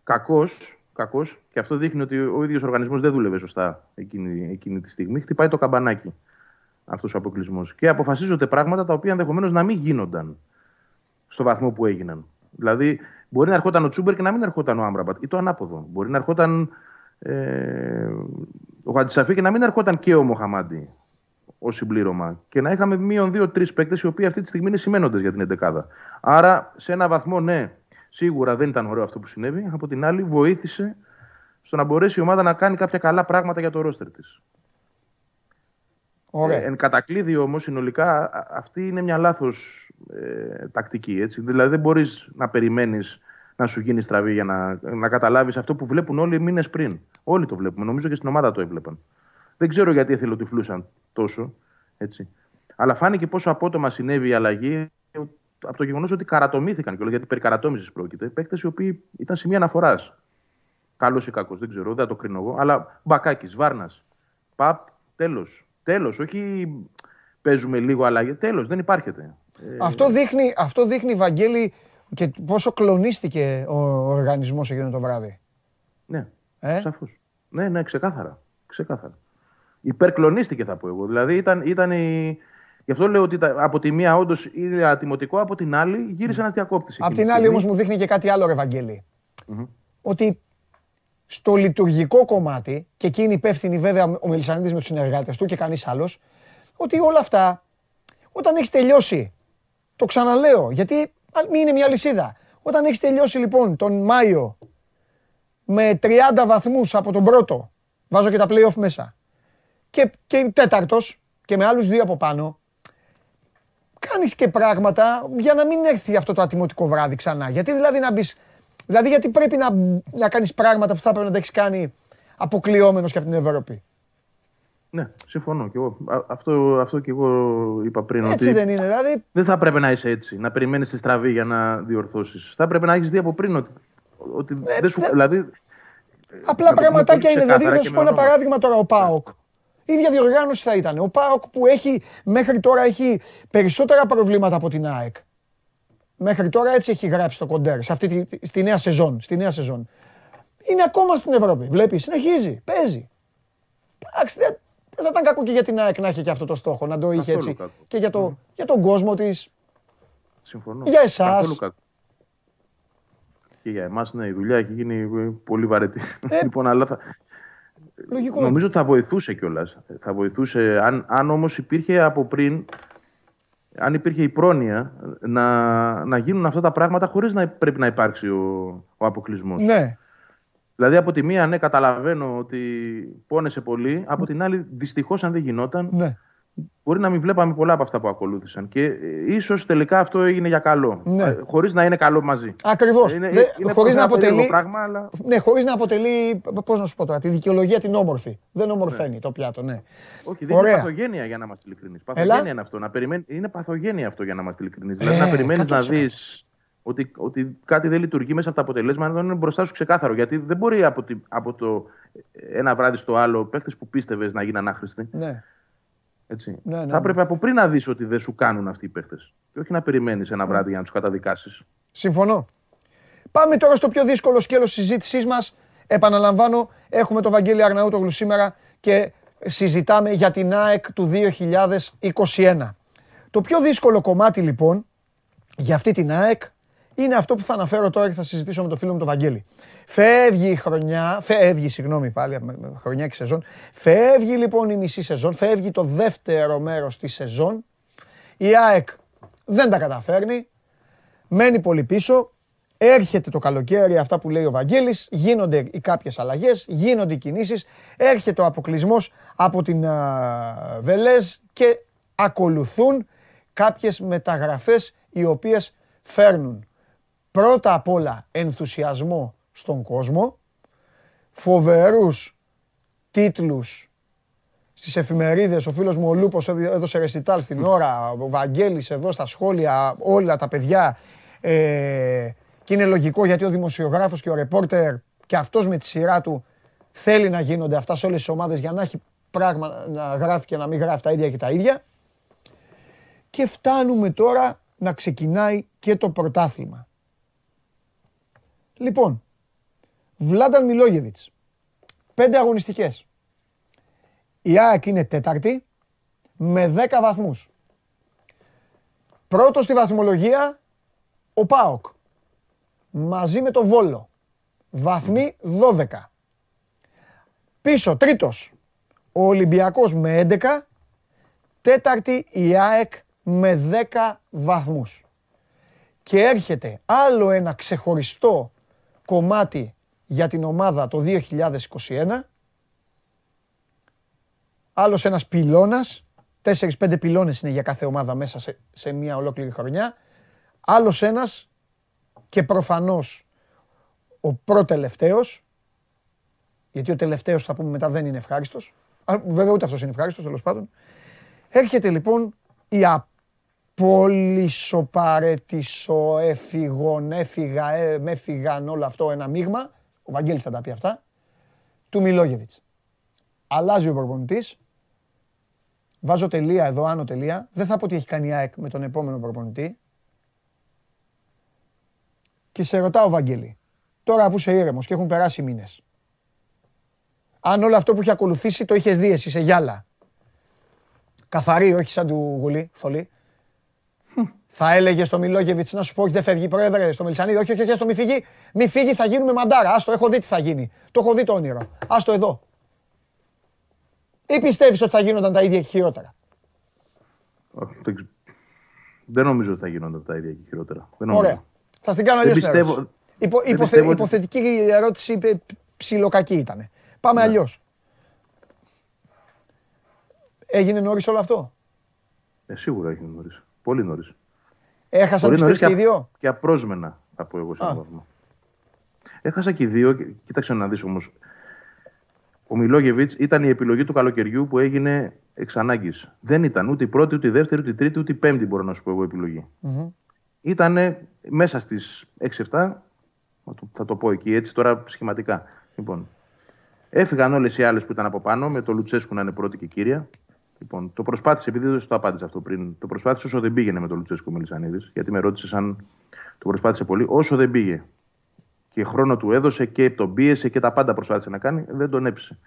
κακώ, κακώς, και αυτό δείχνει ότι ο ίδιος οργανισμός δεν δούλευε σωστά εκείνη, εκείνη τη στιγμή. Χτυπάει το καμπανάκι αυτός ο αποκλεισμός. Και αποφασίζονται πράγματα τα οποία ενδεχομένως να μην γίνονταν στο βαθμό που έγιναν. Δηλαδή, μπορεί να ερχόταν ο Τσούμπερ και να μην ερχόταν ο Άμπραμπατ, ή το ανάποδο. Μπορεί να ερχόταν ε, ο Χατζησαφή και να μην ερχόταν και ο Μοχαμάντη ως συμπλήρωμα. Και να είχαμε μείον δύο-τρει παίκτες οι οποίοι αυτή τη στιγμή είναι σημαίνοντες για την 11 Άρα, σε ένα βαθμό, ναι, σίγουρα δεν ήταν ωραίο αυτό που συνέβη. Από την άλλη, βοήθησε στο να μπορέσει η ομάδα να κάνει κάποια καλά πράγματα για το ρόστερ της. Ωραία. Ε, εν κατακλείδη όμως, συνολικά α- αυτή είναι μια λάθος ε, τακτική. Έτσι. Δηλαδή δεν μπορείς να περιμένεις να σου γίνει στραβή για να, να καταλάβεις αυτό που βλέπουν όλοι μήνες πριν. Όλοι το βλέπουμε. Νομίζω και στην ομάδα το έβλεπαν. Δεν ξέρω γιατί εθελοτυφλούσαν τόσο. Έτσι. Αλλά φάνηκε πόσο απότομα συνέβη η αλλαγή από το γεγονός ότι καρατομήθηκαν κιόλας, γιατί περί καρατόμησης πρόκειται. Παίκτες οι οποίοι ήταν σημεία αναφοράς. Καλός ή κακός, δεν ξέρω, δεν θα το κρίνω εγώ. Αλλά μπακάκι, Βάρνας, Παπ, τέλος. Τέλος. Όχι παίζουμε λίγο αλλαγή. Τέλος, δεν υπάρχεται. Ε, Αυτό δείχνει, αυτό δείχνει, Βαγγέλη, και πόσο κλονίστηκε ο οργανισμός εκείνο το βράδυ. Ναι, Ε; σαφώς. Ναι, ναι, ξεκάθαρα. ξεκάθαρα. Υπερκλονίστηκε θα πω εγώ. Δηλαδή ήταν, ήταν η... Γι' αυτό λέω ότι τα- από τη μία όντως είναι ατιμωτικό, από την άλλη γύρισε ένας διακόπτης. Απ' την άλλη όμως μου δείχνει και κάτι άλλο, ρε Βαγγέλη. Ότι στο λειτουργικό κομμάτι, και εκεί είναι υπεύθυνη βέβαια ο Μελισανίδης με τους συνεργάτες του και κανείς άλλος, ότι όλα αυτά, όταν έχεις τελειώσει, το ξαναλέω, γιατί α, μην είναι μια λυσίδα. Όταν έχεις τελειώσει λοιπόν τον Μάιο με 30 βαθμούς από τον πρώτο, βάζω και τα play-off μέσα, και, και τέταρτος και με άλλους δύο από πάνω, κάνεις και πράγματα για να μην έρθει αυτό το ατιμωτικό βράδυ ξανά. Γιατί δηλαδή να μπεις, δηλαδή γιατί πρέπει να, να κάνεις πράγματα που θα πρέπει να τα έχεις κάνει αποκλειόμενος και από την Ευρώπη; Ναι, συμφωνώ και εγώ. Α- Αυτό, αυτό και εγώ είπα πριν. Έτσι ότι δεν είναι, δηλαδή. δεν θα πρέπει να είσαι έτσι, να περιμένεις τη στραβή για να διορθώσεις. Θα πρέπει να έχεις δει από πριν ότι. ότι δεν σου, δε- δηλαδή, Απλά να το πούμε πραγματάκια πολύ είναι. Δηλαδή ξεκάθαρα θα και σου με πω ένα ονόματα. παράδειγμα τώρα, ο Πάοκ. Η ίδια διοργάνωση θα ήταν. Ο Πάοκ που έχει μέχρι τώρα έχει περισσότερα προβλήματα από την ΑΕΚ. Μέχρι τώρα έτσι έχει γράψει το κοντέρ, σε αυτή τη, στη νέα σεζόν. Στη νέα σεζόν. Είναι ακόμα στην Ευρώπη. Βλέπεις, συνεχίζει, παίζει. Εντάξει, δεν, δεν θα ήταν κακό και για την ΑΕΚ να έχει και αυτό το στόχο, να το είχε Καθόλου έτσι. κακό. Και για, το, για τον κόσμο της. συμφωνώ. Για εσάς. Καθόλου κακό. Και για εμάς, ναι, η δουλειά έχει γίνει ε, πολύ βαρετή. Ε, λοιπόν, αλλά θα, Λογικό. Νομίζω ότι θα βοηθούσε κιόλας. Θα βοηθούσε, αν, αν όμως υπήρχε από πριν, αν υπήρχε η πρόνοια να, να γίνουν αυτά τα πράγματα χωρίς να πρέπει να υπάρξει ο, ο αποκλεισμός. Ναι. Δηλαδή, από τη μία, ναι, καταλαβαίνω ότι πόνεσε πολύ. Από την άλλη, δυστυχώς, αν δεν γινόταν, Ναι. Μπορεί να μην βλέπαμε πολλά από αυτά που ακολούθησαν. Και ε, ίσως τελικά αυτό έγινε για καλό. Ναι. Χωρίς να είναι καλό μαζί. Ακριβώς. Είναι, Δε- είναι χωρίς να ένα περίεργο αποτελεί. Πράγμα, αλλά... Ναι, χωρίς να αποτελεί. Πώς να σου πω τώρα, τη δικαιολογία την όμορφη. Δεν ομορφαίνει το πιάτο, ναι. Όχι, δεν Ωραία. είναι παθογένεια για να είμαστε ειλικρινείς. Παθογένεια είναι αυτό. Να περιμένει... Είναι παθογένεια αυτό για να είμαστε ειλικρινείς. δηλαδή Ε, να περιμένεις να 100%. δεις ότι, ότι κάτι δεν λειτουργεί μέσα από τα αποτελέσματα, να είναι μπροστά σου ξεκάθαρο. Γιατί δεν μπορεί από, τη- από το ένα βράδυ στο άλλο παίχτε που πίστευες να γίνουν άχρηστοι. ναι. Έτσι. Ναι, ναι, θα ναι. έπρεπε από πριν να δεις ότι δεν σου κάνουν αυτοί οι παίχτε. Και όχι να περιμένεις Ναι. ένα βράδυ για να τους καταδικάσεις. Συμφωνώ. Πάμε τώρα στο πιο δύσκολο σκέλος της συζήτησής μας. Επαναλαμβάνω, έχουμε τον Βαγγέλη Αρναούτογλου σήμερα και συζητάμε για την ΑΕΚ του 2021. Το πιο δύσκολο κομμάτι λοιπόν για αυτή την ΑΕΚ είναι αυτό που θα αναφέρω τώρα και θα συζητήσω με τον φίλο μου τον Βαγγέλη. Φεύγει η χρονιά, φεύγει συγγνώμη πάλι, με- με χρονιά και σεζόν. Φεύγει λοιπόν η μισή σεζόν, φεύγει το δεύτερο μέρος της σεζόν. Η ΑΕΚ δεν τα καταφέρνει, μένει πολύ πίσω. Έρχεται το καλοκαίρι, αυτά που λέει ο Βαγγέλης, γίνονται οι κάποιες αλλαγές, γίνονται οι κινήσεις, έρχεται ο αποκλεισμός από την α, Βελέζ και ακολουθούν κάποιες μεταγραφές οι οποίες φέρνουν πρώτα απ' όλα ενθουσιασμό στον κόσμο, φοβερούς τίτλους στις εφημερίδες, ο φίλος μου ο Λούπος έδι- έδωσε ρεσιτάλ στην ώρα, ο Βαγγέλης εδώ στα σχόλια, όλα τα παιδιά. Ε, και είναι λογικό γιατί ο δημοσιογράφος και ο ρεπόρτερ και αυτός με τη σειρά του θέλει να γίνονται αυτά σε όλες τις ομάδες για να έχει πράγμα να γράφει και να μην γράφει τα ίδια και τα ίδια. Και φτάνουμε τώρα να ξεκινάει και το πρωτάθλημα. Λοιπόν, Βλάνταν Μιλόγεβιτς, πέντε αγωνιστικές. Η ΑΕΚ είναι τέταρτη με 10 βαθμούς. Πρώτος στη βαθμολογία ο ΠΑΟΚ μαζί με το Βόλο. Βαθμοί 12. Πίσω τρίτος ο Ολυμπιακός με 11. Τέταρτη η ΑΕΚ με 10 βαθμούς. Και έρχεται άλλο ένα ξεχωριστό κομμάτι για την ομάδα το 2021. Άλλος ένας πυλώνας. 4-5 πυλώνες είναι για κάθε ομάδα μέσα σε, σε μια ολόκληρη χρονιά. Άλλος ένας και προφανώς ο προτελευταίος, γιατί ο τελευταίος θα πούμε μετά δεν είναι ευχάριστος, βέβαια ούτε αυτός είναι ευχάριστος τέλος πάντων, έρχεται λοιπόν η απόλυσο παρέτησο έφυγον, έφυγα, ε, με έφυγαν όλο αυτό ένα μείγμα, ο Βαγγέλης θα τα πει αυτά, του Μιλόγεβιτς. Αλλάζει ο προπονητής, βάζω τελεία εδώ, άνω τελεία, δεν θα πω ότι έχει κάνει ΑΕΚ με τον επόμενο προπονητή, και σε ρωτάω, Βαγγέλη, τώρα που είσαι ήρεμος και έχουν περάσει μήνες. Αν όλο αυτό που έχει ακολουθήσει το είχες δει εσύ σε γυάλα; Καθαρή, όχι σαν του γουλή, θολή. Θα έλεγε στο Μιλόγεβιτς να σου πω: Όχι, δεν φεύγει, πρόεδρε, στο Μελισανίδη. Όχι, όχι, όχι, στο μη φύγει. Μη φύγει, θα γίνουμε μαντάρα. Άστο, έχω δει τι θα γίνει. Το έχω δει το όνειρο. Άστο εδώ. Ή πιστεύεις ότι θα γίνονταν τα ίδια και χειρότερα; Δεν νομίζω ότι θα γίνονταν τα ίδια και χειρότερα. Ωραία. Θα στην κάνω αλλιώς. Πιστεύω... Υπο, υποθε, υποθετική ερώτηση ψιλοκακή ήταν. Πάμε ναι. αλλιώς. Έγινε νωρίς όλο αυτό; Ε, σίγουρα έγινε νωρίς. Πολύ νωρίς. Έχασαν πιστεύει και οι δύο; Και απρόσμενα, θα πω εγώ σε έναν βαθμό. Έχασα και οι δύο. Κοίταξε να δεις όμως. Ο Μιλόγεβιτς ήταν η επιλογή του καλοκαιριού που έγινε εξ ανάγκης. Δεν ήταν ούτε η πρώτη, ούτε η δεύτερη, ούτε η τρίτη, ούτε η πέμπτη, μπορώ να σου πω εγώ, επιλογή. Mm-hmm ήταν μέσα στις 6-7, θα το πω εκεί έτσι τώρα σχηματικά. Λοιπόν, έφυγαν όλες οι άλλες που ήταν από πάνω, με το Λουτσέσκου να είναι πρώτη και κύρια. Λοιπόν, το προσπάθησε, επειδή δεν το απάντησε αυτό πριν, το προσπάθησε όσο δεν πήγαινε με τον Λουτσέσκου Μελισανίδης, γιατί με ρώτησε αν το προσπάθησε πολύ. Όσο δεν πήγε και χρόνο του έδωσε και τον πίεσε και τα πάντα προσπάθησε να κάνει, δεν τον έπεισε.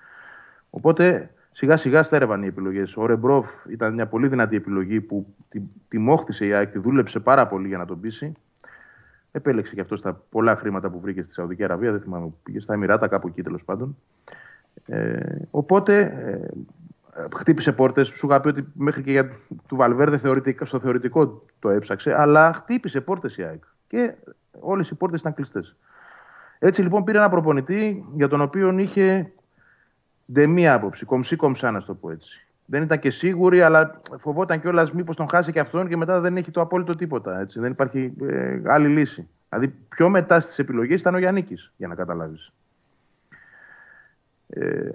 Οπότε σιγά σιγά στέρευαν οι επιλογές. Ο Ρεμπρόφ ήταν μια πολύ δυνατή επιλογή που τη, τη μόχτισε η ΑΕΚ, τη δούλεψε πάρα πολύ για να τον πείσει. Επέλεξε και αυτός στα πολλά χρήματα που βρήκε στη Σαουδική Αραβία. Δεν θυμάμαι, πήγε στα Εμμυράτα, κάπου εκεί τέλος πάντων. Ε, οπότε ε, χτύπησε πόρτες. Σου είχα πει ότι μέχρι και για του Βαλβέρδε θεωρητικά, στο θεωρητικό το έψαξε, αλλά χτύπησε πόρτες η ΑΕΚ. Και όλες οι πόρτες ήταν κλειστές. Έτσι λοιπόν πήρε ένα προπονητή για τον οποίο είχε Ντε μία άποψη. Κομψή κομψά, να το πω έτσι. Δεν ήταν και σίγουρη, αλλά φοβόταν κιόλας μήπως τον χάσει και αυτόν και μετά δεν έχει το απόλυτο τίποτα. Έτσι. Δεν υπάρχει ε, άλλη λύση. Δηλαδή, πιο μετά στις επιλογές ήταν ο Γιάννη, για να καταλάβεις. Ε,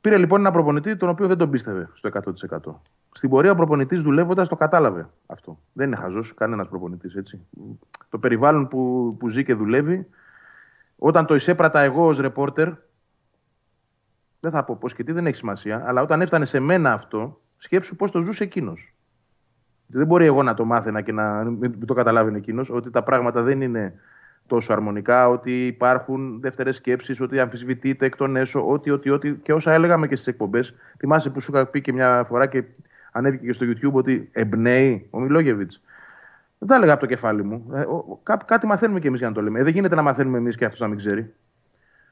πήρε λοιπόν ένα προπονητή τον οποίο δεν τον πίστευε στο 100%. Στην πορεία ο προπονητής δουλεύοντας το κατάλαβε αυτό. Δεν είναι χαζός κανένας προπονητής. Το περιβάλλον που, που ζει και δουλεύει, όταν το εισέπρατα εγώ ως ρεπόρτερ, δεν θα πω πώς και τι, δεν έχει σημασία. Αλλά όταν έφτανε σε μένα αυτό, σκέψου πώς το ζούσε εκείνος. Δεν μπορεί εγώ να το μάθαινα και να μην το καταλάβει εκείνος ότι τα πράγματα δεν είναι τόσο αρμονικά, ότι υπάρχουν δεύτερες σκέψεις, ότι αμφισβητείται εκ των έσω, ότι, ότι, ότι. Και όσα έλεγαμε και στις εκπομπές, θυμάσαι που σου είχα πει και μια φορά και ανέβηκε και στο YouTube ότι εμπνέει ο Μιλόγεβιτς. Δεν τα έλεγα από το κεφάλι μου. Ε, κάτι μαθαίνουμε κι εμείς για να το λέμε. Ε, δεν γίνεται να μαθαίνουμε εμείς και αυτός να μην ξέρει.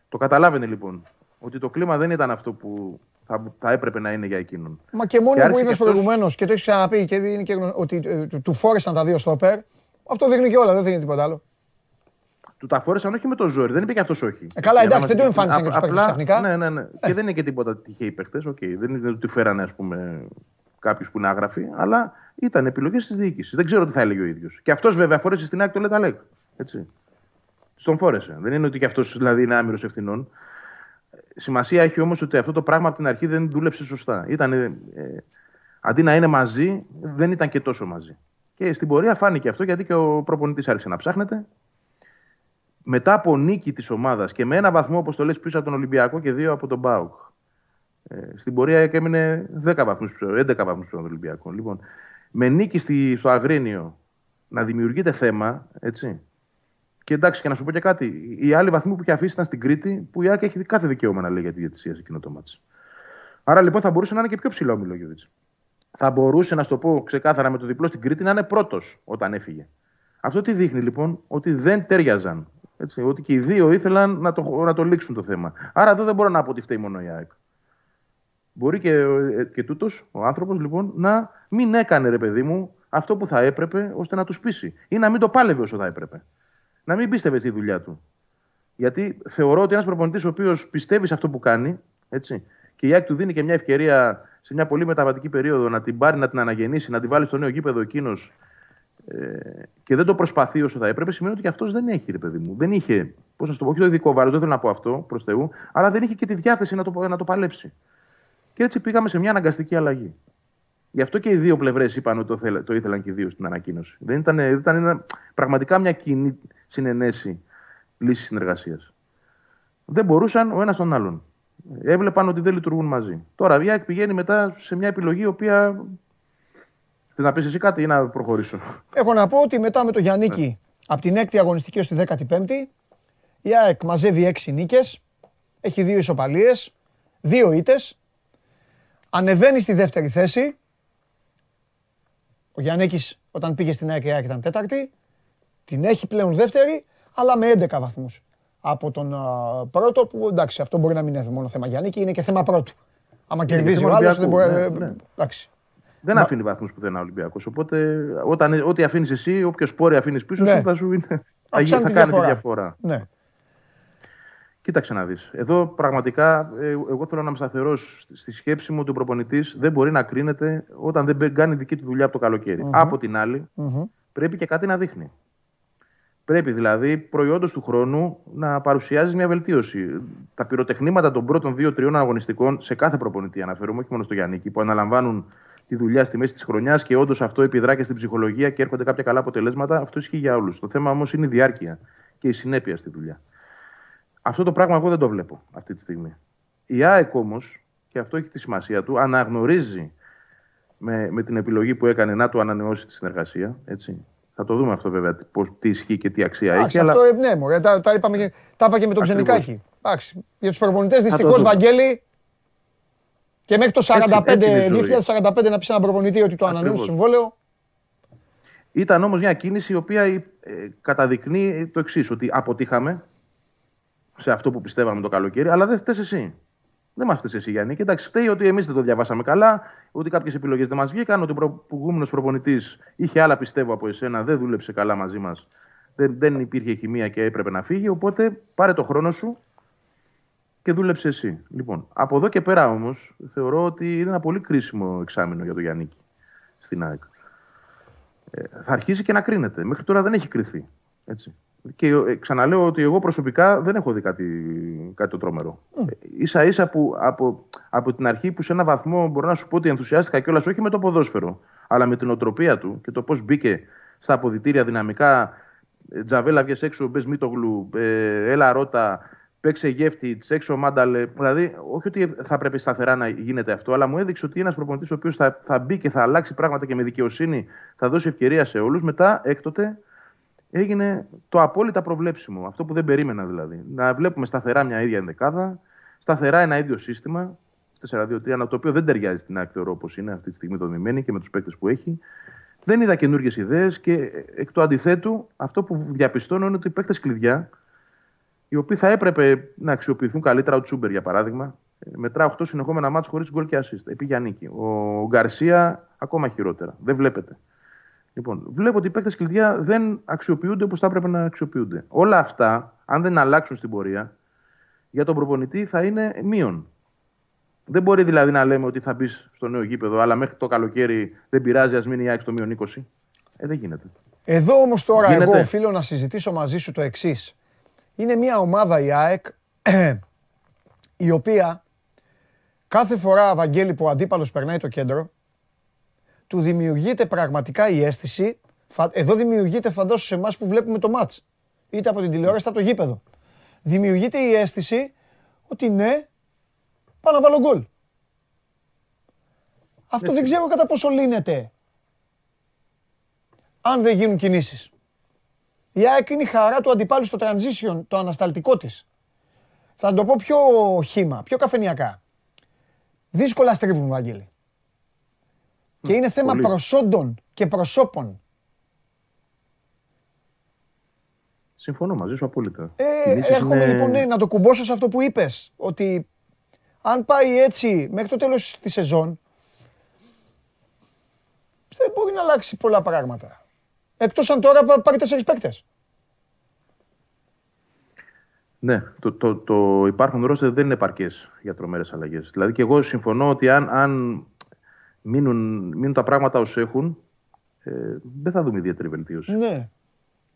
Το καταλάβαινε λοιπόν ότι το κλίμα δεν ήταν αυτό που θα, θα έπρεπε να είναι για εκείνον. Μα και μόνο που είπες προηγουμένως και το έχεις ξαναπεί και είναι και ότι ε, του φόρεσαν τα δύο στόπερ, αυτό δείχνει και όλα, δεν δείχνει τίποτα άλλο. Του τα φόρεσαν όχι με το ζόρι, δεν είπε και αυτός όχι. Ε, καλά, εντάξει, δεν το εμφάνισαν και τους παίκτες ξαφνικά. Ναι, ναι, ναι. Ε. Και δεν είναι και τίποτα τυχαίοι παίκτες. Okay. Δεν είναι ότι φέρανε ας πούμε, κάποιους που είναι άγραφοι, αλλά ήταν επιλογές της διοίκησης. Δεν ξέρω τι θα έλεγε ο ίδιος. Και αυτός βέβαια φόρεσε στην άκρη το Λεταλέκ. Έτσι. Στον φόρεσε. Δεν είναι ότι και αυτός δηλαδή είναι άμυρος ευθυνών. Σημασία έχει όμως ότι αυτό το πράγμα από την αρχή δεν δούλεψε σωστά. Ήταν, ε, αντί να είναι μαζί, δεν ήταν και τόσο μαζί. Και στην πορεία φάνηκε αυτό γιατί και ο προπονητής άρχισε να ψάχνεται. Μετά από νίκη της ομάδας και με ένα βαθμό, όπως το λες, πίσω από τον Ολυμπιακό και δύο από τον Μπάουκ. Ε, στην πορεία έμεινε 10 βαθμούς 11 βαθμούς πίσω από τον Ολυμπιακό. Λοιπόν, με νίκη στη, στο Αγρίνιο να δημιουργείται θέμα, έτσι. Και εντάξει, και να σου πω και κάτι. Οι άλλοι βαθμοί που είχε αφήσει ήταν στην Κρήτη, που η Άκη έχει κάθε δικαίωμα να λέει για τη διαιτησία σε εκείνο το μάτσο. Άρα λοιπόν θα μπορούσε να είναι και πιο ψηλό ο Μιλόγεβιτ. Θα μπορούσε να σου το πω ξεκάθαρα με το διπλό στην Κρήτη να είναι πρώτος όταν έφυγε. Αυτό τι δείχνει λοιπόν, ότι δεν τέριαζαν. Έτσι, ότι και οι δύο ήθελαν να το, να το λήξουν το θέμα. Άρα εδώ δεν μπορώ να πω ότι φταίει μόνο η ΑΕΚ. Μπορεί και, ε, και τούτος ο άνθρωπος λοιπόν να μην έκανε ρε παιδί μου αυτό που θα έπρεπε ώστε να τους πείσει. Ή να μην το πάλευε όσο θα έπρεπε. Να μην πίστευε στη δουλειά του. Γιατί θεωρώ ότι ένας προπονητής ο οποίος πιστεύει σε αυτό που κάνει, έτσι, και η ΑΕΚ του δίνει και μια ευκαιρία σε μια πολύ μεταβατική περίοδο να την πάρει, να την αναγεννήσει, να την βάλει στο νέο γήπεδο εκείνος ε, και δεν το προσπαθεί όσο θα έπρεπε, σημαίνει ότι και αυτός δεν έχει, ρε παιδί μου. Δεν είχε, πώς να το πω, όχι το ειδικό βάρος, δεν θέλω να πω αυτό προς Θεού, αλλά δεν είχε και τη διάθεση να το, να το παλέψει. Και έτσι πήγαμε σε μια αναγκαστική αλλαγή. Γι' αυτό και οι δύο πλευρές είπαν ότι το, το ήθελαν και οι δύο στην ανακοίνωση. Δεν ήταν, ήταν ένα, πραγματικά μια κοινή συνενέση λύση συνεργασίας. Δεν μπορούσαν ο ένας τον άλλον. Έβλεπαν ότι δεν λειτουργούν μαζί. Τώρα η πηγαίνει μετά σε μια επιλογή η οποία. Θες να πεις εσύ κάτι ή να προχωρήσω; Έχω να πω ότι μετά με το Γιάννικη ναι. από την 6η αγωνιστική ως τη 15η η ΑΕΚ μαζεύει 6 νίκες, έχει δύο ισοπαλίες, δύο ήττες, ανεβαίνει στη δεύτερη θέση. Ο Γιάννικης όταν πήγε στην ΑΕΚ, η ΑΕΚ ήταν τέταρτη. Την έχει πλέον δεύτερη, αλλά με 11 βαθμούς από τον πρώτο που εντάξει αυτό μπορεί να μην είναι μόνο θέμα Γιάννη και είναι και θέμα πρώτου. Άμα κερδίζει ο άλλος δεν μπορεί... Ναι, ναι. Εντάξει. Δεν αφήνει βαθμούς πουθενά ο Ολυμπιακός. Οπότε όταν, ό,τι αφήνεις εσύ, όποιος πόρε αφήνεις πίσω ναι. σου, θα σου είναι. θα, κάνει τη διαφορά. Ναι. Κοίταξε να δεις. Εδώ πραγματικά ε, εγώ θέλω να είμαι σταθερός στη σκέψη μου ότι ο προπονητής δεν μπορεί να κρίνεται όταν δεν κάνει δική του δουλειά από το καλοκαιρι Από την άλλη, πρέπει και κάτι να δείχνει. Πρέπει δηλαδή προϊόντος του χρόνου να παρουσιάζει μια βελτίωση. Τα πυροτεχνήματα των πρώτων δύο-τριών αγωνιστικών σε κάθε προπονητή, αναφέρομαι, όχι μόνο στο Γιάννη, που αναλαμβάνουν τη δουλειά στη μέση της χρονιάς και όντως αυτό επιδρά και στην ψυχολογία και έρχονται κάποια καλά αποτελέσματα. Αυτό ισχύει για όλους. Το θέμα όμως είναι η διάρκεια και η συνέπεια στη δουλειά. Αυτό το πράγμα εγώ δεν το βλέπω αυτή τη στιγμή. Η ΑΕΚ όμως, και αυτό έχει τη σημασία του, αναγνωρίζει με, με την επιλογή που έκανε να του ανανεώσει τη συνεργασία. Έτσι. Θα το δούμε αυτό βέβαια, πώς, τι ισχύει και τι αξία έχει. Αυτό αλλά... ναι, μωρέ, τα, τα, είπαμε και, τα είπα και με τον Ξενικάκη. Εντάξει, για τους προπονητές δυστυχώς, Βαγγέλη, και μέχρι το 45, έτσι, 2045 να πεις ένα προπονητή ότι το ανανεώνει το συμβόλαιο. Ήταν όμως μια κίνηση η οποία ε, καταδεικνύει το εξής ότι αποτύχαμε σε αυτό που πιστεύαμε το καλοκαίρι, αλλά δεν φταίει εσύ. Δεν μας φταίει εσύ, Γιάννη. Κοιτάξτε, φταίει ότι εμείς δεν το διαβάσαμε καλά, ότι κάποιες επιλογές δεν μας βγήκαν, ότι ο προηγούμενος προπονητής είχε άλλα πιστεύω από εσένα, δεν δούλεψε καλά μαζί μας. Δεν, δεν υπήρχε χημεία και έπρεπε να φύγει. Οπότε πάρε το χρόνο σου και δούλεψε εσύ. Λοιπόν, από εδώ και πέρα όμως θεωρώ ότι είναι ένα πολύ κρίσιμο εξάμεινο για τον Γιάννη στην ΑΕΚ. Ε, θα αρχίσει και να κρίνεται. Μέχρι τώρα δεν έχει κρυθεί. Έτσι. Και ε, ξαναλέω ότι εγώ προσωπικά δεν έχω δει κάτι, κάτι το τρόμερο. Mm. σα ίσα που από, από την αρχή που σε ένα βαθμό μπορώ να σου πω ότι ενθουσιάστηκα κιόλας όχι με το ποδόσφαιρο, αλλά με την οτροπία του και το πώς μπήκε στα αποδητήρια δυναμικά. Ε, Τζαβέλα, βγες έξω, μπες Μίτογλου, ε, έλα ρώτα, παίξε γεύτη, έξω μάνταλε. Δηλαδή, όχι ότι θα πρέπει σταθερά να γίνεται αυτό, αλλά μου έδειξε ότι ένας προπονητής ο οποίος θα, θα μπει και θα αλλάξει πράγματα και με δικαιοσύνη θα δώσει ευκαιρία σε όλους. Μετά, έκτοτε, έγινε το απόλυτα προβλέψιμο. Αυτό που δεν περίμενα δηλαδή. Να βλέπουμε σταθερά μια ίδια ενδεκάδα, σταθερά ένα ίδιο σύστημα, 4-2-3, το οποίο δεν ταιριάζει στην άκρη θεωρώ όπως είναι αυτή τη στιγμή δομημένη και με τους παίκτες που έχει. Δεν είδα καινούργιες ιδέες και εκ του αντιθέτου, αυτό που διαπιστώνω είναι ότι οι παίκτες κλειδιά, οι οποίοι θα έπρεπε να αξιοποιηθούν καλύτερα, ο Τσούμπερ για παράδειγμα, μετρά 8 συνεχόμενα μάτια χωρίς γκολ και assist. Επί Γιάννικη. Ο Γκαρσία ακόμα χειρότερα. Δεν βλέπετε. Λοιπόν, βλέπω ότι οι παίκτες κλειδιά δεν αξιοποιούνται όπως θα έπρεπε να αξιοποιούνται. Όλα αυτά, αν δεν αλλάξουν στην πορεία, για τον προπονητή θα είναι μείον. Δεν μπορεί δηλαδή να λέμε ότι θα μπεις στο νέο γήπεδο, αλλά μέχρι το καλοκαίρι δεν πειράζει, ας μείνει η ΑΕΚ στο μείον 20. Ε, δεν γίνεται. Εδώ όμως τώρα γίνεται. εγώ οφείλω να συζητήσω μαζί σου το εξής. Είναι μια ομάδα η ΑΕΚ η οποία κάθε φορά, Βαγγέλη, που ο αντίπαλος περνάει το κέντρο, του δημιουργείται πραγματικά η αίσθηση, εδώ δημιουργείται φαντάσου σε εμάς που βλέπουμε το μάτς. είτε από την τηλεόραση, είτε από το γήπεδο. Δημιουργείται η αίσθηση ότι ναι, πάω να βάλω γκολ. Αυτό δεν ξέρω κατά πόσο λύνεται. Αν δεν γίνουν κινήσεις. Η ΑΕΚ είναι η χαρά του αντιπάλου στο transition, το ανασταλτικό της. Θα το πω πιο χήμα, πιο καφενιακά. Δύσκολα στρίβουν, Βαγγέλη. Και είναι θέμα πολύ. προσόντων και προσώπων. Συμφωνώ μαζί σου απόλυτα. Ε, Κινήσεις έρχομαι είναι- λοιπόν ναι, να το κουμπώσω σε αυτό που είπες. Ότι αν πάει έτσι μέχρι το τέλος της σεζόν, δεν μπορεί να αλλάξει πολλά πράγματα. Εκτός αν τώρα πά- πάρει τέσσερις παίκτες. Ναι, το, το, το υπάρχον ρόστερ δεν είναι επαρκές για τρομερές αλλαγές. Δηλαδή και εγώ συμφωνώ ότι αν, αν μείνουν, μείνουν τα πράγματα όσο έχουν, ε, δεν θα δούμε ιδιαίτερη βελτίωση. Ναι.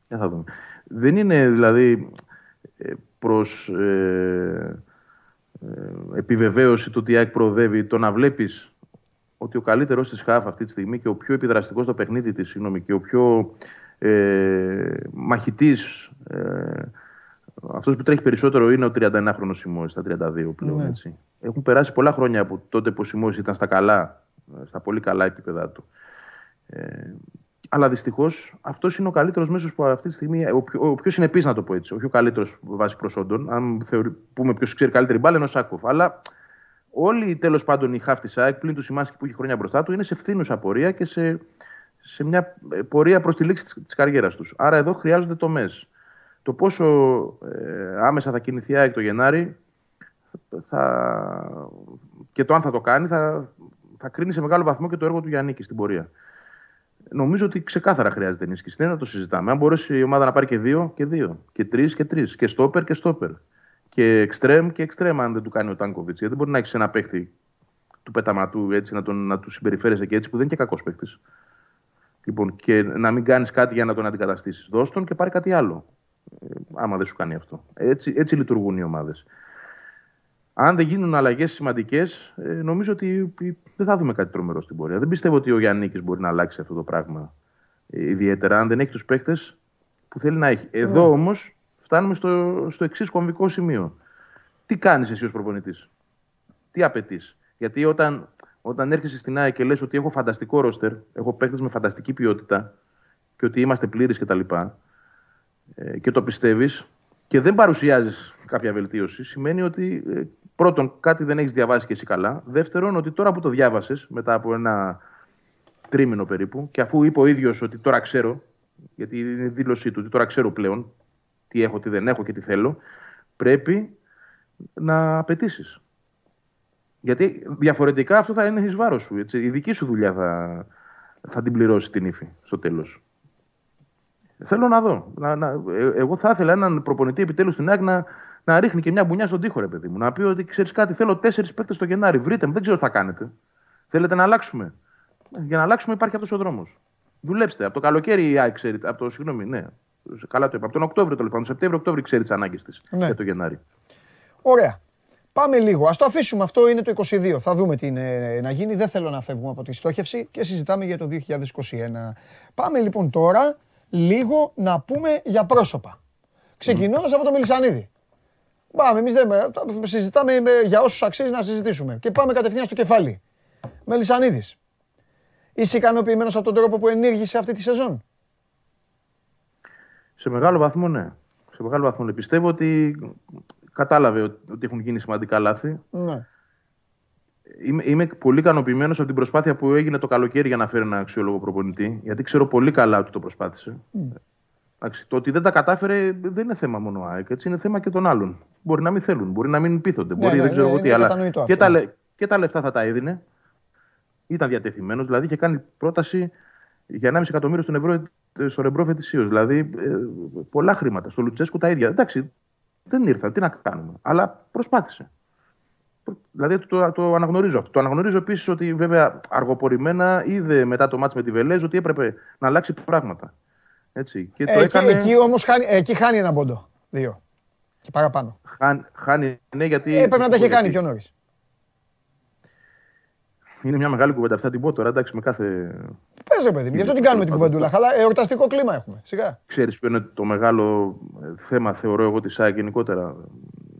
Δεν θα δούμε. Δεν είναι δηλαδή ε, προς ε, ε, επιβεβαίωση του ότι η ΑΕΚ προοδεύει το να βλέπεις ότι ο καλύτερος της ΧΑΦ αυτή τη στιγμή και ο πιο επιδραστικός στο παιχνίδι της, συγγνώμη, και ο πιο ε, μαχητής, ε, αυτός που τρέχει περισσότερο είναι ο 31χρονος Σιμώης, στα 32 πλέον. Ναι. Έτσι. Έχουν περάσει πολλά χρόνια από τότε που ο Σιμώης ήταν στα καλά, ε, στα πολύ καλά επίπεδα του. Ε, αλλά δυστυχώς αυτός είναι ο καλύτερος μέσος που αυτή τη στιγμή. Ο πιο, ο πιο συνεπής, να το πω έτσι. Όχι ο καλύτερος βάσει προσόντων. Αν θεωρεί, πούμε ποιος ξέρει καλύτερη μπάλα, είναι ο Σάκοφ. Αλλά όλοι τέλος πάντων οι χάφ τη ΑΕΚ, πλην του Σιμάσκη που έχει χρόνια μπροστά του, είναι σε φθήνουσα πορεία και σε, σε μια ε, πορεία προς τη λήξη της καριέρας τους. Άρα εδώ χρειάζονται τομές. Το πόσο ε, άμεσα θα κινηθεί η ΑΕΚ το Γενάρη θα, και το αν θα το κάνει θα, θα κρίνει σε μεγάλο βαθμό και το έργο του Γιάννη στην πορεία. Νομίζω ότι ξεκάθαρα χρειάζεται ενίσχυση. Δεν θα το συζητάμε. Αν μπορέσει η ομάδα να πάρει και δύο και δύο, και τρεις και τρεις, και στόπερ και στόπερ. Και εξτρέμ και εξτρέμ, αν δεν του κάνει ο Τάνκοβιτ. Γιατί δεν μπορεί να έχεις ένα παίκτη του πεταματού έτσι, να, τον, να του συμπεριφέρεσαι και έτσι, που δεν είναι και κακός παίκτης. Λοιπόν, και να μην κάνεις κάτι για να τον αντικαταστήσεις. Δώσ' τον και πάρει κάτι άλλο. Ε, άμα δεν σου κάνει αυτό. Έτσι, έτσι λειτουργούν οι ομάδες. Αν δεν γίνουν αλλαγές σημαντικές, νομίζω ότι ε, δεν θα δούμε κάτι τρομερό στην πορεία. Δεν πιστεύω ότι ο Γιάννη μπορεί να αλλάξει αυτό το πράγμα ε, ιδιαίτερα, αν δεν έχει τους παίκτες που θέλει να έχει. Εδώ όμως φτάνουμε στο, στο εξής κομβικό σημείο. Τι κάνεις εσύ ως προπονητής, τι απαιτείς; Γιατί όταν, όταν έρχεσαι στην ΑΕΚ και λες ότι έχω φανταστικό ρόστερ, έχω παίκτες με φανταστική ποιότητα και ότι είμαστε πλήρει κτλ. Ε, και το πιστεύεις και δεν παρουσιάζεις κάποια βελτίωση, σημαίνει ότι ε, πρώτον κάτι δεν έχεις διαβάσει και εσύ καλά. Δεύτερον, ότι τώρα που το διάβασες μετά από ένα τρίμηνο περίπου και αφού είπε ο ίδιος ότι τώρα ξέρω, γιατί είναι η δήλωσή του ότι τώρα ξέρω πλέον τι έχω, τι δεν έχω και τι θέλω, πρέπει να απαιτήσεις. Γιατί διαφορετικά αυτό θα είναι εις βάρος σου. Έτσι. Η δική σου δουλειά θα, θα την πληρώσει την ύφη στο τέλος. Θέλω να δω. Να, να, ε, εγώ θα ήθελα έναν προπονητή επιτέλους στην ΑΕΚ να, να ρίχνει και μια μπουνιά στον τοίχο, ρε παιδί μου. Να πει ότι ξέρεις κάτι, θέλω τέσσερις παίκτες το Γενάρη. Βρείτε με, δεν ξέρω τι θα κάνετε. Θέλετε να αλλάξουμε; Για να αλλάξουμε υπάρχει αυτός ο δρόμος. Δουλέψτε. Από το καλοκαίρι η ΑΕΚ ξέρει. Από το, συγγνώμη, ναι. Καλά το είπα. Από τον Οκτώβριο τέλο πάντων. Σεπτέμβριο-Οκτώβριο ξέρεις τις ανάγκες της Ναι. για το Γενάρη. Ωραία. Πάμε λίγο. Ας το αφήσουμε αυτό, είναι το 22. Θα δούμε τι είναι να γίνει. Δεν θέλω να φεύγουμε από τη στόχευση και συζητάμε για το 2021. Πάμε λοιπόν τώρα λίγο να πούμε για πρόσωπα. Ξεκινώντας από το Μελισανίδη. Πάμε, εμείς δεν συζητάμε με- για όσους αξίζει να συζητήσουμε. Και πάμε κατευθείαν στο κεφάλι. Μελισανίδης. Είσαι ικανοποιημένος από τον τρόπο που ενήργησε αυτή τη σεζόν; Σε μεγάλο βαθμό, ναι. Σε μεγάλο βαθμό, ναι. Πιστεύω ότι κατάλαβε ότι ότι έχουν γίνει σημαντικά λάθη. Ναι. Είμαι, είμαι πολύ ικανοποιημένος από την προσπάθεια που έγινε το καλοκαίρι για να φέρει ένα αξιόλογο προπονητή. Γιατί ξέρω πολύ καλά ότι το προσπάθησε. Εντάξει, το ότι δεν τα κατάφερε δεν είναι θέμα μόνο ΑΕΚ, έτσι, είναι θέμα και των άλλων. Μπορεί να μην θέλουν, μπορεί να μην πείθονται, μπορεί ναι, δεν ξέρω ναι, εγώ τι, είναι αλλά κατανοητό και αυτό. τα, λε- και τα λεφτά θα τα έδινε. Ήταν διατεθειμένος, δηλαδή είχε κάνει πρόταση για 1,5 εκατομμύριο στον ευρώ, στο ρεμπρό φετησίω. Δηλαδή ε, πολλά χρήματα. Στο Λουτσέσκου τα ίδια. Εντάξει, δεν ήρθαν, τι να κάνουμε. Αλλά προσπάθησε. Δηλαδή το, το, το αναγνωρίζω αυτό. Το αναγνωρίζω επίσης ότι βέβαια αργοπορημένα είδε μετά το μάτς με τη Βελέζ ότι έπρεπε να αλλάξει πράγματα. Έτσι. Και το Ε, εκεί, έκανε. εκεί όμως χάνει, εκεί χάνει ένα πόντο. Δύο. Και παραπάνω. Χάνει, χάνει, ναι, γιατί. Ε, πρέπει να τα είχε κάνει γιατί πιο νωρίς. Είναι μια μεγάλη κουβέντα. Αυτά την πω τώρα, εντάξει, με κάθε. Πες ρε παιδί μου. Γι' αυτό την κάνουμε την κουβεντούλα. Χαλά, εορταστικό κλίμα έχουμε. Σιγά. Ξέρεις ποιο είναι το μεγάλο ε, θέμα, θεωρώ εγώ, της ΑΕΚ γενικότερα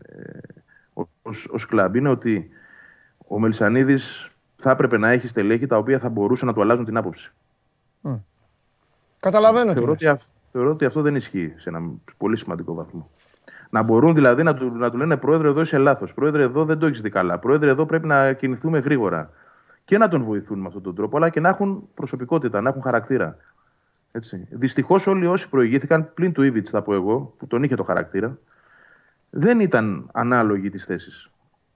ε, ως, ως κλαμπ. Είναι ότι ο Μελισανίδης θα έπρεπε να έχει στελέχη τα οποία θα μπορούσαν να του αλλάζουν την άποψη. Καταλαβαίνω τι Θεωρώ λες. ότι, αυ- θεωρώ ότι αυτό δεν ισχύει σε ένα πολύ σημαντικό βαθμό. Να μπορούν δηλαδή να του, να του λένε Πρόεδρε, εδώ είσαι λάθος. Πρόεδρε, εδώ δεν το έχεις δει καλά. Πρόεδρε, εδώ πρέπει να κινηθούμε γρήγορα. Και να τον βοηθούν με αυτόν τον τρόπο, αλλά και να έχουν προσωπικότητα, να έχουν χαρακτήρα. Δυστυχώς όλοι όσοι προηγήθηκαν, πλην του Ήβιτ, θα πω εγώ, που τον είχε το χαρακτήρα, δεν ήταν ανάλογοι τη θέση.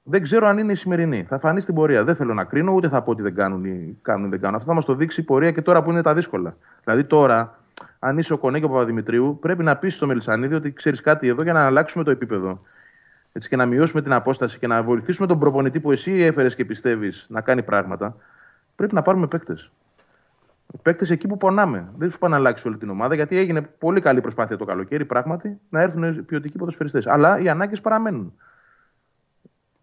Δεν ξέρω αν είναι η σημερινή. Θα φανεί στην πορεία. Δεν θέλω να κρίνω, ούτε θα πω ότι δεν κάνουν ή κάνουν ή δεν κάνουν. Αυτό θα μας το δείξει η πορεία και τώρα που είναι τα δύσκολα. Δηλαδή τώρα, αν είσαι ο Κονέ και ο Παπαδημητρίου, πρέπει να πεις στο Μελισανίδη ότι ξέρεις κάτι εδώ για να αλλάξουμε το επίπεδο. Έτσι, και να μειώσουμε την απόσταση και να βοηθήσουμε τον προπονητή που εσύ έφερες και πιστεύεις να κάνει πράγματα. Πρέπει να πάρουμε παίκτες. Παίκτες εκεί που πονάμε. Δεν σου πάνε να αλλάξεις όλη την ομάδα γιατί έγινε πολύ καλή προσπάθεια το καλοκαίρι πράγματι να έρθουν ποιοτικοί ποδοσφαιριστές. Αλλά οι ανάγκες παραμένουν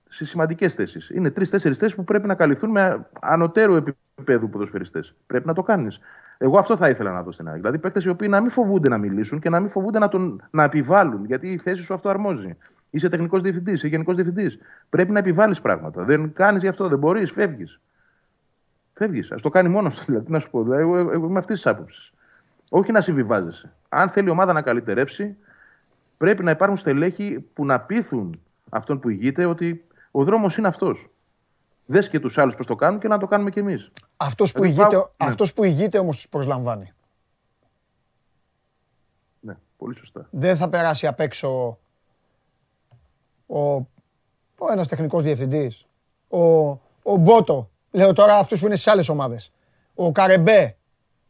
σε σημαντικές θέσεις. Είναι τρει-τέσσερι θέσεις που πρέπει να καλυφθούν με ανωτέρου επίπεδου ποδοσφαιριστές. Πρέπει να το κάνεις. Εγώ αυτό θα ήθελα να δω στην ΑΕΚ. Δηλαδή παίκτες οι οποίοι να μην φοβούνται να μιλήσουν και να μην φοβούνται να, τον, να επιβάλλουν. Γιατί η θέση σου αυτό αρμόζει. Είσαι τεχνικός διευθυντής, είσαι γενικός διευθυντής. Πρέπει να επιβάλλεις πράγματα. Δεν κάνεις γι' αυτό, δεν μπορείς, φεύγεις. Φεύγεις. Α το κάνει μόνος του. Δηλαδή, να σου πω. Δηλαδή, εγώ, εγώ είμαι αυτής της άποψης. Όχι να συμβιβάζεσαι. Αν θέλει η ομάδα να καλυτερεύσει, πρέπει να υπάρχουν στελέχη που να πείθουν αυτόν που ηγείται ότι ο δρόμος είναι αυτός. Δες και τους άλλους πώς το κάνουν και να το κάνουμε κι εμείς. Αυτός που Δηλαδή, ηγείται, πάω- ναι. αυτός που ηγείται όμως τους προσλαμβάνει. Ναι, πολύ σωστά. Δεν θα περάσει απ' έξω ο, ο ένας τεχνικός διευθυντής, ο, ο Μπότο, λέω τώρα αυτούς που είναι στις άλλες ομάδες, ο Καρεμπέ,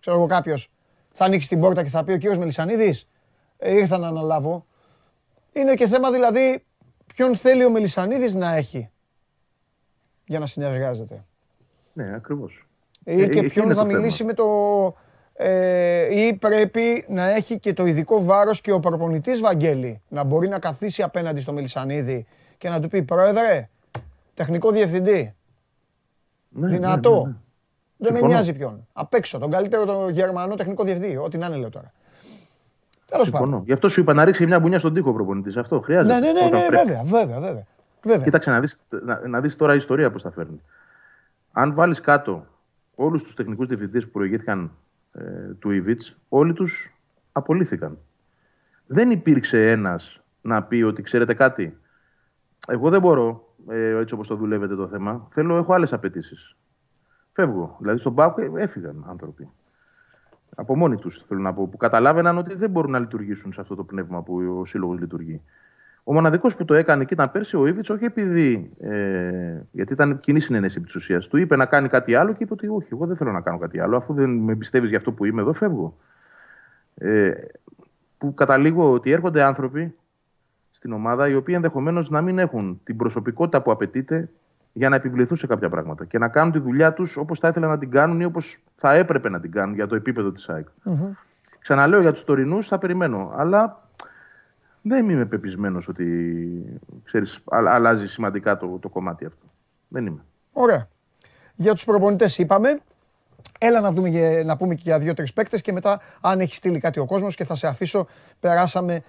ξέρω εγώ κάποιος, θα ανοίξει την πόρτα και θα πει ο κύριος Μελισανίδης, ε, ήρθα να αναλάβω. Είναι και θέμα δηλαδή ποιον θέλει ο Μελισανίδης να έχει για να συνεργάζεται. Ναι, ακριβώς. Ή και ποιον θα μιλήσει με το... Ε, ή πρέπει να έχει και το ειδικό βάρος και ο προπονητής Βαγγέλη να μπορεί να καθίσει απέναντι στο Μελισανίδη και να του πει «Πρόεδρε, τεχνικό διευθυντή, Ναι, δυνατό, δεν με Συμφωνώ. νοιάζει ποιον. Απ' έξω, τον καλύτερο τον Γερμανό τεχνικό διευθυντή, ό,τι να είναι λέω τώρα». Τέλος πάντων. Συμφωνώ. Γι' αυτό σου είπα να ρίξει μια μπουνιά στον τοίχο προπονητής. Αυτό χρειάζεται. Ναι, ναι, ναι, Όταν ναι, πρέπει. βέβαια, βέβαια, βέβαια. βέβαια. Κοίταξε να δεις, να, να δεις τώρα η ιστορία πώς τα φέρνει. Αν βάλεις κάτω όλους τους τεχνικούς διευθυντές που προηγήθηκαν ε, του Ιβίτς, όλοι τους απολύθηκαν. Δεν υπήρξε ένας να πει ότι ξέρετε κάτι, εγώ δεν μπορώ ε, έτσι όπως το δουλεύετε το θέμα, θέλω, έχω άλλες απαιτήσεις. Φεύγω. Δηλαδή στον ΠΑΟΚ ε, έφυγαν άνθρωποι. Από μόνοι τους θέλω να πω, που καταλάβαιναν ότι δεν μπορούν να λειτουργήσουν σε αυτό το πνεύμα που ο σύλλογος λειτουργεί. Ο μοναδικός που το έκανε και ήταν πέρσι ο Ήβιτ, όχι επειδή. Ε, γιατί ήταν κοινή συνένεση επί της ουσίας. Του είπε να κάνει κάτι άλλο και είπε ότι όχι, εγώ δεν θέλω να κάνω κάτι άλλο. Αφού δεν με πιστεύει για αυτό που είμαι εδώ, φεύγω. Ε, που καταλήγω ότι έρχονται άνθρωποι στην ομάδα οι οποίοι ενδεχομένως να μην έχουν την προσωπικότητα που απαιτείται για να επιβληθούν σε κάποια πράγματα και να κάνουν τη δουλειά τους όπως θα ήθελαν να την κάνουν ή όπως θα έπρεπε να την κάνουν για το επίπεδο της ΑΕΚ. Ξαναλέω για τους τωρινούς, θα περιμένω. Αλλά δεν είμαι πεπισμένος ότι ξέρεις, α- αλλάζει σημαντικά το, το κομμάτι αυτό. Δεν είμαι. Ωραία. Για τους προπονητές είπαμε. Έλα να, δούμε και, να πούμε και για δύο-τρεις παίκτες και μετά αν έχει στείλει κάτι ο κόσμος και θα σε αφήσω. Περάσαμε,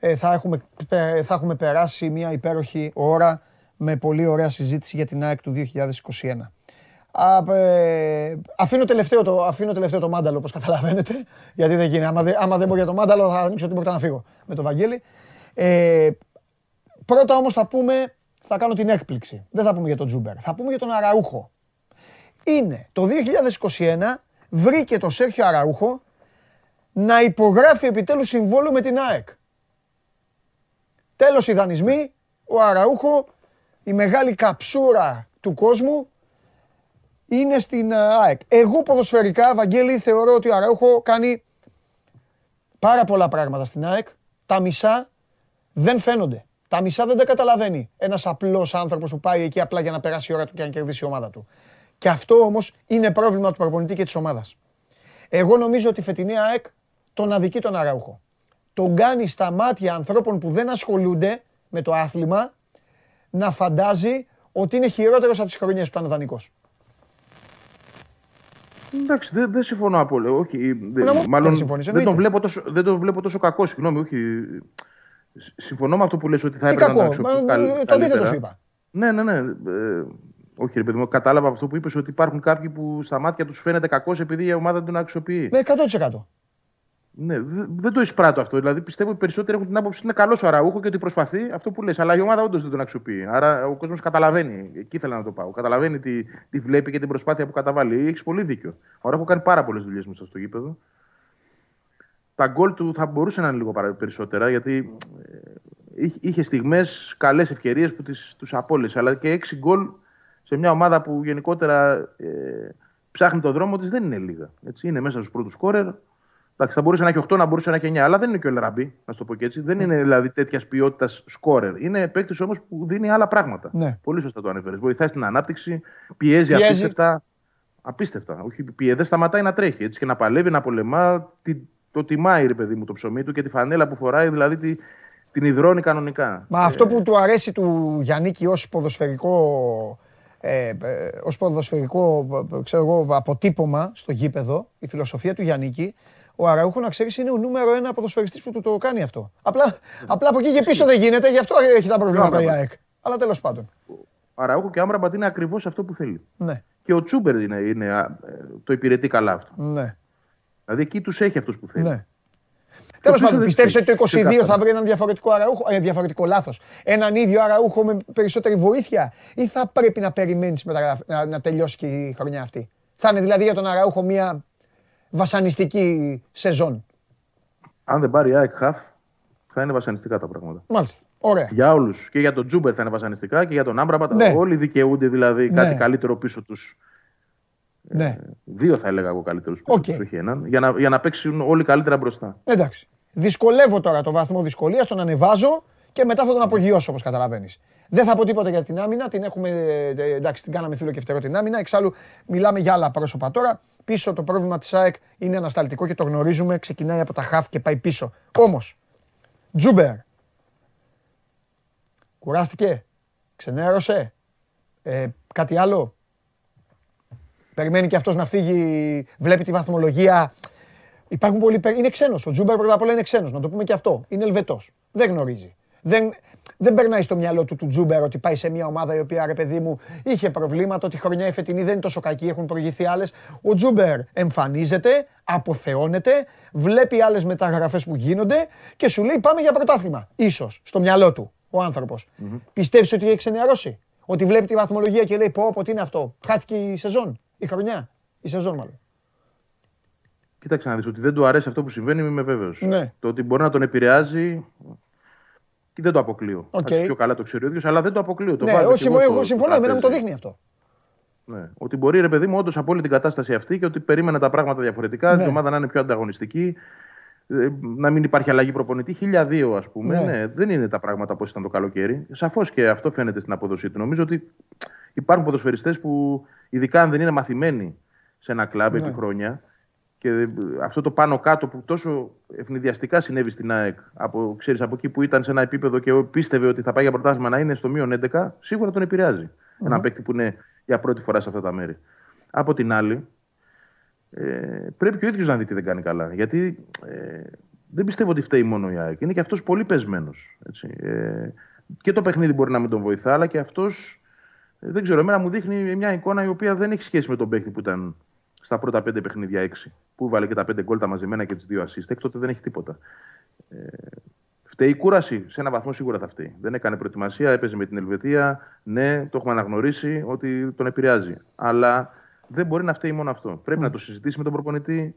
ε, θα, έχουμε, πε- θα έχουμε περάσει μια υπέροχη ώρα με πολύ ωραία συζήτηση για την ΑΕΚ του 2021. Α, ε, αφήνω, τελευταίο το, αφήνω τελευταίο το μάνταλο, όπως καταλαβαίνετε, γιατί δεν γίνει. Άμα, δεν- άμα δεν πω για το μάνταλο θα ανοίξω την πόρτα να φύγω με το Βαγγέλη. Ε, πρώτα όμως θα πούμε, θα κάνω την έκπληξη. Δεν θα πούμε για τον Τζούμπερ, θα πούμε για τον Αραούχο. Είναι το 2021 βρήκε το Σέρχιο Αραούχο να υπογράφει επιτέλους συμβόλαιο με την ΑΕΚ. Τέλος οι δανεισμοί, ο Αραούχο, η μεγάλη καψούρα του κόσμου, είναι στην ε, ΑΕΚ. Εγώ ποδοσφαιρικά, Βαγγέλη, θεωρώ ότι ο Αραούχο κάνει πάρα πολλά πράγματα στην ΑΕΚ. Τα μισά δεν φαίνονται. Τα μισά δεν τα καταλαβαίνει ένας απλός άνθρωπος που πάει εκεί απλά για να περάσει η ώρα του και να κερδίσει η ομάδα του. Και αυτό όμως είναι πρόβλημα του προπονητή και της ομάδας. Εγώ νομίζω ότι η φετινή ΑΕΚ τον αδικεί τον Αραούχο. Τον κάνει στα μάτια ανθρώπων που δεν ασχολούνται με το άθλημα να φαντάζει ότι είναι χειρότερος από τις χρονιές που ήταν δανεικός. Εντάξει, δεν, δεν συμφωνώ απόλυτα. Όχι, δεν- Να μου- μάλλον δεν συμφωνείς, δεν, τον εννοείται. βλέπω τόσο, δεν τον βλέπω τόσο κακό. Συγγνώμη, όχι. Σ- Συμφωνώ με αυτό που λες ότι θα Τι έπρεπε να κακό. το Μα, αξιοποιεί καλ- ε, Το αντίθετο καλύτερα. σου είπα. Ναι, ναι, ναι. Ε, όχι, ρε παιδί μου, κατάλαβα αυτό που είπες ότι υπάρχουν κάποιοι που στα μάτια τους φαίνεται κακός επειδή η ομάδα δεν τον αξιοποιεί. Με 100%. Ναι, δε- δεν το εισπράττω αυτό. Δηλαδή πιστεύω ότι περισσότεροι έχουν την άποψη ότι είναι καλός ο Αραούχο και ότι προσπαθεί αυτό που λες. Αλλά η ομάδα όντως δεν τον αξιοποιεί. Άρα ο κόσμος καταλαβαίνει. Εκεί ήθελα να το πάω. Καταλαβαίνει τι, τι βλέπει και την προσπάθεια που καταβάλει. Έχεις πολύ δίκιο. Ο Αραούχο κάνει πάρα πολλές δουλειές μέσα στο γήπεδο. Τα γκολ του θα μπορούσε να είναι λίγο παρα- περισσότερα γιατί ε, είχε- είχε στιγμές, καλές ευκαιρίες που τις, τους απόλυσε. Αλλά και έξι γκολ σε μια ομάδα που γενικότερα ε, ψάχνει το δρόμο της δεν είναι λίγα. Έτσι, είναι μέσα στους πρώτους σκόρερ. Εντάξει, θα μπορούσε να έχει 8, να μπορούσε να έχει 9, αλλά δεν είναι και ο Ελραμπή, να σου το πω και έτσι. Δεν είναι δηλαδή τέτοιας ποιότητας σκόρερ. Είναι παίκτης όμως που δίνει άλλα πράγματα. Ναι. Πολύ σωστά το ανέφερες. Βοηθάει στην ανάπτυξη, πιέζει, Πιέζει. απίστευτα. Απίστευτα. Όχι, πιέ, δεν σταματάει να τρέχει έτσι, και να παλεύει, να πολεμά. Τι, το τιμάει, ρε παιδί μου, το ψωμί του και τη φανέλα που φοράει, δηλαδή τη, την υδρώνει κανονικά. Μα αυτό που του αρέσει του Γιάννικη ως ποδοσφαιρικό, ε, ε, ως ποδοσφαιρικό ε, ξέρω εγώ, αποτύπωμα στο γήπεδο, η φιλοσοφία του Γιάννικη, ο Αραούχο να ξέρεις είναι ο νούμερο ένα ποδοσφαιριστής που του το κάνει αυτό. Απλά, απλά από εκεί και πίσω δεν γίνεται, γι' αυτό έχει τα προβλήματα η Μπράβο. ΑΕΚ. Αλλά τέλος πάντων. Αραούχο και Άμραμπατ είναι ακριβώς αυτό που θέλει. Ναι, Και ο Τσούμπερ είναι, είναι, α, ε, το υπηρετεί καλά αυτό. ναι, Δηλαδή εκεί τους έχει αυτούς που θέλει. ναι. Τέλος πίσω πάντων, δεν πιστεύει ότι το 22 ξεκάθαρα. θα βρει έναν διαφορετικό αραούχο, ε, διαφορετικό λάθος. Έναν ίδιο αραούχο με περισσότερη βοήθεια, ή θα πρέπει να περιμένεις να, να τελειώσει και η χρονιά αυτή; Θα είναι δηλαδή για τον Αραούχο μια βασανιστική σεζόν. Αν δεν πάρει ΑΕΚ χαφ, θα είναι βασανιστικά τα πράγματα. Μάλιστα. Ωραία. Για όλους. Και για τον Τσούμπερ θα είναι βασανιστικά και για τον Αμραμπάτ. Ναι. Όλοι δικαιούνται δηλαδή Ναι. κάτι καλύτερο πίσω τους. Ναι. Δύο θα έλεγα εγώ καλύτερους πίσω Οκ. τους, όχι έναν. Για να, για να παίξουν όλοι καλύτερα μπροστά. Εντάξει. Δυσκολεύω τώρα το βαθμό δυσκολίας, τον ανεβάζω και μετά θα τον απογειώσω όπως καταλαβαίνεις. Δεν θα πω τίποτα για την άμυνα. Την έχουμε, ε, εντάξει, την κάναμε φύλλο και φτερό την άμυνα. Εξάλλου, μιλάμε για άλλα πρόσωπα τώρα. Πίσω το πρόβλημα της ΑΕΚ είναι ανασταλτικό και το γνωρίζουμε. Ξεκινάει από τα χαφ και πάει πίσω. Όμως, Τσούμπερ. Κουράστηκε. Ξενέρωσε. Ε, κάτι άλλο. Περιμένει και αυτός να φύγει, βλέπει τη βαθμολογία. Υπάρχουν πολλοί. παι- Είναι ξένος. Ο Τσούμπερ πρώτα απ' όλα είναι ξένος. Να το πούμε και αυτό. Είναι Ελβετός. Δεν γνωρίζει. Δεν, δεν περνάει στο μυαλό του του Τσούμπερ ότι πάει σε μια ομάδα η οποία ρε παιδί μου είχε προβλήματα, ότι η χρονιά η φετινή δεν είναι τόσο κακή, έχουν προηγηθεί άλλες. Ο Τσούμπερ εμφανίζεται, αποθεώνεται, βλέπει άλλες μεταγραφές που γίνονται και σου λέει πάμε για πρωτάθλημα. σω στο μυαλό του ο άνθρωπος. Πιστεύεις ότι έχει ξενερώσει; Ότι βλέπει τη βαθμολογία και λέει πω, πω τι είναι αυτό. Χάθηκε η σεζόν, η χρονιά. Η σεζόν μάλλον. Κοίταξε να δεις ότι δεν του αρέσει αυτό που συμβαίνει, είμαι βέβαιος. Ναι. Το ότι μπορεί να τον επηρεάζει. Και δεν το αποκλείω. Οκ. Θα Πιο καλά το ξέρει ο ίδιος, αλλά δεν το αποκλείω. Το ναι, βάζω εγώ, κι εγώ συμφωνώ, στο- εγώ στο συμφωνώ, εμένα μου το τραπέζι. δείχνει αυτό. Ναι. Ότι μπορεί ρε παιδί μου όντως από όλη την κατάσταση αυτή και ότι περίμενε τα πράγματα διαφορετικά, Ναι. η ομάδα να είναι πιο ανταγωνιστική, ε, να μην υπάρχει αλλαγή προπονητή. 1002 ας πούμε. Ναι. Ναι. δεν είναι τα πράγματα όπως ήταν το καλοκαίρι. Σαφώς και αυτό φαίνεται στην απόδοσή του. Νομίζω ότι υπάρχουν ποδοσφαιριστές που, ειδικά αν δεν είναι μαθημένοι σε ένα κλαμπ Ναι. επί χρόνια, και ε, αυτό το πάνω κάτω που τόσο ευνηδιαστικά συνέβη στην ΑΕΚ από, ξέρεις, από εκεί που ήταν σε ένα επίπεδο και πίστευε ότι θα πάει για πρωτάθλημα να είναι στο μείον 11, σίγουρα τον επηρεάζει. Ένα παίκτη που είναι για πρώτη φορά σε αυτά τα μέρη. Από την άλλη, ε, πρέπει και ο ίδιος να δει τι δεν κάνει καλά. Γιατί ε, δεν πιστεύω ότι φταίει μόνο η ΑΕΚ. Είναι και αυτός πολύ πεσμένος. Ε, και το παιχνίδι μπορεί να μην τον βοηθά, αλλά και αυτός. δεν ξέρω, εμένα μου δείχνει μια εικόνα η οποία δεν έχει σχέση με τον παίκτη που ήταν στα πρώτα πέντε παιχνίδια έξι. Που βάλε και τα πέντε γκολ τα μαζεμένα και τις δύο assist. Εκ τότε δεν έχει τίποτα. Ε, φταίει η κούραση. Σε ένα βαθμό σίγουρα θα φταίει. Δεν έκανε προετοιμασία, έπαιζε με την Ελβετία. Ναι, το έχουμε αναγνωρίσει ότι τον επηρεάζει. Αλλά δεν μπορεί να φταίει μόνο αυτό. Πρέπει να το συζητήσει με τον προπονητή,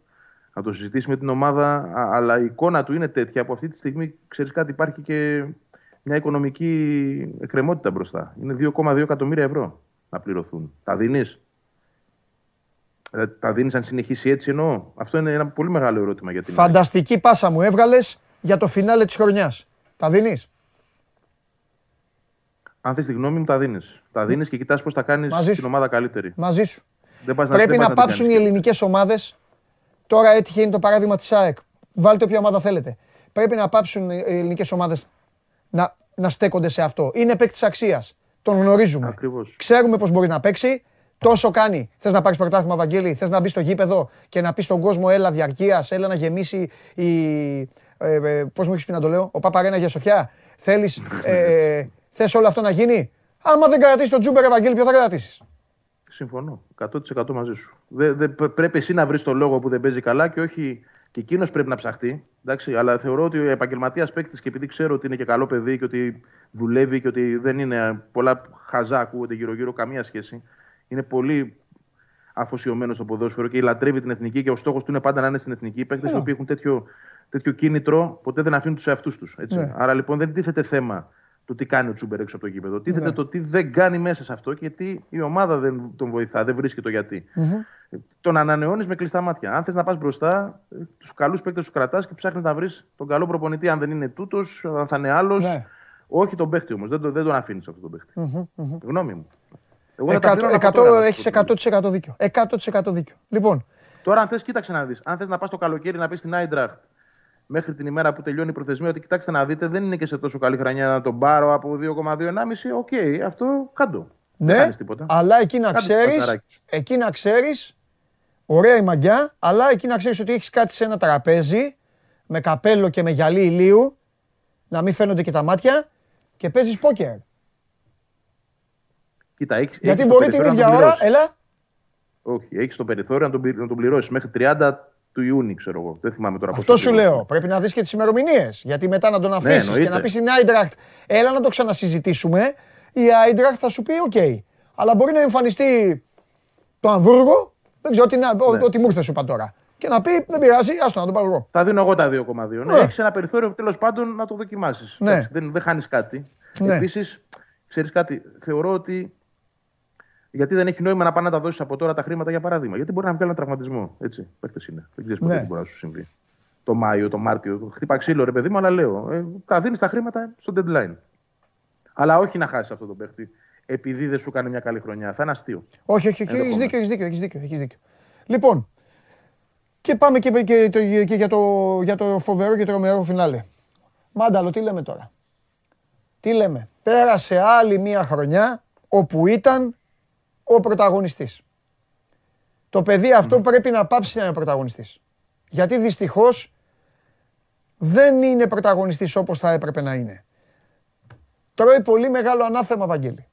να το συζητήσει με την ομάδα. α- Αλλά η εικόνα του είναι τέτοια που αυτή τη στιγμή, ξέρεις κάτι, υπάρχει και μια οικονομική εκκρεμότητα μπροστά. Είναι 2,2 εκατομμύρια ευρώ να πληρωθούν. Τα δίνεις; Τα δίνεις αν συνεχίσει έτσι εννοώ. Αυτό είναι ένα πολύ μεγάλο ερώτημα για την Φανταστική πάσα μου έβγαλες για το φινάλε της χρονιάς. Τα δίνεις; Αν θες τη γνώμη μου, τα δίνεις. Τα δίνεις και κοιτάς πώς θα κάνεις Μαζί την σου. ομάδα καλύτερη. Μαζί σου. Δεν πας Πρέπει δεν να πας την πάψουν οι κάνεις. ελληνικές ομάδες. Τώρα έτυχε είναι το παράδειγμα της ΑΕΚ. Βάλτε όποια ομάδα θέλετε. Πρέπει να πάψουν οι ελληνικές ομάδες να, να στέκονται σε αυτό. Είναι παίκτης αξίας. Τον γνωρίζουμε. Ακριβώς. Ξέρουμε πώς μπορεί να παίξει. Τόσο κάνει. Θες να πάρεις πρωτάθλημα, Βαγγέλη, θες να μπει στο γήπεδο και να πεις στον κόσμο, έλα διαρκείας, έλα να γεμίσει η. Ε, ε, Πώς μου έχεις πει να το λέω, ο Παπαρένα για σοφιά; Θέλεις. Ε, θες όλο αυτό να γίνει; Άμα δεν κρατήσεις τον Τζούμπερ, Ευαγγέλη, ποιο θα κρατήσεις; Συμφωνώ. 100% μαζί σου. Δε, δε, πρέπει εσύ να βρεις το λόγο που δεν παίζει καλά και όχι και εκείνος πρέπει να ψαχτεί. Εντάξει, αλλά θεωρώ ότι ο επαγγελματίας παίκτης και επειδή ξέρω ότι είναι και καλό παιδί και ότι δουλεύει και ότι δεν είναι πολλά χαζά ακούγονται γύρω-γύρω, καμία σχέση. Είναι πολύ αφοσιωμένος στο ποδόσφαιρο και λατρεύει την εθνική και ο στόχος του είναι πάντα να είναι στην εθνική. Οι παίκτες που έχουν τέτοιο, τέτοιο κίνητρο ποτέ δεν αφήνουν τους εαυτούς τους. Ναι. Άρα λοιπόν δεν τίθεται θέμα το τι κάνει ο Τσούμπερ έξω από το γήπεδο. Τίθεται ναι. το τι δεν κάνει μέσα σε αυτό και τι η ομάδα δεν τον βοηθά, δεν βρίσκει το γιατί. Mm-hmm. Τον ανανεώνεις με κλειστά μάτια. Αν θες να πας μπροστά, τους καλούς παίκτες τους κρατάς και ψάχνεις να βρεις τον καλό προπονητή. Αν δεν είναι τούτος, αν θα είναι άλλος. Ναι. Όχι τον παίχτη όμως. Δεν, το, δεν τον αφήνεις αυτό τον παίχτη. Mm-hmm. Γνώμη μου. Εγώ 100, έχεις 100% δίκιο. 100% δίκιο. Λοιπόν. Τώρα, αν θες, κοίταξε να δεις. Αν θες να πας το καλοκαίρι να πεις στην Άιντραχτ μέχρι την ημέρα που τελειώνει η προθεσμία ότι κοιτάξτε να δείτε, δεν είναι και σε τόσο καλή χρονιά να τον πάρω από 2,2-1,5. OK, okay, αυτό κάτω. Ναι, δεν τίποτα. αλλά εκεί να ξέρει, εκεί να ξέρεις, ωραία η μαγιά, αλλά εκεί να ξέρεις ότι έχεις κάτι σε ένα τραπέζι με καπέλο και με γυαλί ηλίου, να μην φαίνονται και τα μάτια και παίζεις πόκερ. Κοίτα, έχεις, Γιατί έχεις μπορεί την ίδια ώρα, έλα. Όχι, έχεις το περιθώριο να τον, να τον πληρώσεις μέχρι 30 του Ιούνιου, ξέρω εγώ. Δεν θυμάμαι τώρα Αυτό σου λέω. Πρέπει να δεις και τις ημερομηνίες. Γιατί μετά να τον ναι, αφήσεις και να πεις στην Άιντραχτ, έλα να το ξανασυζητήσουμε. Η Άιντραχτ θα σου πει: Οκ. Αλλά μπορεί να εμφανιστεί το Αμβούργο. Δεν ξέρω τι, να, ναι. ό,τι μου ήρθε σου είπα τώρα. Και να πει: Δεν πειράζει, άστο να τον πάρω εγώ. Θα δίνω εγώ τα 2,2. Ναι. ναι. Έχεις ένα περιθώριο τέλος πάντων να το δοκιμάσεις. Ναι. Δεν, δεν χάνεις κάτι. Ναι. Επίσης, ξέρεις κάτι, θεωρώ ότι γιατί δεν έχει νόημα να πάνε να τα δώσεις από τώρα τα χρήματα για παράδειγμα. Γιατί μπορεί να βγάλει ένα τραυματισμό. Έτσι, παίκτες είναι. Δεν ξέρεις ναι. μπορεί να σου συμβεί. Το Μάιο, το Μάρτιο. Χτύπα ξύλο, ρε παιδί μου, αλλά λέω. Ε, τα δίνεις τα χρήματα στο deadline. Αλλά όχι να χάσεις αυτό το παίχτη επειδή δεν σου κάνει μια καλή χρονιά. Θα είναι αστείο. Όχι, όχι, όχι. Έχεις δίκιο, έχεις δίκιο, έχεις δίκιο, έχεις δίκιο. Λοιπόν, και πάμε και, και, και, και για, το, για το φοβερό και τρομερό φινάλε. Μάνταλο, τι λέμε τώρα; Τι λέμε; Πέρασε άλλη μία χρονιά όπου ήταν ο πρωταγωνιστής. Το παιδί αυτό πρέπει να πάψει να είναι πρωταγωνιστής. Γιατί δυστυχώς δεν είναι πρωταγωνιστής όπως θα έπρεπε να είναι. Τρώει πολύ μεγάλο ανάθεμα, Βαγγέλη.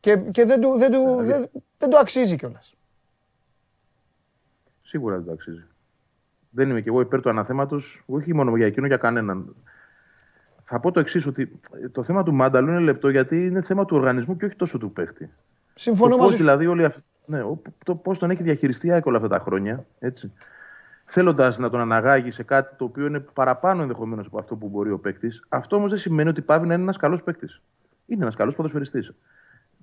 Και, και δεν, του, δεν, του, δεν, δεν το αξίζει κιόλας. Σίγουρα δεν το αξίζει. Δεν είμαι κι εγώ υπέρ του αναθέματος, όχι μόνο για εκείνο, για κανέναν. Θα πω το εξής, ότι το θέμα του Μάνταλου είναι λεπτό γιατί είναι θέμα του οργανισμού και όχι τόσο του παίχτη. Συμφωνώ μαζί σου. Δηλαδή, όλη αυτή, ναι, το πώς τον έχει διαχειριστεί η όλα αυτά τα χρόνια. Έτσι. Θέλοντας να τον αναγάγει σε κάτι το οποίο είναι παραπάνω ενδεχομένως από αυτό που μπορεί ο παίκτης, αυτό όμως δεν σημαίνει ότι πάβει να είναι ένας καλός παίκτης. Είναι ένας καλός ποδοσφαιριστής.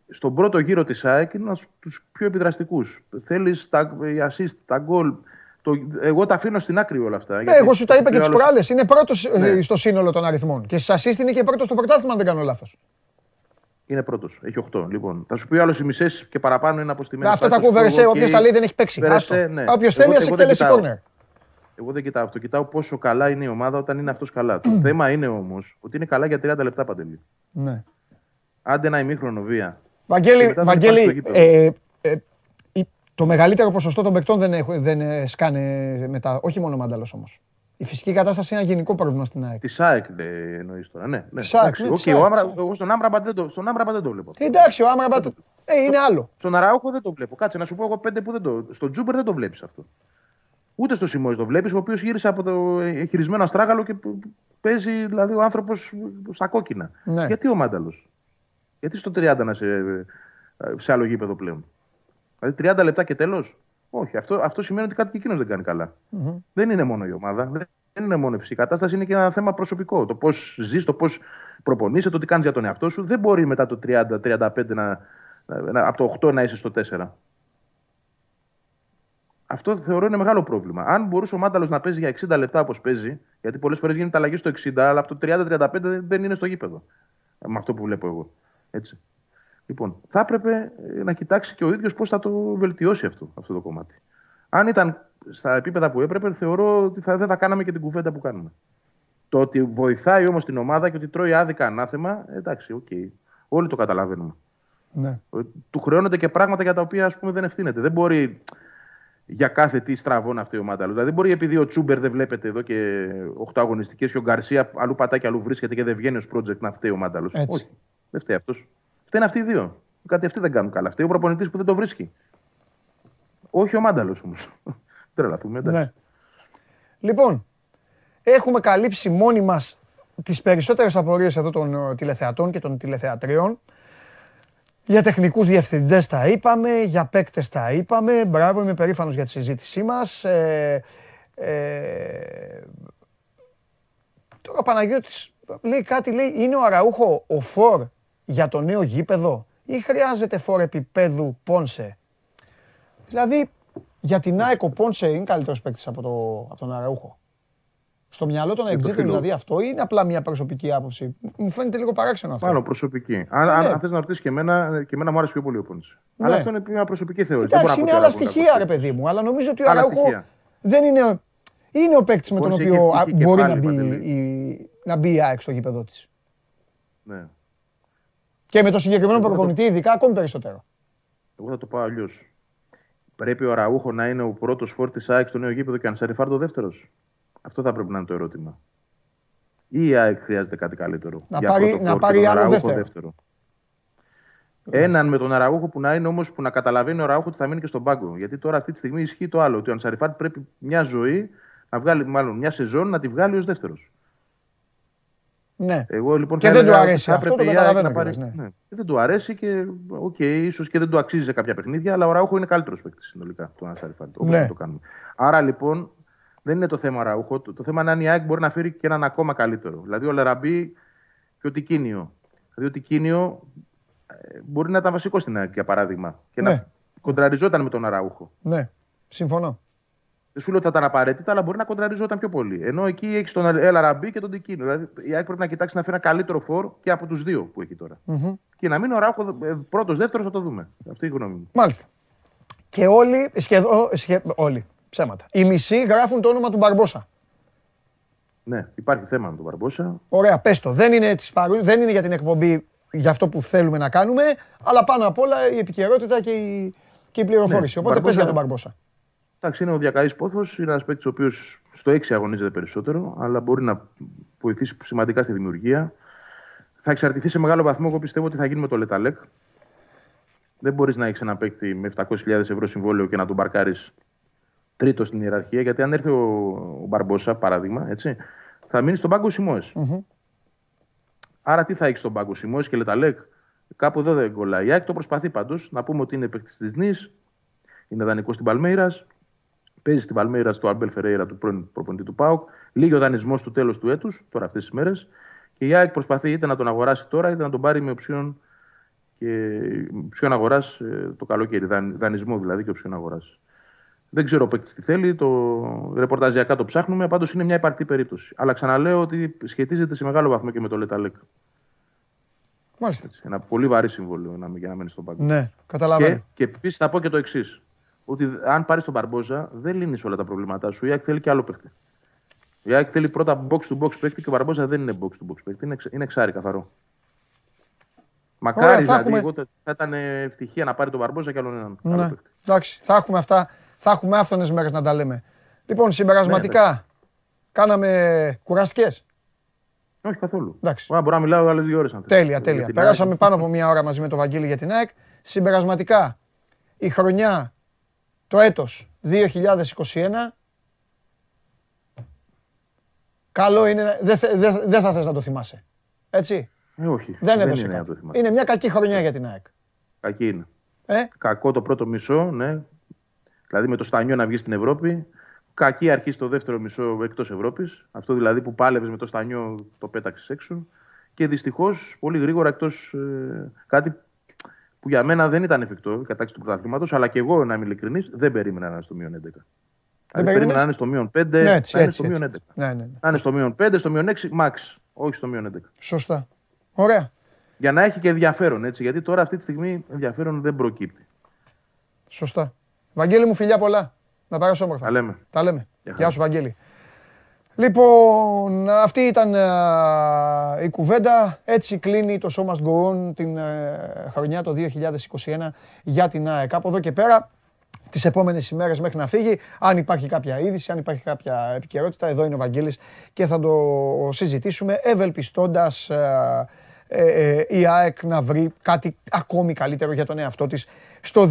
Στον πρώτο γύρο της ΑΕΚ είναι ένας τους πιο επιδραστικούς. Θέλεις τα assist, τα γκολ. Το, εγώ τα αφήνω στην άκρη όλα αυτά. Ε, εγώ σου τα είπα και τις προάλλες. Είναι πρώτος ναι. Ε, στο σύνολο των αριθμών. Και στις assist είναι και πρώτος στο πρωτάθλημα, αν δεν κάνω λάθος. Είναι πρώτος. Έχει 8. Λοιπόν, θα σου πει άλλος οι μισές και παραπάνω είναι αποστημένε. Αυτά τα ακούω Βερεσέ. Όποιος τα λέει δεν έχει παίξει. Ναι. Όποιος θέλει, α εκτελέσει κόρνερ. Εγώ δεν κοιτάω αυτό. Κοιτάω πόσο καλά είναι η ομάδα όταν είναι αυτός καλά. Το θέμα είναι όμως ότι είναι καλά για 30 λεπτά παντελή. Ναι. Άντε ένα ημίχρονο βία. Βαγγέλη, Βαγγέλη ε, ε, το μεγαλύτερο ποσοστό των παικτών δεν, δεν ε, σκάνε μετά. Όχι μόνο μάνταλος όμως. Η φυσική κατάσταση είναι ένα γενικό πρόβλημα στην ΑΕΚ. Της ΑΕΚ εννοείς τώρα, ναι. ναι. Της ΑΕΚ. Ναι, εγώ στον Άμραμπατ δεν, το, στον δεν το βλέπω. Εντάξει, ο Άμραμπατ ε, είναι άλλο. Στον Αραούχο δεν το βλέπω. Κάτσε να σου πω εγώ πέντε που δεν το. Στον Τζούμπερ δεν το βλέπεις αυτό. Ούτε στο Σιμόης το βλέπεις, ο οποίος γύρισε από το χειρισμένο αστράγαλο και παίζει δηλαδή ο άνθρωπος στα κόκκινα. Ναι. Γιατί ο Μάνταλος; Γιατί στο 30 να σε, σε άλλο γήπεδο πλέον; Δηλαδή 30 λεπτά και τέλος; Όχι, αυτό, αυτό σημαίνει ότι κάτι και εκείνος δεν κάνει Δεν είναι μόνο η ομάδα. Δεν είναι μόνο η φυσική κατάσταση, είναι και ένα θέμα προσωπικό. Το πώς ζεις, το πώς προπονείσαι, το τι κάνεις για τον εαυτό σου. Δεν μπορεί μετά το 30-35 να, να, από το 8 να είσαι στο 4. Αυτό θεωρώ είναι μεγάλο πρόβλημα. Αν μπορούσε ο Μάνταλος να παίζει για 60 λεπτά όπως παίζει, γιατί πολλές φορές γίνεται αλλαγή στο 60, αλλά από το 30-35 δεν είναι στο γήπεδο. Με αυτό που βλέπω εγώ. Έτσι. Λοιπόν, θα έπρεπε ε, να κοιτάξει και ο ίδιος πώς θα το βελτιώσει αυτό, αυτό το κομμάτι. Αν ήταν στα επίπεδα που έπρεπε, θεωρώ ότι θα, δεν θα κάναμε και την κουβέντα που κάνουμε. Το ότι βοηθάει όμως την ομάδα και ότι τρώει άδικα ανάθεμα, εντάξει, OK. Okay. Όλοι το καταλαβαίνουμε. Ναι. Του χρεώνονται και πράγματα για τα οποία ας πούμε, δεν ευθύνεται. Δεν μπορεί για κάθε τι στραβό να αυτή η ομάδα. Δηλαδή, δεν μπορεί επειδή ο Τσούμπερ δεν βλέπετε εδώ και 8 αγωνιστικές και ο Γκαρσία αλλού πατάει και αλλού βρίσκεται και δεν βγαίνει ως project να φταίει ο Μάνταλος. Όχι. Δεν φταίει αυτός. Φταίνουν αυτοί οι δύο. Κάτι αυτοί δεν κάνουν καλά. Φταίει ο προπονητής που δεν το βρίσκει. Όχι ο Μάνταλος όμως. Τρελαθούμε. Ναι. Λοιπόν, έχουμε καλύψει μόνοι μας τις περισσότερες απορίες εδώ των ε, τηλεθεατών και των τηλεθεατριών. Για τεχνικούς διευθυντές τα είπαμε, για παίκτες τα είπαμε. Μπράβο, είμαι περήφανος για τη συζήτησή μας. Ε, ε, τώρα ο Παναγιώτης λέει κάτι, λέει, είναι ο Αραούχο ο φόρ για το νέο γήπεδο ή χρειάζεται φόρ επίπεδου Πόνσε; Δηλαδή, για την ΑΕΚ ο Πόνσε είναι καλύτερος παίκτης από, το, από τον Αραούχο. Στο μυαλό των εξήτων δηλαδή αυτό ή είναι απλά μια προσωπική άποψη. Μου φαίνεται λίγο παράξενο αυτό. Πάνω προσωπική. Αν, ναι. αν θες να ρωτήσεις και εμένα, και εμένα μου άρεσε πιο πολύ ο Πόνσε. Ναι. Αλλά αυτό είναι μια προσωπική θεωρία. Εντάξει, είναι άλλα στοιχεία, ρε παιδί μου. Αλλά νομίζω ότι ο Αραούχο δεν είναι. Είναι ο παίκτης με τον οποίο μπορεί να μπει, η, να μπει η ΑΕΚ στο γήπεδο της. Ναι. Και με το συγκεκριμένο προπονητή, ειδικά ακόμη περισσότερο. Εγώ θα το πω αλλιώς. Πρέπει ο Ραούχο να είναι ο πρώτος φόρτης ΑΕΚ στο νέο γήπεδο και αν Σαριφάρ το δεύτερος. Αυτό θα πρέπει να είναι το ερώτημα. Ή η ΑΕΚ χρειάζεται κάτι καλύτερο. Να πάρει, να πάρει άλλο δεύτερο. δεύτερο. Έναν με τον Αραούχο που να είναι όμως που να καταλαβαίνει ο Αραούχο ότι θα μείνει και στον πάγκο. Γιατί τώρα αυτή τη στιγμή ισχύει το άλλο. Ότι ο Ανσαριφάτ πρέπει μια ζωή να βγάλει, μάλλον μια σεζόν να τη βγάλει ως δεύτερος. Ναι. Εγώ, λοιπόν, και δεν του αρέσει αυτό, το καταλαβαίνω. Να πάρει, ναι. ναι. δεν του αρέσει και OK, okay, ίσως και δεν του αξίζει σε κάποια παιχνίδια, αλλά ο Αραούχο είναι καλύτερος παίκτης συνολικά του Ανσαριφάρντ. Ναι. Το κάνουμε. Άρα λοιπόν δεν είναι το θέμα Αραούχο. Το, το θέμα είναι αν η ΑΕΚ μπορεί να φέρει και έναν ακόμα καλύτερο. Δηλαδή ο Ελ Αραμπί και ο Τικίνιο. Δηλαδή ο Τικίνιο ε, μπορεί να ήταν βασικό στην ΑΕΚ για παράδειγμα. Και ναι. να κοντραριζόταν με τον Αραούχο. Ναι, συμφωνώ. Δεν σου λέω ότι θα ήταν απαραίτητα, αλλά μπορεί να κοντραριζόταν πιο πολύ. Ενώ εκεί έχεις τον Ελ Αραμπί και τον Τικίνιο. Δηλαδή η ΑΕΚ πρέπει να κοιτάξει να φέρει ένα καλύτερο φορ και από τους δύο που έχει τώρα. Mm-hmm. Και να μείνει ο Αραούχο ε, πρώτος, δεύτερος, θα το δούμε. Αυτή η γνώμη μου. Μάλιστα. Και όλοι, σχεδόν, σχεδόν όλοι, Ψέματα. Οι μισοί γράφουν το όνομα του Μπαρμπόσα. Ναι, υπάρχει θέμα με τον Μπαρμπόσα. Ωραία, πες το. Δεν είναι, της παρου... δεν είναι για την εκπομπή για αυτό που θέλουμε να κάνουμε, αλλά πάνω απ' όλα η επικαιρότητα και η, και η πληροφόρηση. Ναι, Οπότε πες για τον Μπαρμπόσα. Εντάξει, είναι ο διακαής πόθος. Είναι ένας παίκτης ο οποίος στο 6 αγωνίζεται περισσότερο, αλλά μπορεί να βοηθήσει σημαντικά στη δημιουργία. Θα εξαρτηθεί σε μεγάλο βαθμό, εγώ πιστεύω ότι θα γίνει με το Λεταλέκ. Δεν μπορείς να έχεις ένα παίκτη με 700.000 ευρώ συμβόλαιο και να τον μπαρκάρεις τρίτο στην ιεραρχία, γιατί αν έρθει ο, ο Μπαρμπόσα, παράδειγμα, έτσι, θα μείνει στον πάγκο Σιμώες. Mm-hmm. Άρα τι θα έχεις στον πάγκο Σιμώες και Λεταλέκ; Κάπου εδώ δεν κολλάει. Η Άκη το προσπαθεί πάντως. Να πούμε ότι είναι παίκτης της Νης, είναι δανεικός στην Παλμέιρας. Παίζει στην Παλμέιρα στο Αρμπέλ Φεραίρα του πρώην προπονητή του Πάουκ. Λίγη ο δανεισμός του τέλος του έτους, τώρα αυτές τις μέρες. Και η ΑΕΚ προσπαθεί είτε να τον αγοράσει τώρα, είτε να τον πάρει με οψιόν και οψιόν αγοράς ε, το καλοκαίρι. Δανεισμό δηλαδή και οψιόν αγοράς. Δεν ξέρω ο παίκτης τι θέλει. Το ρεπορταζιακά το ψάχνουμε. Πάντως είναι μια υπαρκτή περίπτωση. Αλλά ξαναλέω ότι σχετίζεται σε μεγάλο βαθμό και με το Λεταλέκ. Μάλιστα. Ένα πολύ βαρύ συμβόλαιο για να μένει στον πάγκο. Ναι, καταλαβαίνω. Και, και επίσης θα πω και το εξής. Ότι αν πάρεις τον Μπαρμπόζα, δεν λύνεις όλα τα προβλήματά σου. Η ΑΕΚ θέλει και άλλο παίκτη. Η ΑΕΚ θέλει πρώτα box to box παίκτη και ο Μπαρμπόζα δεν είναι box to box παίκτη. Είναι, είναι εξάρι καθαρό. Μακάρι Ωραία, δηλαδή, έχουμε... εγώ θα ήταν ευτυχία να πάρει τον Μπαρμπόζα και άλλον έναν. Ναι. Εντάξει, θα έχουμε αυτά θα έχουμε άφθονες μέρες να τα λέμε. Λοιπόν, συμπερασματικά, ναι, κάναμε κουραστικές. Όχι καθόλου. Εντάξει. μπορώ να μιλάω άλλες δύο ώρες. Τέλεια, τέλεια. Περάσαμε πάνω από μία ώρα μαζί με τον Βαγγέλη για την ΑΕΚ. Συμπερασματικά, η χρονιά, το έτος 2021, καλό είναι, δεν δε, θα θες να το θυμάσαι. Έτσι. Ε, όχι. Δεν, δεν είναι, κάτι. είναι μια κακή χρονιά για την ΑΕΚ. Κακή είναι. Ε; Κακό το πρώτο μισό, ναι. Δηλαδή με το Στανιό να βγεις στην Ευρώπη. Κακή αρχή στο δεύτερο μισό εκτός Ευρώπης. Αυτό δηλαδή που πάλευες με το Στανιό το πέταξες έξω. Και δυστυχώς πολύ γρήγορα εκτός ε, κάτι που για μένα δεν ήταν εφικτό η κατάξυση του πρωταθλήματος, αλλά και εγώ να είμαι ειλικρινής, δεν περίμενα να είναι στο μείον 11. Δεν περίμενα να είναι στο μείον 5, ναι, έτσι, να είναι στο μείον 11. Ναι, ναι, ναι. Να είναι στο μείον 5, στο μείον 6, max. Όχι στο μείον 11. Σωστά. Ωραία. Για να έχει και ενδιαφέρον έτσι. Γιατί τώρα αυτή τη στιγμή ενδιαφέρον δεν προκύπτει. Σωστά. Βαγγέλη μου, φιλιά πολλά. Να πάρεις όμορφα. Τα λέμε. Τα λέμε. Γεια, σου, Βαγγέλη. Λοιπόν, αυτή ήταν α, η κουβέντα. Έτσι κλείνει το Show Must Go On την ε, χρονιά το 2021 για την ΑΕΚ. Από εδώ και πέρα, τις επόμενες ημέρες μέχρι να φύγει, αν υπάρχει κάποια είδηση, αν υπάρχει κάποια επικαιρότητα, εδώ είναι ο Βαγγέλης και θα το συζητήσουμε ευελπιστώντας ε, ε, ε, η ΑΕΚ να βρει κάτι ακόμη καλύτερο για τον εαυτό της στο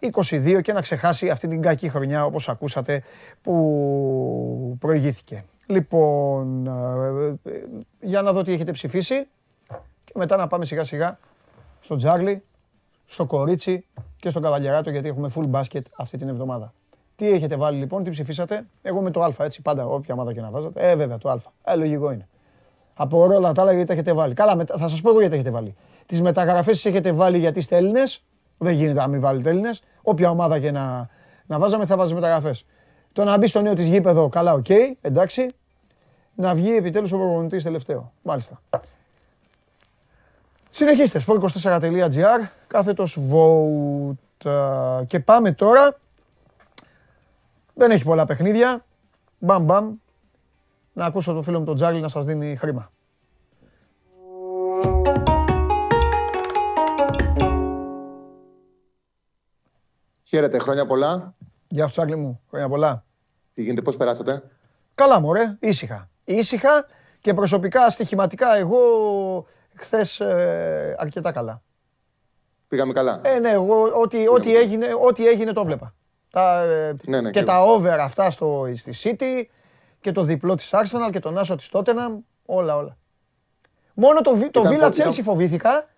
2022 και να ξεχάσει αυτή την κακή χρονιά όπως ακούσατε που προηγήθηκε. Λοιπόν, ε, ε, για να δω τι έχετε ψηφίσει και μετά να πάμε σιγά σιγά στο Τζάρλι, στο Κορίτσι και στον Καβαλιαράτο γιατί έχουμε full basket αυτή την εβδομάδα. Τι έχετε βάλει λοιπόν, τι ψηφίσατε; Εγώ με το Α, έτσι πάντα, όποια ομάδα και να βάζετε. Ε, βέβαια, το Α. Ε, λογικό είναι. Από όλα τα άλλα γιατί τα έχετε βάλει. Καλά, μετα- θα σας πω εγώ γιατί τα έχετε βάλει. Τις μεταγραφές τις έχετε βάλει γιατί είστε Έλληνες. Δεν γίνεται να μην βάλετε Έλληνες. Όποια ομάδα και να, να βάζαμε θα βάζει μεταγραφέ. Το να μπει στο νέο της γήπεδο, καλά, οκ, εντάξει. Να βγει επιτέλους ο προπονητής τελευταίο. Μάλιστα. Συνεχίστε, sport24.gr, κάθετος vote. Ε, Και πάμε τώρα. Δεν έχει πολλά παιχνίδια. Μπαμ μπαμ. Να ακούσω τον φίλο μου τον Τζάρλι να σας δίνει χρήμα. Χαίρετε, χρόνια πολλά. Γεια σου Τζάρλι μου, χρόνια πολλά. Τι γίνεται, πώς περάσατε; Καλά μωρέ, ήσυχα. Ήσυχα και προσωπικά στοιχηματικά εγώ χθες ε, αρκετά καλά. Πήγαμε καλά. Ε, ναι, εγώ ό,τι, ό,τι, έγινε, ό,τι έγινε το βλέπα. Τα, ε, Ναι, ναι, και και τα over αυτά στο, στη City και το διπλό της Arsenal και τον άσο της Tottenham, όλα όλα. Μόνο το, Βι- το Ήταν Villa πολύ- Chelsea φοβήθηκα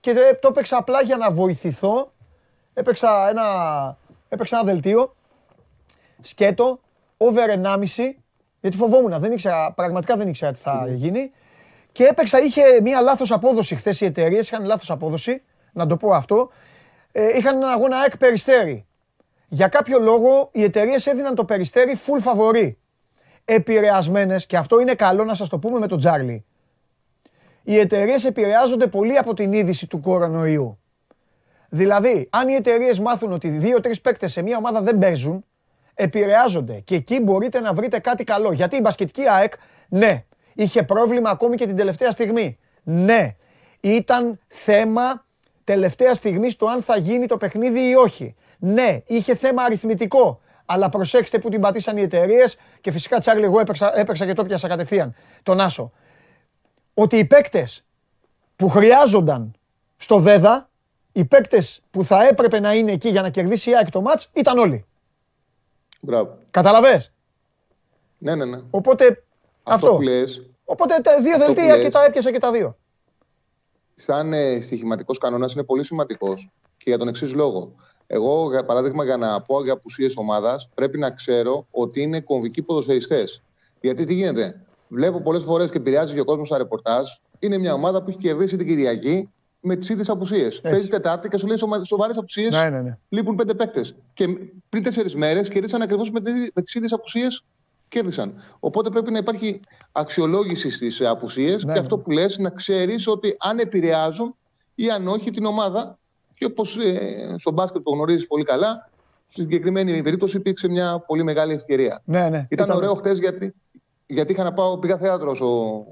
και ε, το έπαιξα απλά για να βοηθηθώ. Έπαιξα ένα, έπαιξα ένα δελτίο, σκέτο, over 1,5, γιατί φοβόμουν, δεν ήξερα, πραγματικά δεν ήξερα τι θα γίνει. Και έπαιξα, είχε μία λάθος απόδοση χθες οι εταιρείες, είχαν λάθος απόδοση, να το πω αυτό. Ε, είχαν έναν αγώνα ΑΕΚ Περιστέρη. Για κάποιο λόγο οι εταιρείες έδιναν το Περιστέρη full φαβορή. Επηρεασμένες, και αυτό είναι καλό να σας το πούμε με τον Τζάρλι. Οι εταιρείες επηρεάζονται πολύ από την είδηση του κορονοϊού. Δηλαδή, αν οι εταιρείες μάθουν ότι δύο-τρεις παίκτες σε μια ομάδα δεν παίζουν, επηρεάζονται. Και εκεί μπορείτε να βρείτε κάτι καλό. Γιατί η μπασκετική ΑΕΚ, ναι, είχε πρόβλημα ακόμη και την τελευταία στιγμή. Ναι, ήταν θέμα τελευταία στιγμή το αν θα γίνει το παιχνίδι ή όχι. Ναι, είχε θέμα αριθμητικό. Αλλά προσέξτε που την πατήσαν οι εταιρείες και φυσικά Τσάρλι, εγώ έπαιξα, έπαιξα και το πιάσα κατευθείαν. Τον Άσο. Ότι οι παίκτες που χρειάζονταν στο ΔΕΔΑ, οι παίκτες που θα έπρεπε να είναι εκεί για να κερδίσει η ΑΕΚ το μάτς, ήταν όλοι. Μπράβο. Καταλαβες; Ναι, ναι, ναι. Οπότε αυτό. που λες, Οπότε τα δύο Αυτό που δελτία και λες. τα έπιασα και τα δύο. σαν ε, στοιχηματικός κανόνας είναι πολύ σημαντικός και για τον εξής λόγο. Εγώ, για παράδειγμα, για να πω για απουσίες ομάδας, πρέπει να ξέρω ότι είναι κομβικοί ποδοσφαιριστές. Γιατί τι γίνεται; Βλέπω πολλές φορές και επηρεάζει και ο κόσμος στα ρεπορτάζ. Είναι μια ομάδα που έχει κερδίσει την Κυριακή με τις ίδιες απουσίες. Παίζει Τετάρτη και σου λέει σοβαρές απουσίες. Ναι, ναι, ναι. Λείπουν πέντε παίκτες. Και πριν τέσσερις μέρες κερδίσαν ακριβώς με, τι- με τις ίδιες απουσίες. Κέρδισαν. Οπότε πρέπει να υπάρχει αξιολόγηση στις απουσίες Ναι, και αυτό που λες να ξέρεις ότι αν επηρεάζουν ή αν όχι την ομάδα. Και όπως ε, στο μπάσκετ το γνωρίζεις πολύ καλά, στη συγκεκριμένη περίπτωση υπήρξε μια πολύ μεγάλη ευκαιρία. Ναι, ναι. Ήταν, ωραίο χτες γιατί, γιατί είχα να πάω, πήγα θέατρο στο,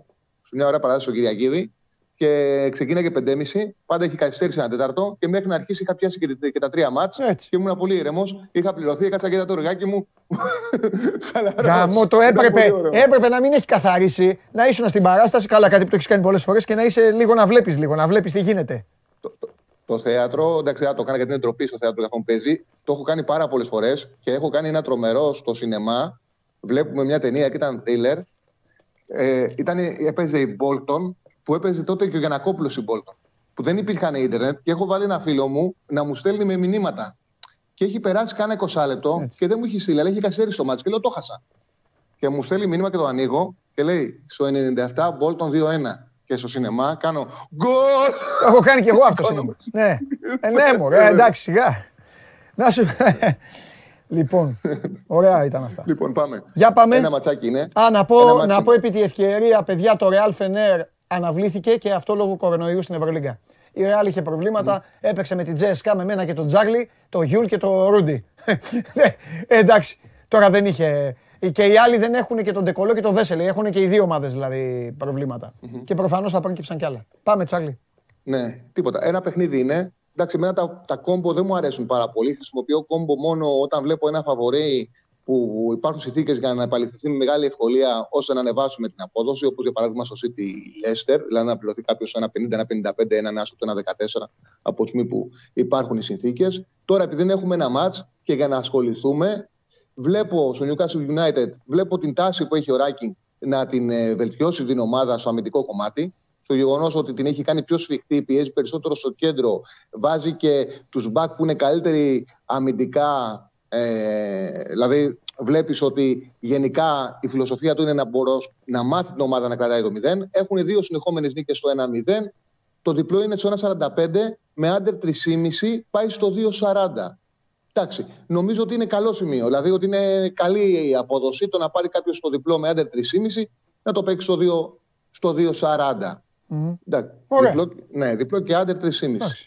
σε μια ωραία παράσταση στο Κυριακίδη και ξεκίναγε 5.30. Πάντα έχει καθυστέρηση ένα τέταρτο και μέχρι να αρχίσει είχα πιάσει και, και τα τρία μάτς Έτσι. και ήμουν πολύ ήρεμο. Είχα πληρωθεί, έκατσα και είδα το εργάκι μου. Χαλαρός. Γαμώ, το Ήταν έπρεπε, πολύ ωραίο. έπρεπε να μην έχει καθαρίσει, να ήσουν στην παράσταση. Καλά, κάτι που το έχεις κάνει πολλές φορές και να είσαι λίγο να βλέπεις λίγο, να βλέπεις τι γίνεται. Το, το, το θέατρο, εντάξει, δεν το κάνω γιατί είναι ντροπή στο θέατρο καθόλου παίζει. Το έχω κάνει πάρα πολλές φορές και έχω κάνει ένα τρομερό στο σινεμά. Βλέπουμε μια ταινία και ήταν thriller. Ε, ήταν, έπαιζε η Bolton που έπαιζε τότε και ο Γιανακόπουλος η Bolton. Που δεν υπήρχαν ίντερνετ και έχω βάλει ένα φίλο μου να μου στέλνει με μηνύματα. Και έχει περάσει κάνα 20 λεπτό Έτσι. και δεν μου έχει στείλει, αλλά έχει καθυστερήσει το μάτι. Και λέω το χάσα. Και μου στέλνει μήνυμα και το ανοίγω και λέει στο 97 Bolton 2-1. Και στο σινεμά κάνω γκολ! Το έχω κάνει και εγώ αυτό. Σηκώνομαι. είναι. Ναι, ε, ναι, μωρέ, εντάξει, σιγά. Να σου. λοιπόν, ωραία ήταν αυτά. Λοιπόν, πάμε. Για πάμε. Ένα ματσάκι είναι. Α, να Ένα πω, μάτσι να είναι. πω επί τη ευκαιρία, παιδιά, το Real Fener αναβλήθηκε και αυτό λόγω κορονοϊού στην Ευρωλίγκα. Η Real είχε προβλήματα, έπαιξε με την ΤΣΣΚΑ, με μένα και τον Τζάρλι, το Γιουλ και το Ρούντι. Ε, εντάξει, τώρα δεν είχε. Και οι άλλοι δεν έχουν και τον Ντεκολό και τον Βέσελη. Έχουν και οι δύο ομάδες δηλαδή προβλήματα. Και προφανώς θα πρόκειψαν κι άλλα. Πάμε, Τσάρλι. Ναι, τίποτα. Ένα παιχνίδι είναι. Εντάξει, εμένα τα, τα κόμπο δεν μου αρέσουν πάρα πολύ. Χρησιμοποιώ κόμπο μόνο όταν βλέπω ένα φαβορή που υπάρχουν συνθήκες για να επαληθευτεί με μεγάλη ευκολία ώστε να ανεβάσουμε την απόδοση, όπως για παράδειγμα στο City Leicester, δηλαδή να πληρωθεί κάποιος ένα 50, ένα 55, ένα άσο, ένα 14 από τη στιγμή που υπάρχουν οι συνθήκες. Τώρα, επειδή δεν έχουμε ένα match και για να ασχοληθούμε, βλέπω στο Newcastle United βλέπω την τάση που έχει ο Ράκινγκ να την ε, βελτιώσει την ομάδα στο αμυντικό κομμάτι. Στο γεγονός ότι την έχει κάνει πιο σφιχτή, πιέζει περισσότερο στο κέντρο, βάζει και τους μπακ που είναι καλύτεροι αμυντικά ε, δηλαδή, βλέπεις ότι γενικά η φιλοσοφία του είναι να, μπορώ, να μάθεις την ομάδα να κρατάει το 0. Έχουν δύο συνεχόμενες νίκες στο 1-0. Το διπλό είναι στο 1-45 με άντερ 3,5 πάει στο 2-40. Εντάξει, νομίζω ότι είναι καλό σημείο. Δηλαδή ότι είναι καλή η απόδοση το να πάρει κάποιος το διπλό με άντερ 3,5 να το παίξει στο 2, στο 2,40. Mm. διπλό, ναι, διπλό και άντερ 3,5.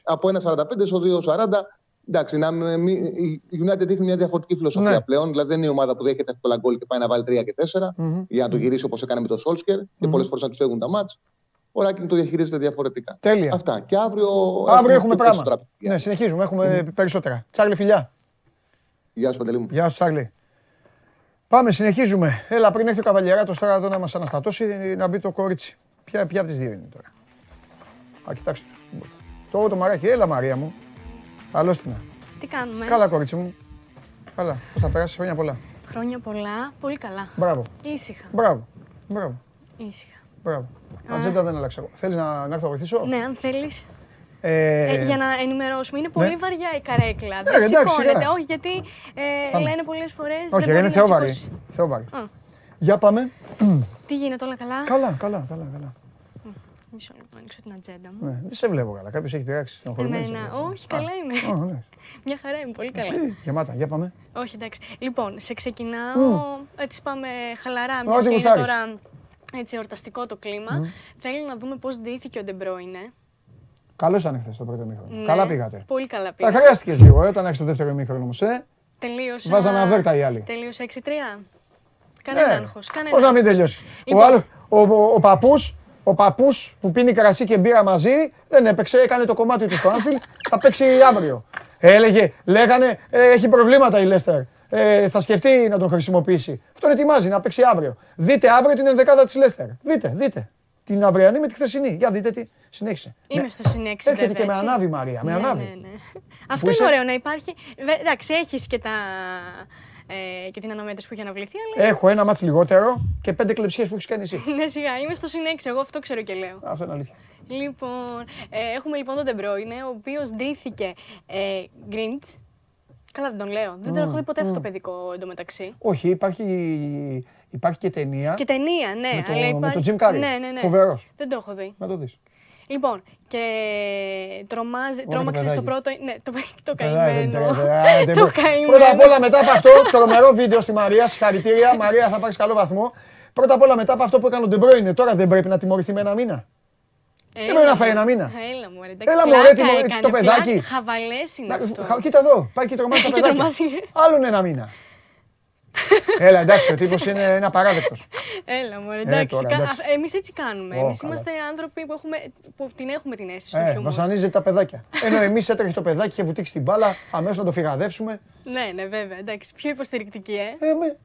Από 1,45 στο 2,40 Εντάξει, να, η United δείχνει μια διαφορετική φιλοσοφία ναι. πλέον. Δηλαδή δεν είναι η ομάδα που δέχεται εύκολα γκολ και πάει να βάλει 3 και 4 mm-hmm. για να το γυρίσει όπως έκανε με το Σόλσκερ mm-hmm. και πολλές φορές να τους φεύγουν τα μάτς. Ο Ράκινγκ το διαχειρίζεται διαφορετικά. Τέλεια. Αυτά. Και αύριο, αύριο έχουμε, έχουμε Ναι, συνεχίζουμε. Έχουμε mm-hmm. περισσότερα. Τσάρλι, φιλιά. Γεια σου, Παντελή μου. Γεια σου, Τσάρλι. Πάμε, συνεχίζουμε. Έλα, πριν έρθει ο Καβαλιαράτο τώρα εδώ να μας αναστατώσει, να μπει το κόριτσι. Ποια, ποια από τις δύο είναι τώρα; Α, κοιτάξτε. Το, το μαράκι, έλα Μαρία μου. Καλώ την. Τι κάνουμε; Καλά, κόριτσι μου. Καλά. Πώς θα περάσει, χρόνια πολλά. Χρόνια πολλά, πολύ καλά. Μπράβο. Ήσυχα. Μπράβο. Μπράβο. Ήσυχα. Μπράβο. Ατζέντα δεν άλλαξα εγώ. Θέλεις να, να έρθω να βοηθήσω; Ναι, αν θέλεις. Ε... Ε, για να ενημερώσουμε, είναι πολύ ναι. βαριά η καρέκλα. δεν σηκώνεται, όχι γιατί ε, λένε πολλές φορές. Όχι, είναι θεόβαρη. Θεόβαρη. Για πάμε. Τι γίνεται, όλα καλά; Καλά, καλά, καλά. καλά. Μισό λεπτό, ανοίξω την ατζέντα μου. Ναι, δεν σε βλέπω καλά. Κάποιος έχει πειράξει στην Εμένα, όχι, καλά είμαι. Ναι. Μια χαρά είμαι, πολύ καλά. Ε, γεμάτα, για πάμε. Όχι, εντάξει. Λοιπόν, σε ξεκινάω. Έτσι πάμε χαλαρά. Μια και είναι τώρα έτσι εορταστικό το κλίμα. Θέλω να δούμε πώς ντύθηκε ο Ντεμπρόινε. Καλός ήταν χθες το πρώτο μήχρονο. Ναι, καλά πήγατε. Πολύ καλά πήγατε. Τα χρειάστηκες λίγο, ε, όταν έχεις το δεύτερο μήχρονο όμως. Ε. Τελείωσα. Βάζανε αβέρτα οι άλλοι. Τελείωσα 6-3. Κανένα ναι. άγχος. Πώς να μην τελειώσει. Λοιπόν. Ο, ο, ο, ο παππούς ο παππούς που πίνει κρασί και μπύρα μαζί δεν έπαιξε, έκανε το κομμάτι του στο Άνφιλ, θα παίξει αύριο. Έλεγε, λέγανε, ε, έχει προβλήματα η Λέστερ. Ε, θα σκεφτεί να τον χρησιμοποιήσει. Αυτόν ετοιμάζει να παίξει αύριο. Δείτε αύριο την ενδεκάδα της Λέστερ. Δείτε, δείτε. Την αυριανή με τη χθεσινή. Για δείτε τι. Συνέχισε. Είμαι ναι. στο συνέχισε. Έρχεται και με ανάβει Μαρία. Με ναι, ανάβει. Ναι, ναι. Αυτό είναι ωραίο να υπάρχει. Εντάξει, έχεις και τα ε, και την αναμέτρηση που έχει αναβληθεί. Αλλά... Έχω ένα μάτς λιγότερο και πέντε κλεψίες που έχεις κάνει εσύ. ναι, σιγά, είμαι στο συνέξι. Εγώ αυτό ξέρω και λέω. Αυτό είναι αλήθεια. Λοιπόν, ε, έχουμε λοιπόν τον Ντεμπρόινε, ο οποίος ντύθηκε ε, Grinch. Καλά, δεν τον λέω. Δεν τον έχω δει ποτέ αυτό το παιδικό εντωμεταξύ. Όχι, υπάρχει, υπάρχει και ταινία. Και ταινία, ναι. Με, το, αλλά υπάρχει... με τον Jim Carrey. Ναι, ναι, ναι. Φοβερός. Δεν το έχω δει. Να το δεις. Λοιπόν, και τρομάζει, τρόμαξε στο πρώτο. Ναι, το, το καημένο. το καημένο. Πρώτα απ' όλα μετά από αυτό, το τρομερό βίντεο στη Μαρία, συγχαρητήρια. Μαρία, θα πάρεις καλό βαθμό. Πρώτα απ' όλα μετά από αυτό που έκανε ο Ντεμπρόινε, τώρα δεν πρέπει να τιμωρηθεί με ένα μήνα. δεν πρέπει να φάει ένα μήνα. Έλα μου, ρε, Έλα μου, ρε, το παιδάκι. Χαβαλές είναι αυτό. Κοίτα εδώ, πάει και τρομάζει το παιδάκι. Άλλον ένα μήνα. Έλα, εντάξει, ο τύπος είναι ένα παράδεκτος. Έλα, μου, ε, εντάξει. Εμείς έτσι κάνουμε. Εμείς είμαστε άνθρωποι που, έχουμε, που την έχουμε την αίσθηση του ε, χιούμορ. Βασανίζεται τα παιδάκια. Ενώ εμείς έτρεχε το παιδάκι και βουτήξει την μπάλα, αμέσως να το φυγαδεύσουμε. Ναι, ναι, βέβαια. Εντάξει, πιο υποστηρικτική, ε. ε με.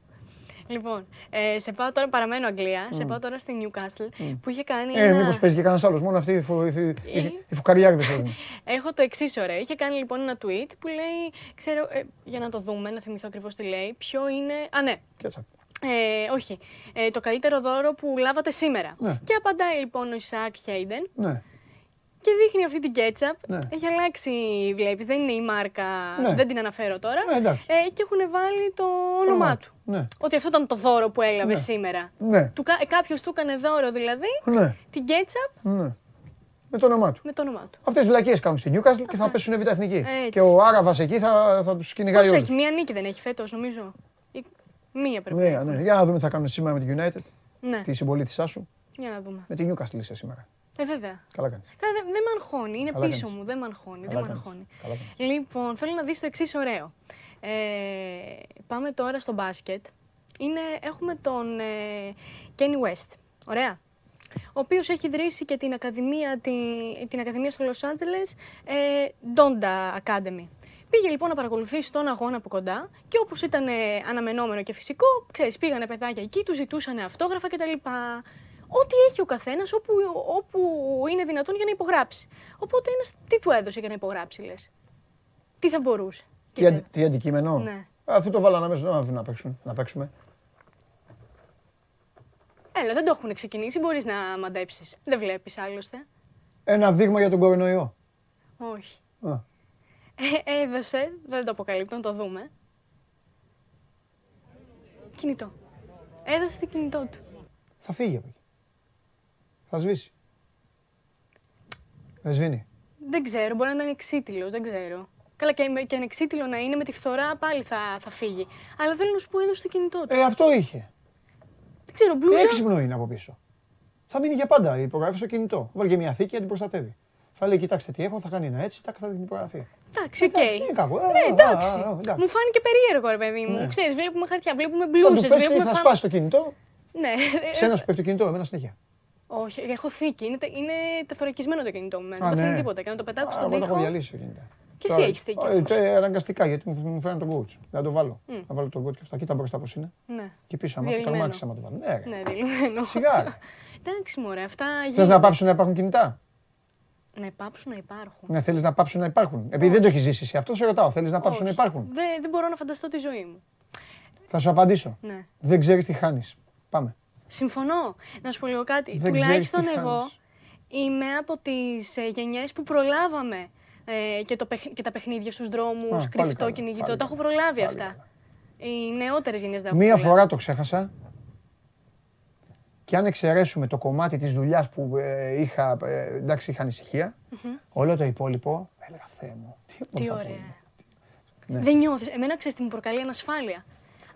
Λοιπόν, ε, σε πάω τώρα, παραμένω Αγγλία, mm. σε πάω τώρα στη Newcastle mm. που είχε κάνει. Ε, ένα... μήπως παίζει και κανένας άλλος, μόνο αυτή η, φου, η, η, η φουκαριάκη δεν θέλει. Έχω το εξής ωραίο. Είχε κάνει λοιπόν ένα tweet που λέει, ξέρω, ε, για να το δούμε, να θυμηθώ ακριβώς τι λέει, ποιο είναι. Α, ναι. Ε, όχι. Ε, το καλύτερο δώρο που λάβατε σήμερα. Ναι. Και απαντάει λοιπόν ο Ισακ Χέιντεν. Ναι και δείχνει αυτή την κέτσαπ. Ναι. Έχει αλλάξει, βλέπεις, δεν είναι η μάρκα, ναι. δεν την αναφέρω τώρα. Ναι, ε, και έχουν βάλει το όνομά του. Ναι. Ότι αυτό ήταν το δώρο που έλαβε ναι. σήμερα. Ναι. Του, ε, Κάποιος του έκανε δώρο δηλαδή ναι. την κέτσαπ. Ναι. Με το όνομά του. Με το όνομά του. Αυτές τι βλακίες κάνουν στην Newcastle και θα πέσουν β' εθνική. Και ο Άραβας εκεί θα, θα τους κυνηγάει όλους. έχει, μία νίκη δεν έχει φέτος νομίζω. Μία πρέπει. Ναι, ναι. Για να δούμε τι θα κάνουν σήμερα με την United. Ναι. Τη συμπολίτησά σου. Για να δούμε. Με την Newcastle είσαι σήμερα. Ε, βέβαια. Καλά κάνεις. Δεν δε με αγχώνει, είναι Καλά πίσω κάνεις. μου, δεν με αγχώνει. δεν με αγχώνει. Λοιπόν, θέλω να δεις το εξής ωραίο. Ε, πάμε τώρα στο μπάσκετ. είναι, έχουμε τον ε, Kenny West. Ωραία. Ο οποίος έχει ιδρύσει και την Ακαδημία, την, την Ακαδημία στο Los Angeles, ε, Donda Academy. Πήγε λοιπόν να παρακολουθήσει τον αγώνα από κοντά και όπως ήταν ε, αναμενόμενο και φυσικό, ξέρεις, πήγανε παιδάκια εκεί, τους ζητούσαν αυτόγραφα κτλ. Ό,τι έχει ο καθένας όπου, όπου είναι δυνατόν για να υπογράψει. Οπότε ένας τι του έδωσε για να υπογράψει, λες; Τι θα μπορούσε; Τι, αντι, τι αντικείμενο; Ναι. Αφού το βάλανε μέσα να, να, παίξουν, να παίξουμε. Έλα, δεν το έχουν ξεκινήσει. Μπορείς να μαντέψεις. Δεν βλέπεις άλλωστε. Ένα δείγμα για τον κορονοϊό. Όχι. Α. Ε, έδωσε, δεν το αποκαλύπτω, να το δούμε. Κινητό. Έδωσε το κινητό του. Θα φύγει από εκεί. Θα σβήσει. Δεν σβήνει. Δεν ξέρω, μπορεί να ήταν εξίτηλος, δεν ξέρω. Καλά, και, και ανεξίτηλο να είναι με τη φθορά πάλι θα, θα φύγει. Αλλά θέλω να σου πω, έδωσε το κινητό του. Ε, αυτό είχε. Δεν ξέρω, μπλούζα. Έξυπνο είναι από πίσω. Θα μείνει για πάντα η υπογραφή στο κινητό. Βάλει και μια θήκη και την προστατεύει. Θα λέει, κοιτάξτε τι έχω, θα κάνει ένα έτσι, θα την υπογραφή. Εντάξει, οκ. Εντάξει, είναι κακό. Ναι, Ε, εντάξει. α, α, εντάξει. Μου φάνηκε περίεργο, ρε παιδί μου. Ναι. Ξέρεις, βλέπουμε χαρτιά, βλέπουμε Θα του μπλούζες, πέσει, βλέπουμε θα φα- σπάσει το κινητό. Ναι. Σένα σου πέφτει το κινητό, εμένα συνέχεια. Όχι, έχω θήκη. Είναι, τε- είναι τεθωρακισμένο το κινητό μου. Α, Δεν παθαίνει ναι. τίποτα. Και να το πετάξω Α, στον Εγώ τα έχω τοίχο. διαλύσει το κινητό. Και εσύ Τώρα- έχεις θήκη, Ε, όμως. τε- Αναγκαστικά γιατί μου μου φέρνει τον coach. Να το βάλω. Να βάλω τον coach και αυτά. Κοίτα μπροστά πώς είναι. Ναι. Και πίσω, άμα θα Διαλυμένο. τρομάξει άμα το βάλω. Ναι, ρε. Ναι, δηλωμένο. Σιγά. ρε. Εντάξει, μωρέ, αυτά Θες γίνονται. να πάψουν να υπάρχουν κινητά; Να πάψουν να υπάρχουν. Ναι, θέλεις να πάψουν να υπάρχουν. Επειδή δεν το έχεις ζήσει εσύ, αυτό σε ρωτάω. Θέλεις να πάψουν να Όχι. υπάρχουν; Δεν, δεν μπορώ να φανταστώ τη ζωή μου. Θα σου απαντήσω. Ναι. Δεν ξέρεις τι χάνεις. Πάμε. Συμφωνώ. Να σου πω λίγο κάτι. Δεν Τουλάχιστον ξέρεις τι εγώ χάνεις. είμαι από τις ε, γενιές που προλάβαμε ε, και, το, παιχ- και τα παιχνίδια στους δρόμους, πάλι κρυφτό καλά, κυνηγητό. πάλι Τα έχω καλά, προλάβει πάλι αυτά. καλά. Οι νεότερες γενιές δεν έχουν Μία προλάβει. φορά το ξέχασα. Και αν εξαιρέσουμε το κομμάτι της δουλειάς που ε, είχα, ε, εντάξει, είχα ανησυχία, όλο το υπόλοιπο, έλεγα Θεέ μου, τι, Τι θα ωραία. πούμε. Ναι. Δεν νιώθεις. Εμένα ξέρεις τι μου προκαλεί; Ανασφάλεια.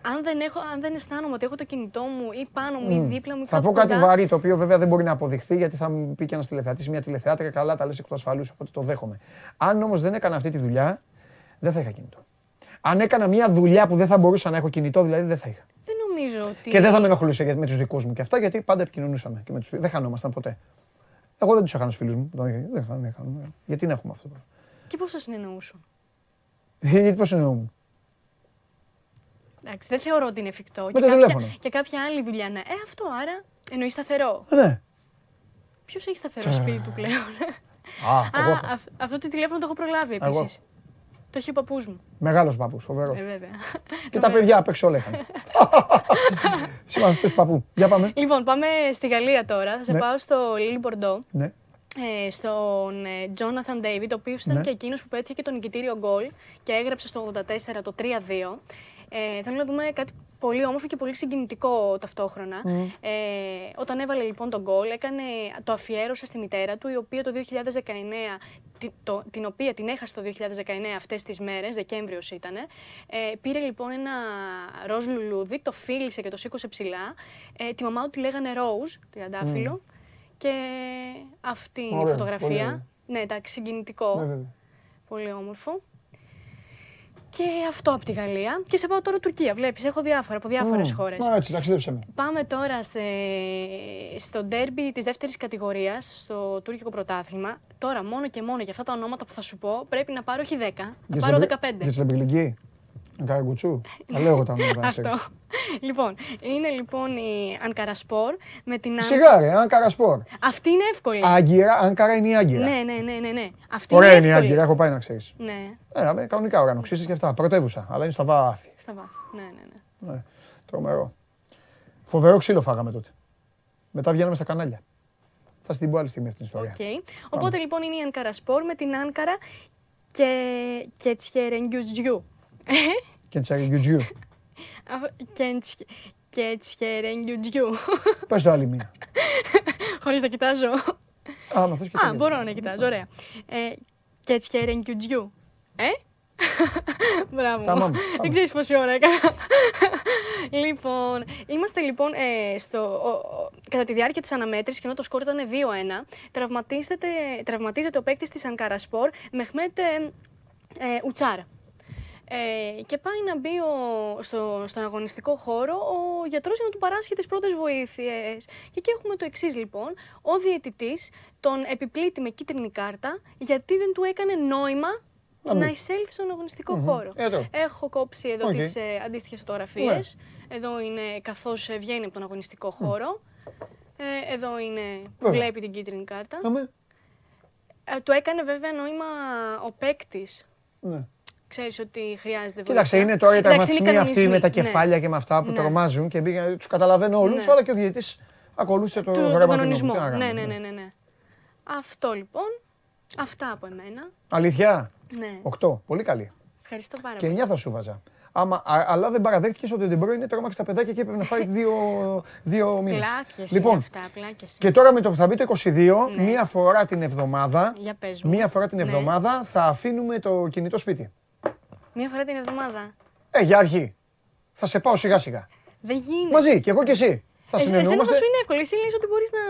Αν δεν, έχω, αν δεν αισθάνομαι ότι έχω το κινητό μου ή πάνω μου ή δίπλα μου ή Θα κάπου πω κάτι κοντά, βαρύ, το οποίο βέβαια δεν μπορεί να αποδειχθεί, γιατί θα μου πει και ένας τηλεθεατής, μια τηλεθεάτρια, καλά τα λες εκ του ασφαλούς, οπότε το δέχομαι. Αν όμως δεν έκανα αυτή τη δουλειά, δεν θα είχα κινητό. Αν έκανα μια δουλειά που δεν θα μπορούσα να έχω κινητό, δηλαδή δεν θα είχα. δεν νομίζω ότι... Και δεν θα με ενοχλούσε για- με τους δικούς μου και αυτά, γιατί πάντα επικοινωνούσαμε. Και με τους, φίλους. δεν χανόμασταν ποτέ. Εγώ δεν τους είχα του φίλους μου. Δεν χάνουμε, χάνουμε. Γιατί να έχουμε αυτό. Και πώς θα συνεννοούσουν. Γιατί πώς εννοούμε. Εντάξει, δεν θεωρώ ότι είναι εφικτό. Με και, το κάποια, τηλέφωνο. και κάποια άλλη δουλειά ναι. Ε, αυτό άρα εννοείς σταθερό. Ναι. Ποιος έχει σταθερό σπίτι του πλέον; Α, εγώ Α, έχω. αυ- αυτό το τηλέφωνο το έχω προλάβει Εγώ. επίσης. Το έχει ο παππούς μου. Μεγάλος παππούς, φοβερός. Ε, βέβαια. Και τα παιδιά απ' έξω όλα είχαν. Σημασία του παππού. Για πάμε. Λοιπόν, πάμε στη Γαλλία τώρα. Θα σε Ναι. πάω στο Λίλι Μπορντό. Ναι. Ε, στον ε, Jonathan David, ο οποίος ήταν Ναι. και εκείνος που πέτυχε και τον νικητήριο γκολ και έγραψε στο 84 το 3-2. Ε, θέλω να δούμε κάτι πολύ όμορφο και πολύ συγκινητικό ταυτόχρονα. Ε, όταν έβαλε λοιπόν τον γκολ, έκανε, το αφιέρωσε στη μητέρα του, η οποία το 2019, τη- το- την οποία την έχασε το 2019 αυτές τις μέρες, Δεκέμβριος ήταν. Ε, πήρε λοιπόν ένα ροζ λουλούδι, το φίλησε και το σήκωσε ψηλά. Ε, τη μαμά του τη λέγανε Rose, τριαντάφυλλο. Και αυτή είναι η Ωραία, φωτογραφία. πολύ ωραία. Ναι, εντάξει, συγκινητικό. Ναι, βέβαια. Πολύ όμορφο. Και αυτό από τη Γαλλία. Και σε πάω τώρα Τουρκία. Βλέπεις, έχω διάφορα από διάφορες Μμ. χώρες. Α, έτσι, ταξίδεψε με. Πάμε τώρα σε... στο ντέρμπι της δεύτερης κατηγορίας, στο τουρκικό πρωτάθλημα. Τώρα, μόνο και μόνο για αυτά τα ονόματα που θα σου πω, πρέπει να πάρω όχι 10, να πάρω 15. Για τη Λεμπριλική. Καραγκουτσού. Τα λέω εγώ τα ονόματα. να Αυτό. ξέρεις. λοιπόν, είναι λοιπόν η Ανκαρασπορ με την... Άν- Σιγά ρε, Άνκαρα Σπορ. Αυτή είναι εύκολη. Άγκυρα, Άνκαρα είναι η Άγκυρα. Ναι, ναι, ναι, ναι, ναι. Αυτή Ωραία είναι είναι η εύκολη. Άγκυρα, έχω πάει να ξέρεις. Ναι, Ε, με κανονικά ουρανοξύστες και αυτά. Πρωτεύουσα, αλλά είναι στα βάθη. στα βάθη. Ναι, ναι, ναι. Ναι, τρομερό. Φοβερό ξύλο φάγαμε τότε. Μετά βγαίναμε στα κανάλια. Θα στην πω άλλη στιγμή αυτή την ιστορία. Οκ. Οπότε λοιπόν είναι η Ανκάρα Σπορ με την Άνκαρα και, και Τσιερενγκιουτζιού. Και τσαριγκιουτζιού. και Τσιερενγκιουτζιού. Πες το άλλη μία. Χωρίς να κοιτάζω. Α, μα θες και Α, το μπορώ να κοιτάζω, ωραία. Ε, και Τσιερενγκιουτζιού. Ε; Μπράβο. Ταμάμ, πάμε. Δεν ξέρεις πόση ώρα έκανα. λοιπόν, είμαστε λοιπόν ε, στο, ο- ο- κατά τη διάρκεια της αναμέτρησης, και ενώ το σκορ ήταν 2-1, τραυματίζεται, τραυματίζεται ο παίκτης της Ανκαρασπορ, Μεχμέτ ε, ε, Ουτσάρ. Ε, και πάει να μπει ο, στο, στον αγωνιστικό χώρο ο γιατρός για να του παράσχει τις πρώτες βοήθειες. Και εκεί έχουμε το εξής λοιπόν. Ο διαιτητής τον επιπλήττει με κίτρινη κάρτα γιατί δεν του έκανε νόημα Να να, μπει. εισέλθει στον αγωνιστικό χώρο. Εδώ. Έχω κόψει εδώ Οκ. τις ε, αντίστοιχες φωτογραφίες. Εδώ είναι καθώς ε, βγαίνει από τον αγωνιστικό χώρο. Ε, εδώ είναι, Βέβαια. βλέπει την κίτρινη κάρτα. Αμέ. Ε, του έκανε βέβαια νόημα ο παίκτης. Ναι. Ξέρεις ότι χρειάζεται βοήθεια. Κοίταξε, είναι τώρα οι Εντάξει, είναι τραυματισμοί αυτοί με τα κανονισμοί. κεφάλια και με αυτά που Ναι. τρομάζουν και πήγαν, τους καταλαβαίνω όλους, Ναι. αλλά και ο διαιτητής ακολούθησε το Του, γράμμα τον του κανονισμό. νόμου. Τι να Ναι, κάνουμε, ναι, ναι, ναι, ναι. Αυτό λοιπόν. Αυτά από εμένα. Αλήθεια, Ναι. 8, πολύ καλή. Ευχαριστώ πάρα Και πολύ. 9 θα σου βάζα. Άμα, α- αλλά δεν παραδέχτηκες ότι ο Ντε Μπρόινε τρόμαξε τα παιδάκια και έπρεπε να φάει δύο, δύο μήνες. Πλάκες Λοιπόν, είναι αυτά, πλάκες. και τώρα με το που θα μπει το 22, Ναι. μία φορά την εβδομάδα, Για πες μου. μία φορά την Ναι. εβδομάδα θα αφήνουμε το κινητό σπίτι. Μία φορά την εβδομάδα. Ε, για αρχή. Θα σε πάω σιγά σιγά. Δεν γίνεται. Μαζί, και εγώ και εσύ. Θα Ε, εσένα θα συνεννοούμαστε. σου είναι εύκολο. Εσύ λες ότι μπορείς να,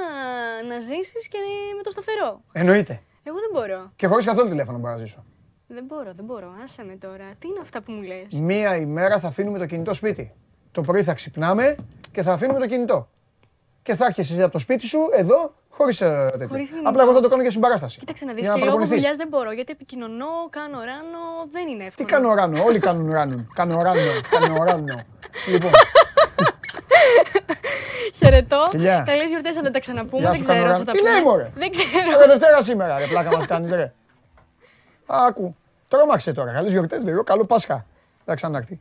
να ζήσεις και με το σταθερό. Εννοείται. Εγώ δεν μπορώ. Και χωρί καθόλου τηλέφωνο μπορώ να ζήσω. Δεν μπορώ, δεν μπορώ. Άσε με τώρα. Τι είναι αυτά που μου λες; Μία ημέρα θα αφήνουμε το κινητό σπίτι. Το πρωί θα ξυπνάμε και θα αφήνουμε το κινητό. Και θα έρχεσαι εσύ από το σπίτι σου εδώ χωρίς τέτοιο. Χωρίς κινητό. Απλά εγώ θα το κάνω για συμπαράσταση. Κοίταξε να δεις Για και λόγω παρακολουθείς. δουλειάς δεν μπορώ γιατί επικοινωνώ, κάνω ράνο, δεν είναι Τι εύκολο. κάνω ράνο, όλοι κάνουν ράνο. Κάνω ράνο, κάνω ράνο. Λοιπόν, Χαιρετώ. Φιλιά. Καλές γιορτές αν δεν τα ξαναπούμε. Γεια δεν σου, ξέρω κάνω αν θα ράνο. τα Τι λέει, πούμε. μωρέ; Δεν ξέρω. Τώρα Δευτέρα σήμερα, ρε πλάκα μας κάνεις, ρε. Άκου, τρόμαξε τώρα, καλές γιορτές, λέω, καλό Πάσχα. Θα ξανάρθει.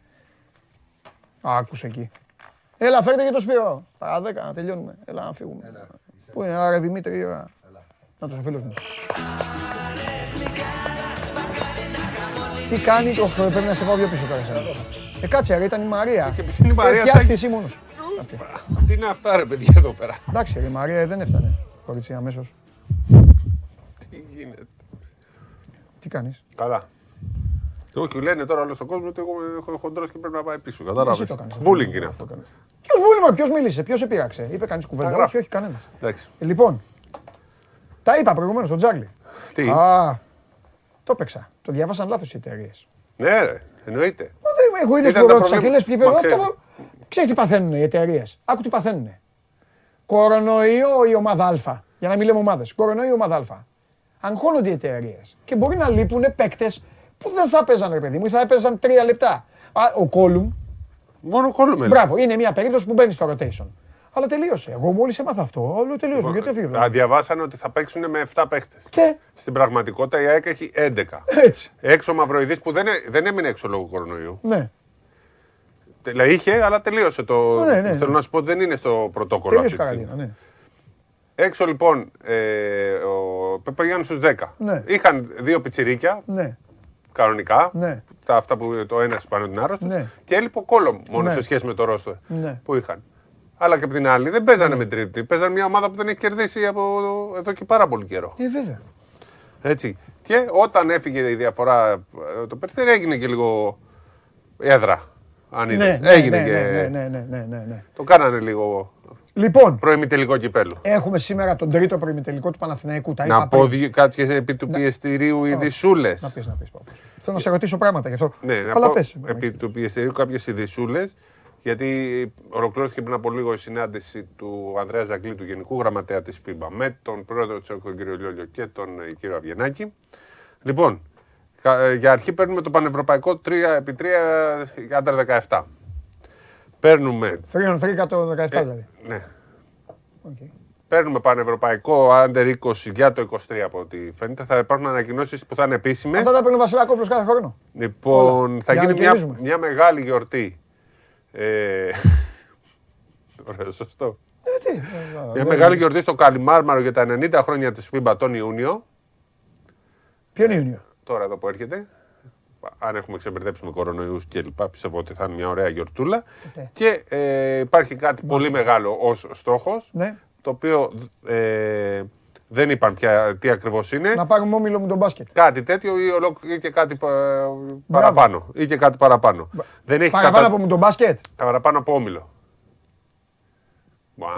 Άκουσε εκεί. Έλα, φέρτε και το Σπύρο. Παρά δέκα, να τελειώνουμε. Έλα, να φύγουμε. Πού είναι, άρα Δημήτρη, ωραία. Να τους ο φίλος μου. Τι κάνει, το πρέπει να σε πάω πιο πίσω τώρα. εσένα. Ε, κάτσε, ρε, ήταν η Μαρία. Και ποιος είναι η Μαρία, Ε, φτιάξτε θα- εσύ μόνος. Αυτή. Τι είναι αυτά ρε παιδιά εδώ πέρα. Εντάξει, ρε, η Μαρία δεν έφτανε. Κορίτσι, αμέσως. Τι γίνεται. Τι κάνεις; Καλά. Και Όχι, λένε τώρα όλος ο κόσμος ότι εγώ είμαι χοντρό και πρέπει να πάει πίσω. Εσύ Κατάλαβε. το κάνεις. Μπούλινγκ είναι αυτό. Ποιος βούλημα, ποιος μίλησε, ποιος σε πείραξε. Είπε κανείς κουβέντα, γράφω. όχι, όχι, κανένας. Εντάξει. Ε, Λοιπόν, τα είπα προηγουμένως στον Τζάρλι. Τι; Α, το έπαιξα. Το διάβασαν λάθος οι εταιρείες. Ναι, ρε, εννοείται. Εγώ είδες Ήταν που τα ρώτησα και προβλήματα. λες ποιοι Μα αυτό. ξέρεις. Ξέρεις τι παθαίνουν οι εταιρείες. Άκου τι παθαίνουν. Κορονοϊό η ομάδα Α. Για να μην λέμε ομάδες. Κορονοϊό η ομάδα Α. Αγχώνονται οι εταιρείες. Και μπορεί να λείπουν παίκτες που δεν θα παίζαν, ρε παιδί μου, ή θα έπαιζαν τρία λεπτά. Α, ο Κόλουμ, Μόνο κόλλουμε. μπράβο, είναι μια περίπτωση που μπαίνει στο rotation. Αλλά τελείωσε. Εγώ μόλις έμαθα αυτό. Όλο τελείωσε. Γιατί έφυγε. Α, Διαβάσανε ότι θα παίξουν με 7 παίχτες. Και; Στην πραγματικότητα η ΑΕΚ έχει 11. έτσι. Έξω ο Μαυροειδής που δεν, έ- δεν έμεινε έξω λόγω κορονοϊού. Ναι. Δηλαδή είχε, αλλά τελείωσε το. Ναι, ναι, Θέλω ναι. να σου πω ότι δεν είναι στο πρωτόκολλο Τελείωσε η αυτή τη στιγμή. καραντίνα. Ναι. Έξω λοιπόν, ε, ο πήγαν στους 10. Ναι. Είχαν δύο πιτσιρίκια, ναι. Κανονικά. Ναι. Τα, αυτά που το ένα πάνω την άρρωστη. Ναι. Και έλειπε ο Κόλομ μόνο Ναι. σε σχέση με το ρόστο Ναι. που είχαν. Αλλά και από την άλλη δεν παίζανε με τρίτη. Παίζανε μια ομάδα που δεν έχει κερδίσει από εδώ και πάρα πολύ καιρό. Ε, βέβαια. Έτσι. Και όταν έφυγε η διαφορά ε, το Περιστέρι έγινε και λίγο έδρα. Αν είδες. Ναι, έγινε ναι, και. ναι, ναι, ναι, ναι, ναι, ναι. Το κάνανε λίγο Λοιπόν, προημιτελικό κυπέλο. έχουμε σήμερα τον τρίτο προημιτελικό του Παναθηναϊκού. Τα είπα Να πω πριν. κάτι επί του πιεστηρίου ειδισούλε. Να πεις, να πεις, Παύλος. Θέλω να σε ρωτήσω πράγματα γι' αυτό. Ναι, να Αλλά πω πες. επί του πιεστηρίου κάποιες ειδισούλε. Γιατί ολοκληρώθηκε πριν από λίγο η συνάντηση του Ανδρέα Ζαγκλή, του Γενικού Γραμματέα της FIBA, με τον πρόεδρο της ΕΚΟ, τον κύριο Λιόλιο, και τον ε, κύριο Αβγενάκη. Λοιπόν, κα- ε, για αρχή παίρνουμε το πανευρωπαϊκό 3x3 under 17. Παίρνουμε. 3 on 3 το 17 ε, δηλαδή. ναι. Οκ. Παίρνουμε πανευρωπαϊκό under 20 για το 23 από ό,τι φαίνεται. Θα υπάρχουν ανακοινώσεις που θα είναι επίσημες. Αυτά τα παίρνει ο Βασιλακόπουλος κάθε χρόνο. Λοιπόν, Όλα. θα Για να γίνει μια, κερδίζουμε. μια μεγάλη γιορτή. Ε, Ωραίο, σωστό. Ε, τι, ε, Μια δεν- μεγάλη γιορτή στο Καλιμάρμαρο για τα 90 χρόνια της FIBA τον Ιούνιο. Ποιο είναι Ιούνιο. Τώρα εδώ που έρχεται. Αν έχουμε ξεμπερδέψει με κορονοϊούς και λοιπά, πιστεύω ότι θα είναι μια ωραία γιορτούλα. Ποτέ. Και ε, υπάρχει κάτι πολύ μεγάλο ως στόχος, Ναι. το οποίο ε, δεν είπαν πια τι ακριβώς είναι. Να πάρουμε όμιλο μου τον μπάσκετ. Κάτι τέτοιο ή, ολόκλη- ή και κάτι πα- παραπάνω. Ή και κάτι παραπάνω. Δεν έχει Παραπάνω κατα- από μου τον μπάσκετ; παραπάνω από όμιλο.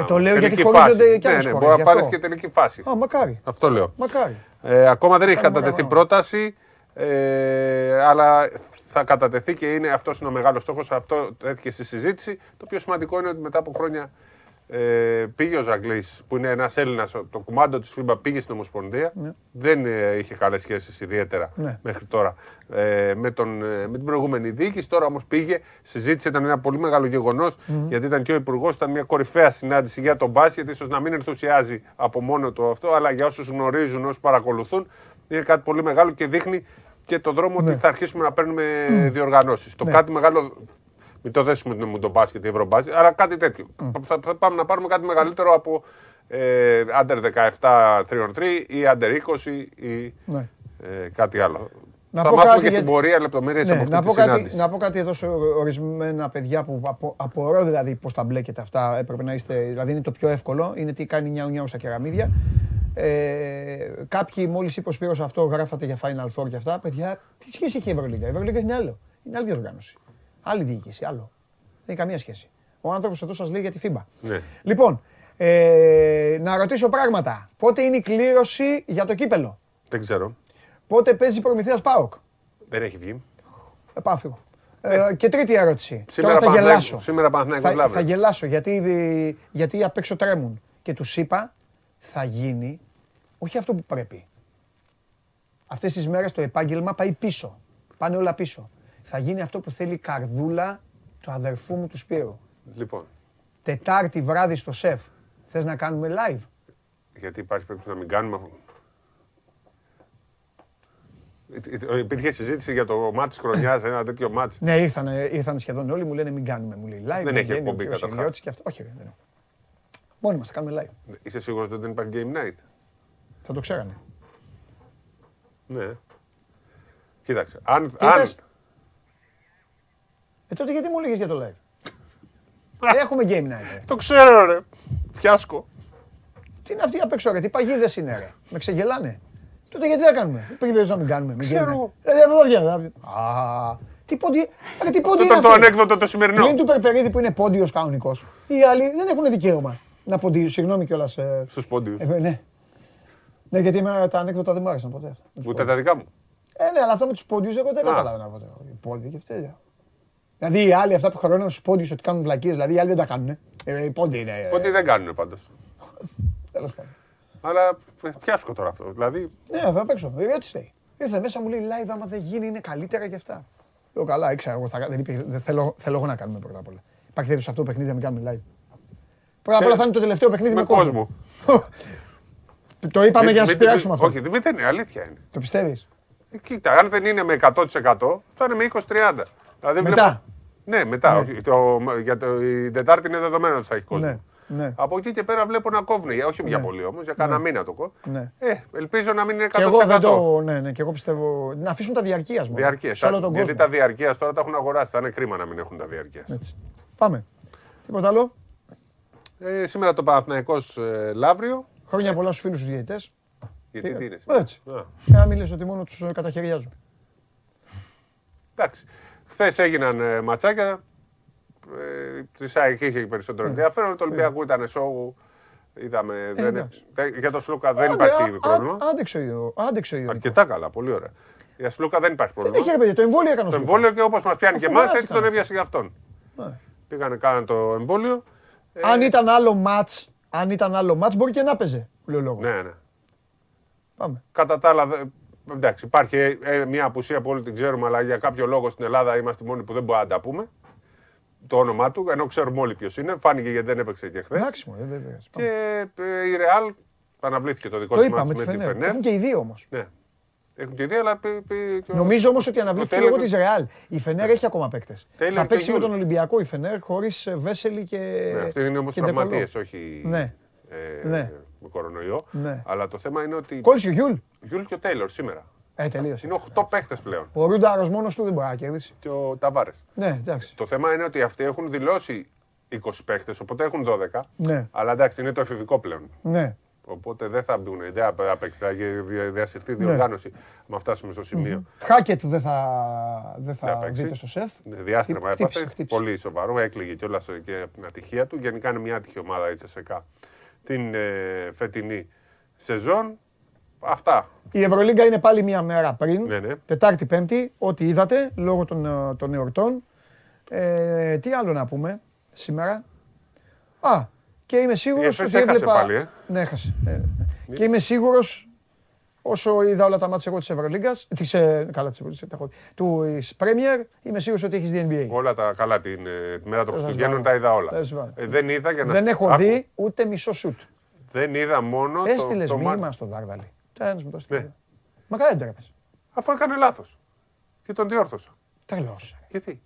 Ε, το λέω γιατί Τελική χωρίζονται φάση. και άλλες ναι, ναι, χώρες, μπορεί να γι' πάρεις αυτό. και τελική φάση. Α, μακάρι. Αυτό λέω. Μακάρι. Ε, ακόμα δεν έχει Κάνουμε κατατεθεί καλά. πρόταση, ε, αλλά θα κατατεθεί και είναι αυτός είναι ο μεγάλος στόχος. Αυτό τέθηκε στη συζήτηση. Το πιο σημαντικό είναι ότι μετά από χρόνια ε, πήγε ο Ζαγκλής, που είναι ένας Έλληνας, το κουμάντο της FIBA πήγε στην Ομοσπονδία. Δεν ε, είχε καλές σχέσεις ιδιαίτερα Ναι. μέχρι τώρα ε, με, τον, ε, με την προηγούμενη διοίκηση. Τώρα όμως πήγε, συζήτησε, ήταν ένα πολύ μεγάλο γεγονός, γιατί ήταν και ο Υπουργός, ήταν μια κορυφαία συνάντηση για τον μπάσκετ. ίσως να μην ενθουσιάζει από μόνο του αυτό, αλλά για όσους γνωρίζουν, όσους παρακολουθούν, είναι κάτι πολύ μεγάλο και δείχνει και το δρόμο ότι θα αρχίσουμε να παίρνουμε διοργανώσεις. Το κάτι μεγάλο. Μην το δέσουμε με τον μπάσκετ ή ευρωμπάσκετ, αλλά κάτι τέτοιο. Θα, θα πάμε να πάρουμε κάτι μεγαλύτερο από ε, under 17 3 on 3 ή under 20 ή Ναι. ε, κάτι άλλο. Να θα πω μάθουμε κάτι και για- στην πορεία λεπτομέρειες Ναι, από αυτή να, τη πω κάτι, συνάντηση. να πω κάτι εδώ σε ορισμένα παιδιά που απο, απορώ δηλαδή πώς τα μπλέκετε αυτά. Έπρεπε να είστε, δηλαδή είναι το πιο εύκολο, είναι τι κάνει νιάου νιάου στα κεραμίδια. Ε, κάποιοι μόλις είπες ο Σπύρος αυτό γράφατε για Final Four και αυτά. Παιδιά, τι σχέση έχει η Ευρωλίγκα; Η Ευρωλίγκα είναι άλλο. Είναι άλλη διοργάνωση. Άλλη διοίκηση, άλλο. Δεν έχει καμία σχέση. Ο άνθρωπος εδώ σας λέει για τη FIBA. Ναι. Λοιπόν, ε, να ρωτήσω πράγματα. Πότε είναι η κλήρωση για το κύπελο; Δεν ξέρω. Πότε παίζει προμηθείας ΠΑΟΚ; Δεν έχει βγει. Ε, πάω φύγω. Ε, και τρίτη ερώτηση. Σήμερα Τώρα θα Παναθηναϊκός- γελάσω. σήμερα Παναθηναϊκός θα, Λαύριο. θα γελάσω γιατί, ε, γιατί απ' έξω τρέμουν. Και τους είπα θα γίνει όχι αυτό που πρέπει. Αυτές τις μέρες το επάγγελμα πάει πίσω. Πάνε όλα πίσω. Θα γίνει αυτό που θέλει η καρδούλα του αδερφού μου του Σπύρου. Λοιπόν, Τετάρτη βράδυ στο σεφ. Θες να κάνουμε live; γιατί υπάρχει περίπτωση να μην κάνουμε. αυτό. Υ- υ- Υπήρχε συζήτηση για το μάτι της χρονιάς, ένα τέτοιο μάτι. Ναι, ήρθαν, ήρθαν σχεδόν όλοι, μου λένε μην κάνουμε. Μου λέει live. Δεν έχει βγαίνει ο εκπομπή κύριος καταρχάς. Ηλιώτης και αυτά. Όχι, ρε, δεν έχω. Μόνοι μας θα κάνουμε live. Είσαι σίγουρος ότι δεν υπάρχει game night; Θα το ξέρανε. Ναι. Κοίταξε. Αν, Τι αν, είπες; Ε, τότε γιατί μου λέγες για το live; Έχουμε game night. ρε. Το ξέρω, ρε. Φιάσκο. Τι είναι αυτή απ' έξω, ρε. Τι παγίδες είναι, ρε. Με ξεγελάνε. Τότε γιατί δεν κάνουμε; Πριν περίπτωση να μην κάνουμε. Μην Ξέρω game night; εγώ. Δηλαδή, από εδώ βγαίνει. Α, τι πόντι. Ρε, τι πόντι Αυτό είναι ήταν το αυτό; ανέκδοτο το σημερινό. Πλην του Περπερίδη που είναι πόντιος κανονικός. Οι άλλοι δεν έχουν δικαίωμα να ποντίζουν. Συγγνώμη κιόλας. ε, Στους πόντιους. ε, ναι. Ναι, γιατί εμένα τα ανέκδοτα δεν μου άρεσαν ποτέ. αυτά. Με τους Ούτε τα δικά μου. Ε, ναι, αλλά αυτό με τους πόντιους εγώ δεν Α. καταλάβαινα ποτέ. Οι πόντιοι και αυτοί. Δηλαδή οι άλλοι αυτά που χαρώνουν στους πόντιους ότι κάνουν βλακίες, δηλαδή οι άλλοι δεν τα κάνουν. Ε, οι πόντιοι είναι. Πόντιοι δεν κάνουν πάντως. Τέλος πάντων. Αλλά ε, φιάσκο τώρα αυτό. Δηλαδή, Ναι, θα παίξω. Ε, τι στέει. Ήρθε μέσα μου λέει live, άμα δεν γίνει είναι καλύτερα και αυτά. Λέω καλά, ήξερα εγώ. Θα, δεν υπήρχε, δεν θέλω, θέλω εγώ να κάνουμε πρώτα απ' όλα. Υπάρχει περίπτωση σε αυτό το παιχνίδι να μην κάνουμε live. Πρώτα απ' όλα θα είναι το τελευταίο παιχνίδι με, με κόσμο. το είπαμε Μην- για να μην- σας πειράξουμε μην- αυτό. Όχι, δεν είναι, αλήθεια είναι. Το πιστεύεις; Ε, Κοίτα, αν δεν είναι με 100% θα είναι με 20-30. Δηλαδή, Μετά. βλέπω- Ναι, μετά. όχι, το, για το, η Τετάρτη είναι δεδομένο ότι θα έχει κόσμο. Ναι, ναι. Από εκεί και πέρα βλέπω να κόβουν. Για- Όχι για πολύ όμως, για κάνα μήνα το κόβουν. Ναι. Ε, ελπίζω να μην είναι 100%. Και εγώ δεν το. Ναι, ναι, και εγώ πιστεύω. Να αφήσουν τα διαρκείας μου. Διαρκείας. Σε όλο τον Γιατί κόσμο. τα διαρκείας τώρα τα έχουν αγοράσει. Θα είναι κρίμα να μην έχουν τα διαρκείας. Έτσι. Πάμε. Τίποτα άλλο; Ε, σήμερα το Παναθηναϊκός ε, Λαύριο. Χρόνια πολλά στους φίλους τους διαιτητές. Γιατί τι είναι. σήμερα; Έτσι. Α, Να μην λες ότι μόνο τους καταχαιριάζουν. εντάξει. Χθες έγιναν ε, ματσάκια. Ε, Της ΑΕΚ είχε περισσότερο ενδιαφέρον. Το Ολυμπιακό ήταν σοου. Είδαμε. δεν- εντάξει. δεν- για τον Σλούκα δεν Άντε, υπάρχει α- α- πρόβλημα. Άντεξε ο Ιω- άντεξε ο Ιωνικός. Αρκετά καλά, πολύ ωραία. Για Σλούκα δεν υπάρχει Δεν πρόβλημα. έχει ρε παιδί, το εμβόλιο έκανε ο Το Σλούκα. εμβόλιο και όπως μας πιάνει και Αφού εμάς, γράφτηκαν έτσι τον αυτά. έβιασε για αυτόν. Ναι. Πήγανε, κάνανε το εμβόλιο. Ε, Αν ήταν άλλο μάτς, αν ήταν άλλο μάτς μπορεί και να παίζε. Λέω λόγος. Ναι, ναι. Πάμε. Κατά τα άλλα, δε- εντάξει, υπάρχει ε, ε, μια απουσία που όλοι την ξέρουμε, αλλά για κάποιο λόγο στην Ελλάδα είμαστε οι μόνοι που δεν μπορούμε να τα πούμε. Το όνομά του, ενώ ξέρουμε όλοι ποιος είναι. Φάνηκε γιατί δεν έπαιξε και χθες. Εντάξει μου, δεν δεν- Και ε, η Ρεάλ αναβλήθηκε το δικό Το της είπαμε μάτι τη με τη Φενέρ. Φενέρ. Έχουν και οι δύο όμως. Ναι. Έχουν τη ιδέα, αλλά. πει- πει- και ο- Νομίζω όμως ότι αναβλήθηκε Τέλεγο- λόγω της Ρεάλ. Η Φενέρ έχει ακόμα παίκτες. Τέλεγο Θα και παίξει με Γιούλ. τον Ολυμπιακό η Φενέρ χωρίς ε, Βέσελη και Ναι, αυτοί είναι όμως και Ντεκολό. τραυματίες, όχι Ναι. ε, Ναι. με κορονοϊό. Ναι. Αλλά το θέμα είναι ότι. Κόλλησε ο Γιούλ. Γιούλ και ο Τέιλορ σήμερα. Ε, τελείωσε. Είναι 8 παίχτε πλέον. Ο Ρούνταρος μόνος του δεν μπορεί να κερδίσει. Και ο Ταβάρες. Ναι, εντάξει. Το θέμα είναι ότι αυτοί έχουν δηλώσει 20 παίχτε, οπότε έχουν 12. Ναι. Αλλά εντάξει, είναι το εφηβικό πλέον. Ναι. Οπότε δεν θα μπουν, δεν θα παίξει, θα δια- διασυρθεί Ναι. διοργάνωση. Να φτάσουμε στο σημείο. Χάκετ δεν θα, δεν Δεν θα θα παίξει. δείτε στο σεφ. Ναι, Διάστρεμα Χτύπησε, έπαθε. χτύπησε. Πολύ σοβαρό. Έκλειγε κιόλας και από την ατυχία του. Γενικά είναι μια άτυχη ομάδα η Τσεσεκά την ε, φετινή σεζόν. Αυτά. Η Ευρωλίγκα είναι πάλι μία μέρα πριν. Ναι, ναι. Τετάρτη, Πέμπτη, ό,τι είδατε λόγω των, ε, των εορτών. Ε, τι άλλο να πούμε σήμερα; Α, και είμαι σίγουρος Η ΕΦΕΣ ότι έχασε έβλεπα. πάλι, ε. Ναι, έχασε. Ε, ε. Και είμαι σίγουρος όσο είδα όλα τα μάτια εγώ της Ευρωλίγκα, της, ε, καλά της Ευρωλίγκας, του Πρέμιερ, είμαι σίγουρος ότι έχεις δει NBA. Όλα τα καλά την, ε, τη μέρα των σας Χριστουγέννων βάλω. τα είδα όλα. Θα σας βάλω. Ε, δεν είδα για να Δεν σου- έχω Άκου, δει ούτε μισό σουτ. Δεν είδα μόνο. το- Έστειλες το μήνυμα μάτι. στο Δάρδαλη. Τι ένας μου το έστειλε. Ναι. Μα καλά δεν τρέπεσαι. Αφού έκανε λάθος. Και τον διόρθωσα. Τρελός. Γιατί;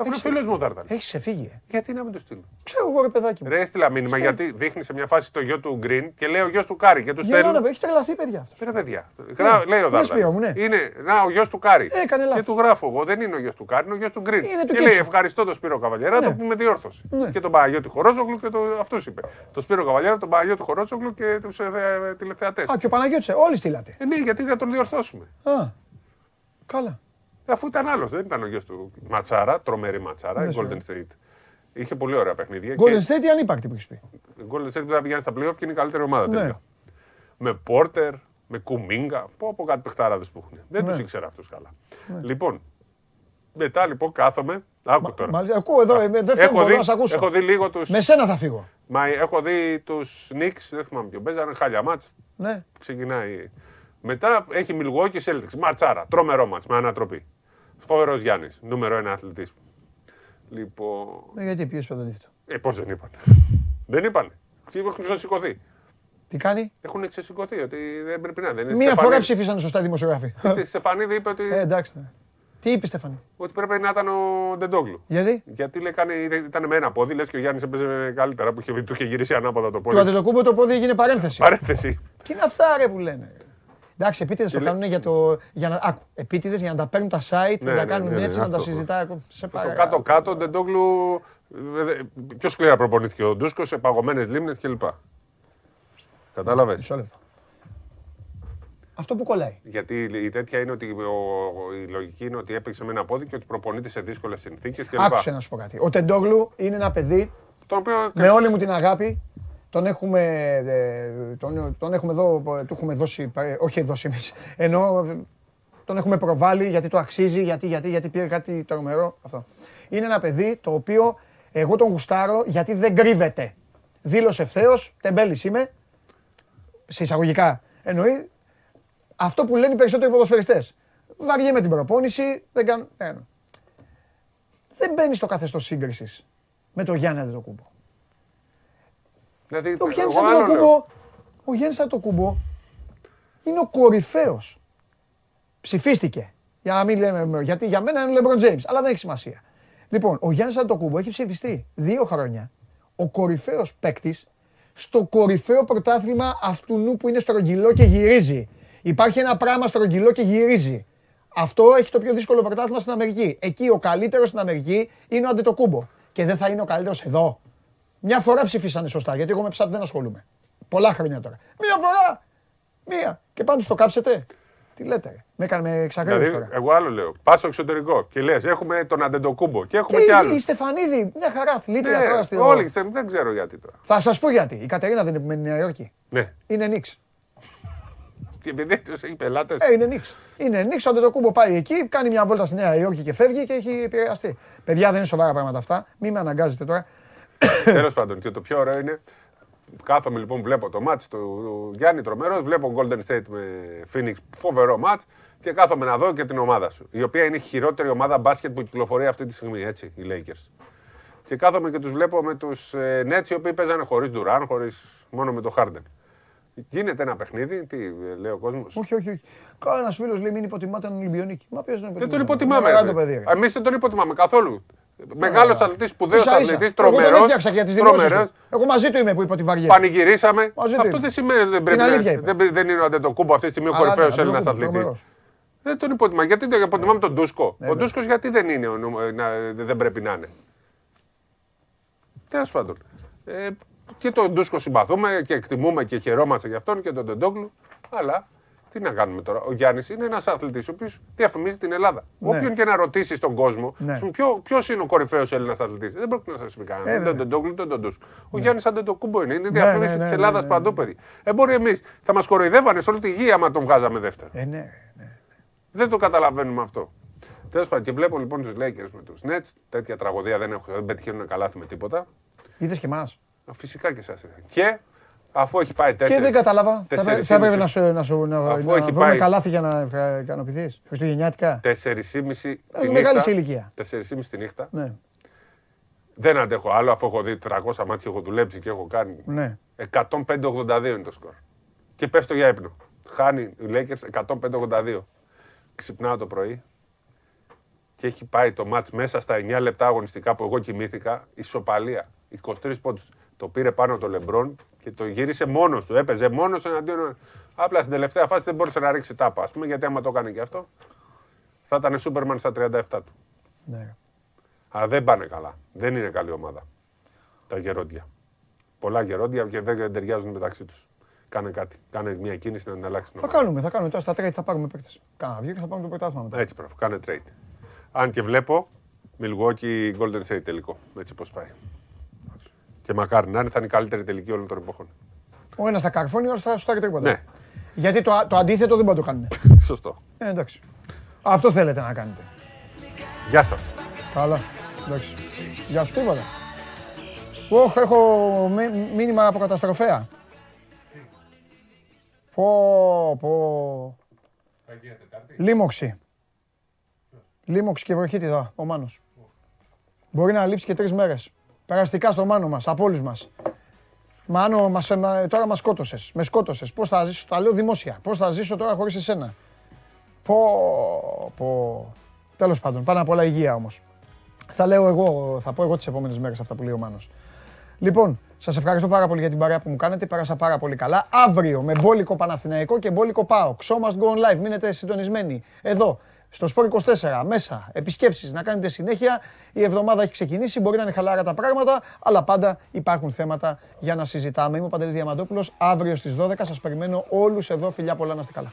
Αφού είναι Έχεις- φίλος μου ο Δάρταλ. Έχεις ξεφύγει. ε. Γιατί να μην το στείλω; Ξέρω εγώ ρε παιδάκι μου. Ρε, έστειλα μήνυμα γιατί δείχνει σε μια φάση το γιο του Γκριν και λέει ο γιος του Κάρι και του Για να στέλνει. δω, έχει τρελαθεί παιδιά αυτός. Ρε παιδιά. Γρά- Λέει ο ναι, Δάρταλ. Σπύρο μου, ναι. Είναι να, ο γιος του Κάρι. Έκανε λάθος. Και του γράφω εγώ. Δεν είναι ο γιος του Κάρι, είναι ο γιος του Γκριν. Είναι του και λέει Κίτσου. ευχαριστώ τον Σπύρο Καβαλιέρα Ναι. που με διόρθωσε. Ναι. Και τον Παναγιώτη Χορόζογλου και το, αυτούς είπε. Το Σπύρο Καβαλιέρα, τον Παναγιώτη Χορόζογλου και τους ε, τηλεθεατές. Α, και ο Παναγιώτης, ε, όλοι στείλατε. Ε, ναι, γιατί θα τον διορθώσουμε. Α, καλά. Αφού ήταν άλλος, δεν ήταν ο γιος του Ματσάρα, τρομερή Ματσάρα, Ναι, η Golden σίγουρα. State. Είχε πολύ ωραία παιχνίδια. Golden και State ή ανύπαρκτη που έχεις πει; η Golden State που θα πηγαίνει στα playoff και είναι η καλύτερη ομάδα Ναι. τελικά. Με Πόρτερ, με Κουμίγκα, πω από κάτι παιχτάραδε που έχουν. Δεν Ναι. του ήξερα αυτούς καλά. Λοιπόν, μετά λοιπόν κάθομαι. Άκου τώρα. Μάλιστα, ακούω εδώ, ε, δεν έχω, φεύγω δει, εδώ να σε ακούσω. έχω δει λίγο του. Με σένα θα φύγω. Μα έχω δει τους Knicks, δεν θυμάμαι ποιο παίζανε, χάλια μάτς. Ναι. Ξεκινάει. Μετά έχει Milwaukee Celtics. Ματσάρα. Τρομερό μάτς με ανατροπή. Φοβερός Γιάννης. Νούμερο ένα αθλητής. Λοιπόν. Ε, Γιατί ποιος είπε το αντίθετο. Ε, πώς δεν είπαν. δεν είπαν. Έχουν ξεσηκωθεί. Τι κάνει; Έχουν ξεσηκωθεί ότι δεν πρέπει να δεν είναι. Μία Στεφανίδη- φορά ψήφισαν σωστά οι δημοσιογράφοι. Η Στεφανίδη είπε ότι, Ε, εντάξει. ναι. Τι είπε Στέφανη. ότι πρέπει να ήταν ο Ντεντόγλου. Γιατί; Γιατί λέει, κάνει, ήταν με ένα πόδι, λες και ο Γιάννης έπαιζε καλύτερα που είχε, του είχε γυρίσει ανάποδα το Του πόδι. Αντετοκούμπο το πόδι έγινε παρένθεση. Παρένθεση. Τι είναι αυτά ρε που λένε; Εντάξει, επίτηδες το κάνουν για το. Για να, άκου, επίτηδες για να τα παίρνουν τα site, Ναι, να τα ναι, κάνουν ναι, ναι, έτσι, να τα αυτό. συζητάει. Σε Στο παρακαλώ. κάτω-κάτω, ο Ντεντόγλου ε, ε, πιο σκληρά προπονήθηκε ο Ντούσκος σε παγωμένες λίμνες κλπ. Κατάλαβες; Μισό λεπτό. Αυτό που κολλάει. Γιατί η τέτοια είναι ότι ο, ο- η λογική είναι ότι έπαιξε με ένα πόδι και ότι προπονείται σε δύσκολες συνθήκες κλπ. Άκουσε να σου πω κάτι. Ο Τεντόγλου είναι ένα παιδί Το οποίο με όλη μου την αγάπη. Τον έχουμε, ε, τον, τον έχουμε εδώ, του έχουμε δώσει, ε, όχι δώσει εμείς, ενώ ε, τον έχουμε προβάλει γιατί το αξίζει, γιατί, γιατί, γιατί πήρε κάτι τρομερό. Αυτό. Είναι ένα παιδί το οποίο εγώ τον γουστάρω γιατί δεν κρύβεται. Δήλωσε ευθέως, τεμπέλης είμαι, σε εισαγωγικά εννοεί, αυτό που λένε οι περισσότεροι ποδοσφαιριστές. Βαριέμαι την προπόνηση, δεν κάνω. δεν κάνω. Δεν μπαίνει στο καθεστώς σύγκρισης με τον Γιάννη Αντετοκούμπο. Δηλαδή, Ο Γιάννης εγώ άλλο λέω. Αντετοκούμπο, ο Γιάννης Αντετοκούμπο είναι ο κορυφαίος. Ψηφίστηκε. Για να μην λέμε, γιατί για μένα είναι ο LeBron James, αλλά δεν έχει σημασία. Λοιπόν, ο Γιάννης Αντετοκούμπο έχει ψηφιστεί δύο χρόνια ο κορυφαίος παίκτης στο κορυφαίο πρωτάθλημα αυτού νου που είναι στρογγυλό και γυρίζει. Υπάρχει ένα πράγμα στρογγυλό και γυρίζει. Αυτό έχει το πιο δύσκολο πρωτάθλημα στην Αμερική. Εκεί ο καλύτερος στην Αμερική είναι ο Αντετοκούμπο. Και δεν θα είναι ο καλύτερος εδώ. Μια φορά ψηφίσανε σωστά, γιατί εγώ με ψάτη δεν ασχολούμαι. Πολλά χρόνια τώρα. Μια φορά! Μία. Και πάντως το κάψετε. Τι λέτε, ρε. Με έκανε με εξακρίβωση Δηλαδή, τώρα. εγώ άλλο λέω. Πας στο εξωτερικό και λες: Έχουμε τον Αντετοκούμπο και έχουμε Και και η, άλλους. η Στεφανίδη, μια χαρά αθλήτρια τώρα. Ναι, στη- όλοι, θε- δεν ξέρω γιατί τώρα. Θα σας πω γιατί. Η Κατερίνα δεν είναι που μένει Νέα Υόρκη. Ναι. Είναι Νίξ. Και επειδή τους έχει πελάτες. Ε, είναι Νίξ. Είναι Νίξ, ο Αντετοκούμπο πάει εκεί, κάνει μια βόλτα στη Νέα Υόρκη και φεύγει και έχει επηρεαστεί. Παιδιά δεν είναι σοβαρά πράγματα αυτά. Μην με αναγκάζετε τώρα. Τέλος πάντων, και το πιο ωραίο είναι. Κάθομαι λοιπόν, βλέπω το μάτς του Γιάννη Τρομερός, βλέπω Golden State με Phoenix, φοβερό μάτς και κάθομαι να δω και την ομάδα σου. Η οποία είναι η χειρότερη ομάδα μπάσκετ που κυκλοφορεί αυτή τη στιγμή, έτσι, οι Lakers. Και κάθομαι και τους βλέπω με τους ε, Nets οι οποίοι παίζανε χωρίς Durant, χωρίς, μόνο με το Harden. Γίνεται ένα παιχνίδι, τι ε, λέει ο κόσμος; Όχι, όχι, όχι. Κάνα φίλος λέει μην υποτιμάτε τον Ολυμπιονίκη. Μα ποιος δεν Δεν τον υποτιμάτε. υποτιμάμε. Μεγάλο το παιδί. ρε. Εμείς δεν τον υποτιμάμε καθόλου. Μεγάλος αθλητής, σπουδαίος Ίσα, ίσα. αθλητής, Εγώ τον τρομερός. έφτιαξα για τις δημόσιες του. Εγώ μαζί του είμαι που είπε ότι βαριέται. Πανηγυρίσαμε. Μαζί του Αυτό είμαι. δεν σημαίνει ότι δεν πρέπει αλήθεια να. είπε. Δεν, πρέ- δεν είναι ο Αντετοκούμπο αυτή τη στιγμή ο Αλλά ναι, κορυφαίο Έλληνα Αντετοκούμπο, αθλητής. τρομερός. Δεν τον υποτιμάμε. Γιατί τον υποτιμάμε τον Ντούσκο. Ναι, Ο Ντούσκο γιατί δεν είναι, ο νου- να- δεν πρέπει να είναι; Τέλος πάντων. Ε, και τον Ντούσκο συμπαθούμε και εκτιμούμε και χαιρόμαστε για αυτόν και τον Τεντόγλου. Αλλά Τι να κάνουμε τώρα; Ο Γιάννης είναι ένας αθλητής ο οποίος διαφημίζει την Ελλάδα. Ναι. Όποιον και να ρωτήσεις στον κόσμο, Ναι. ποιο είναι ο κορυφαίος Έλληνας αθλητής; Δεν πρόκειται να σας πει κανένα. Ε, Δεν τον Ντόγκλου, δεν τον Ντούσκου. Ο Γιάννης Αντετοκούμπο είναι. Είναι Ναι, διαφήμιση ναι, ναι, της ναι, Ελλάδας ναι, παντού, παιδί. Ε, μπορεί εμείς θα μας κοροϊδεύανε σε όλη τη γη άμα τον βγάζαμε δεύτερο. Ε, ναι, ναι. Δεν το καταλαβαίνουμε αυτό. Τέλος πάντων, και βλέπω λοιπόν τους Lakers με τους Nets. Τέτοια τραγωδία δεν, έχω, δεν πετυχαίνουν καλάθι με τίποτα. Είδες και εμάς. Φυσικά και εσάς. Και αφού έχει πάει τέσσερι. Και δεν κατάλαβα. Θα, τέσσερις θα έπρεπε ήμιση- να σου να, σου, να, Αφού να έχει βρούμε πάει- καλάθι για να ικανοποιηθείς. Χριστουγεννιάτικα. 4,5 Ε, τη μεγάλη νύχτα. ηλικία. 4,5 τη νύχτα. Ναι, Δεν αντέχω άλλο αφού έχω δει 300 μάτια, έχω δουλέψει και έχω κάνει. ναι. 105-82 είναι το σκορ. Και πέφτω για ύπνο. Χάνει οι Lakers 105-82. Ξυπνάω το πρωί και έχει πάει το μάτς μέσα στα 9 λεπτά αγωνιστικά που εγώ κοιμήθηκα, ισοπαλία. 23 πόντους. Το πήρε πάνω το Λεμπρόν και το γύρισε μόνος του. Έπαιζε μόνος εναντίον. Απλά στην τελευταία φάση δεν μπόρεσε να ρίξει τάπα, ας πούμε, γιατί άμα το έκανε και αυτό, θα ήταν Σούπερμαν στα 37 του. ναι. Αλλά δεν πάνε καλά. Δεν είναι καλή ομάδα. Τα γερόντια. Πολλά γερόντια και δεν ταιριάζουν μεταξύ τους. Κάνε κάτι. Κάνε μια κίνηση να την αλλάξει την Θα ομάδα. κάνουμε, θα κάνουμε τώρα στα trade θα πάρουμε παίκτες. Κάνα δύο και θα πάρουμε το πρωτάθλημα μετά. Έτσι πρέπει. Κάνε trade. Αν και βλέπω Milwaukee Golden State τελικό. Έτσι πώς πάει. Και μακάρι να είναι, θα είναι η καλύτερη τελική όλων των εποχών. Ο ένας θα καρφώνει, ο άλλος θα σουτάρει τρίποτα. Ναι, Γιατί το, το αντίθετο δεν μπορεί να το κάνουν. σωστό. Ε, εντάξει. Αυτό θέλετε να κάνετε. Γεια σας. Καλά. Εντάξει. Γεια σου, τίποτα. Ωχ, έχω μι- μήνυμα από καταστροφέα. Πω, πω. Λίμωξη. Λίμωξη και βροχίτιδα, ο Μάνος. Μπορεί να λείψει και τρεις μέρες. Περαστικά στο Μάνο μας, από όλους μας. Μάνο, μας, ε, μα- τώρα μας σκότωσες. Με σκότωσες. Πώς θα ζήσω, τα λέω δημόσια. Πώς θα ζήσω τώρα χωρίς εσένα. Πω, πω. Τέλος πάντων, πάνω απ' όλα υγεία όμως. Θα λέω εγώ, θα πω εγώ τις επόμενες μέρες αυτά που λέει ο Μάνος. Λοιπόν, σας ευχαριστώ πάρα πολύ για την παρέα που μου κάνετε. Πέρασα πάρα πολύ καλά. Αύριο με μπόλικο Παναθηναϊκό και μπόλικο ΠΑΟ. Show must go on live. Μείνετε συντονισμένοι. Εδώ, στο Sport 24, μέσα, επισκέψεις, να κάνετε συνέχεια. Η εβδομάδα έχει ξεκινήσει, μπορεί να είναι χαλάρα τα πράγματα, αλλά πάντα υπάρχουν θέματα για να συζητάμε. Είμαι ο Παντελής Διαμαντόπουλος. Αύριο στις 12 σας περιμένω όλους εδώ. Φιλιά πολλά, να είστε καλά.